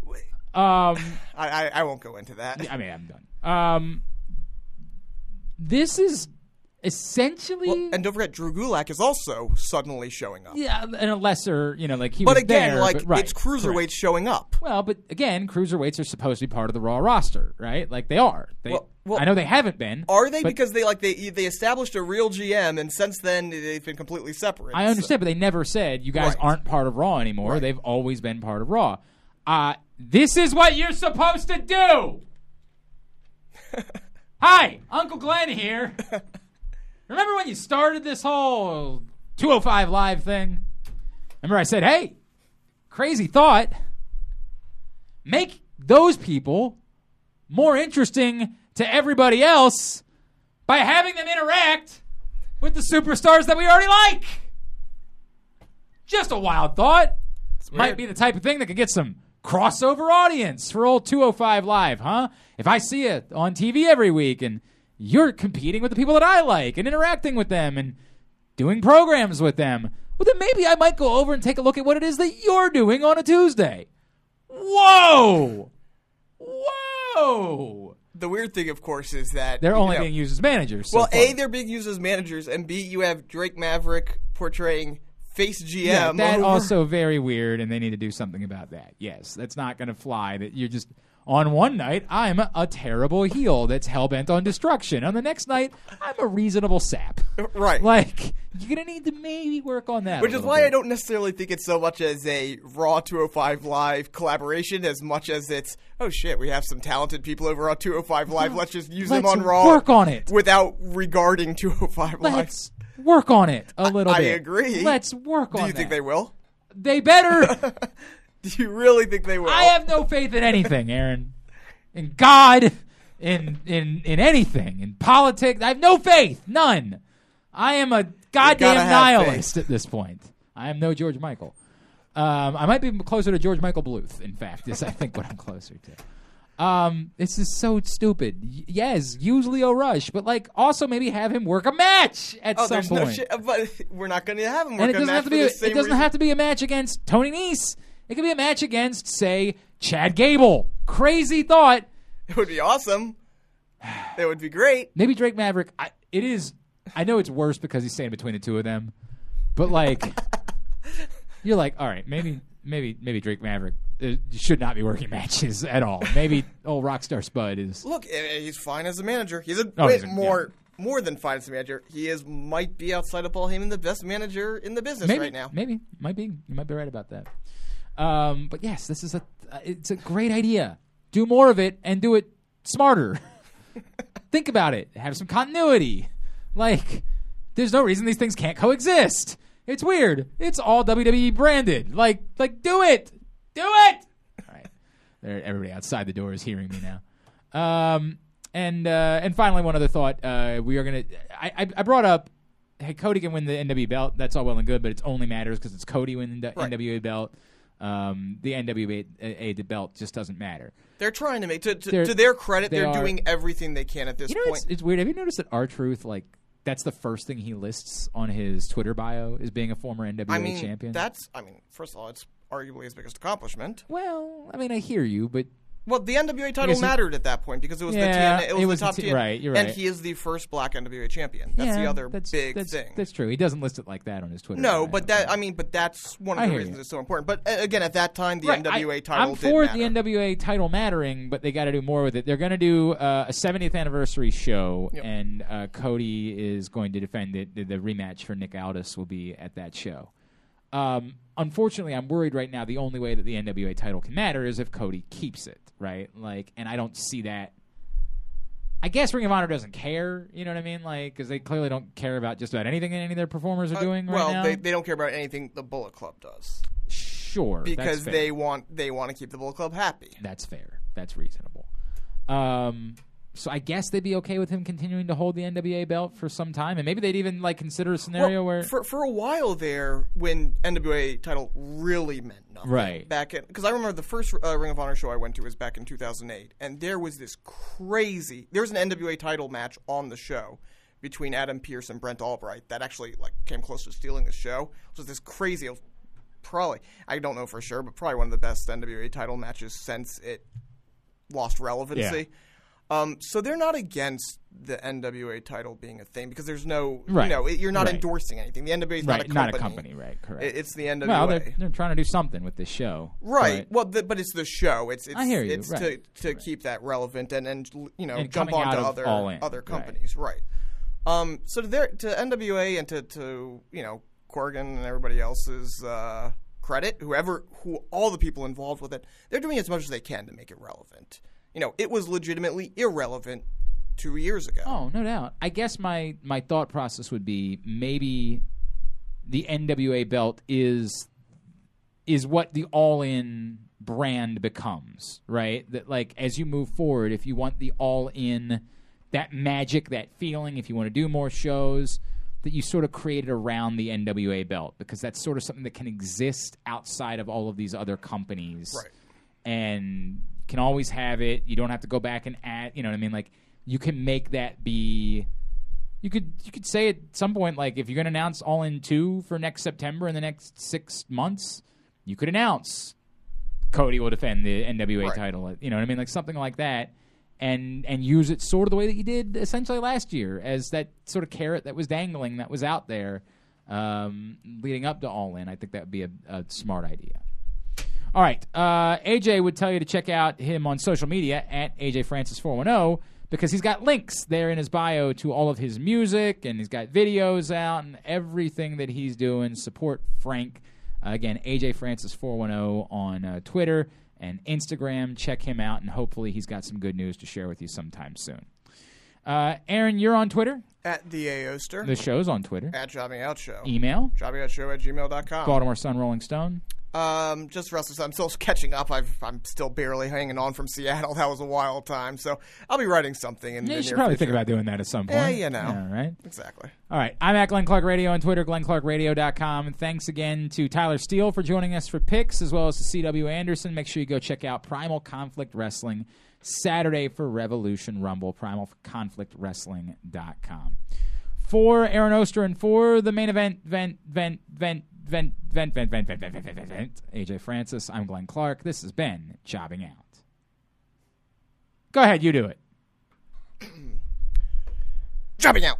Um, I, I I won't go into that. I mean, I'm done. Um, this is essentially. Well, and don't forget, Drew Gulak is also suddenly showing up. Yeah, in a lesser, you know, like he but was again, there, like but- right, it's cruiserweights correct. showing up. Well, but again, cruiserweights are supposed to be part of the Raw roster, right? Like they are. They, Well- well- I know they haven't been. Are they? because they like they they established a real GM, and since then they've been completely separate. I understand, but they never said you guys Right. aren't part of Raw anymore. They've always been part of Raw. Uh, this is what you're supposed to do. Hi, Uncle Glenn here. Remember when you started this whole 205 Live thing? Remember I said, hey, crazy thought. Make those people more interesting to everybody else by having them interact with the superstars that we already like. Just a wild thought. Might be the type of thing that could get some crossover audience for old 205 Live, huh? If I see it on TV every week and you're competing with the people that I like and interacting with them and doing programs with them, well, then maybe I might go over and take a look at what it is that you're doing on a Tuesday. Whoa! Whoa! The weird thing, of course, is that They're only know- being used as managers. so well, far. a they're being used as managers, and b you have Drake Maverick portraying face GM. Yeah, that over- also very weird, and they need to do something about that. Yes, that's not going to fly. That you're just on one night I'm a terrible heel that's hell bent on destruction. On the next night I'm a reasonable sap. right. Like you're gonna need to maybe work on that. Which is why bit. I don't necessarily think it's so much as a Raw 205 Live collaboration as much as it's, oh shit, we have some talented people over on 205 Live. Let's just use them Let's on Raw. work on it. Without regarding 205 Live. Let's work on it a little I bit. I agree. Let's work Do on it. Do you think they will? They better. Do you really think they will? I have no faith in anything, Aaron. In God, in in in anything in politics. I have no faith, none. I am a goddamn nihilist at this point. I am no George Michael. Um, I might be closer to George Michael Bluth. In fact, is I think what I'm closer to. Um, this is so stupid. Y- yes, use Lio Rush, but like also maybe have him work a match at Oh, some there's point. no shit. But we're not going to have him. and work it doesn't match have to be. A, it doesn't reason. have to be a match against Tony Nese. It could be a match against, say, Chad Gable. Crazy thought. It would be awesome. It would be great. Maybe Drake Maverick. I, it is. I know it's worse because he's staying between the two of them, but like, you're like, all right, maybe, maybe, maybe Drake Maverick uh, should not be working matches at all. Maybe old Rockstar Spud is. Look, eh, he's fine as a manager. He's a Oh, wait, he's a- more more than fine as a manager. He is might be outside of Paul Heyman the best manager in the business maybe, right now. Maybe, might be. You might be right about that. Um, but yes, this is a. Uh, it's a great idea. Do more of it and do it smarter. Think about it. Have some continuity. Like, there's no reason these things can't coexist. It's weird. It's all WWE branded. Like, like, do it. Do it. All right. There, everybody outside the door is hearing me now. Um, and uh, and finally, one other thought. Uh, we are gonna. I, I I brought up. Hey, Cody can win the NWA belt. That's all well and good, but it only matters because it's Cody winning the Right. NWA belt. Um, the NWA a, the belt just doesn't matter. They're trying to make to, to, to their credit, they they're are- doing everything they can at this You know, point. it's, it's weird. Have you noticed that R-Truth like that's the first thing he lists on his Twitter bio is being a former NWA I mean, champion? that's I mean, first of all, it's arguably his biggest accomplishment. well, I mean, I hear you, but Well, the NWA title he- mattered at that point because it was Yeah, the TNA, it was, it was the top T- TNA, right, you're and right. he is the first Black NWA champion. That's the Yeah, other that's, big that's, thing. That's true. He doesn't list it like that on his Twitter. no, but that I mean, but that's one of I the hear reasons you. it's so important. But uh, again, at that time, the NWA I, title I'm did for matter. the NWA title mattering, but they got to do more with it. They're going to do uh, a 70th anniversary show, and uh, Cody is going to defend it. The, the rematch for Nick Aldis will be at that show. Um, unfortunately, I'm worried right now. The only way that the NWA title can matter is if Cody keeps it, right? Like, and I don't see that. I guess Ring of Honor doesn't care. You know what I mean? Like, because they clearly don't care about just about anything that any of their performers are Uh, doing well, right now. they, they don't care about anything the Bullet Club does sure, that's because they want they want to keep the Bullet Club happy. That's fair. That's reasonable. Um, so I guess they'd be okay with him continuing to hold the NWA belt for some time, and maybe they'd even like consider a scenario Well, where for for a while there, when NWA title really meant nothing, Right. Back in because I remember the first uh, Ring of Honor show I went to was back in 2008, and there was this crazy. There was an NWA title match on the show between Adam Pearce and Brent Albright that actually like came close to stealing the show. It was this crazy. Probably I don't know for sure, but probably one of the best NWA title matches since it lost relevancy. Um, so they're not against the NWA title being a thing because there's no, Right. you know, it- you're not Right. endorsing anything. The NWA is right, not a company. company, right? Correct. It- It's the NWA. well, they're, they're trying to do something with this show, right. but- Well, the, but it's the show. It's it's I hear you, it's to to keep that relevant and and you know And jump onto other other companies, right? Um, so to their to NWA and to to you know Corgan and everybody else's uh, credit, whoever who all the people involved with it, they're doing as much as they can to make it relevant. You know, it was legitimately irrelevant two years ago. Oh, no doubt. I guess my my thought process would be maybe the NWA belt is is what the all in brand becomes, right? That like as you move forward, if you want the all in that magic, that feeling, if you want to do more shows, that you sort of created around the NWA belt because that's sort of something that can exist outside of all of these other companies. Right. And can always have it. You don't have to go back and add, you know what I mean? Like you can make that be you could you could say at some point like if you're going to announce all in 2 for next September in the next 6 months, you could announce Cody will defend the NWA Right. title. You know what I mean? Like something like that. And and use it sort of the way that you did essentially last year as that sort of carrot that was dangling that was out there um, leading up to All In. I think that would be a, a smart idea. All right. Uh, AJ would tell you to check out him on social media at AJ Francis 410 because he's got links there in his bio to all of his music and he's got videos out and everything that he's doing. Support Frank. Uh, again, AJ Francis 410 on uh, Twitter and Instagram. Check him out and hopefully he's got some good news to share with you sometime soon. Uh, Aaron, you're on Twitter. At the AOster. The show's on Twitter. at Jobbing Out Show. Email Jobbing Out Show at gmail.com. Baltimore Sun Rolling Stone. Um, just wrestling. I'm still catching up. I've, I'm still barely hanging on from Seattle. That was a wild time. So I'll be writing something in Yeah, you should probably future. think about doing that at some point. Yeah, you know. All right. Exactly. All right. I'm at Glenn Clark Radio on Twitter, glennclarkradio.com. And thanks again to Tyler Steele for joining us for picks, as well as to CW Anderson. Make sure you go check out Primal Conflict Wrestling Saturday for Revolution Rumble, primalconflictwrestling.com. For Aaron Oster and for the main event, vent, vent, vent, vent, vent, vent, vent, vent, vent, vent, vent, vent, AJ Francis, I'm Glenn Clark. This has been Jobbing Out. Go ahead, you do it. Dropping out.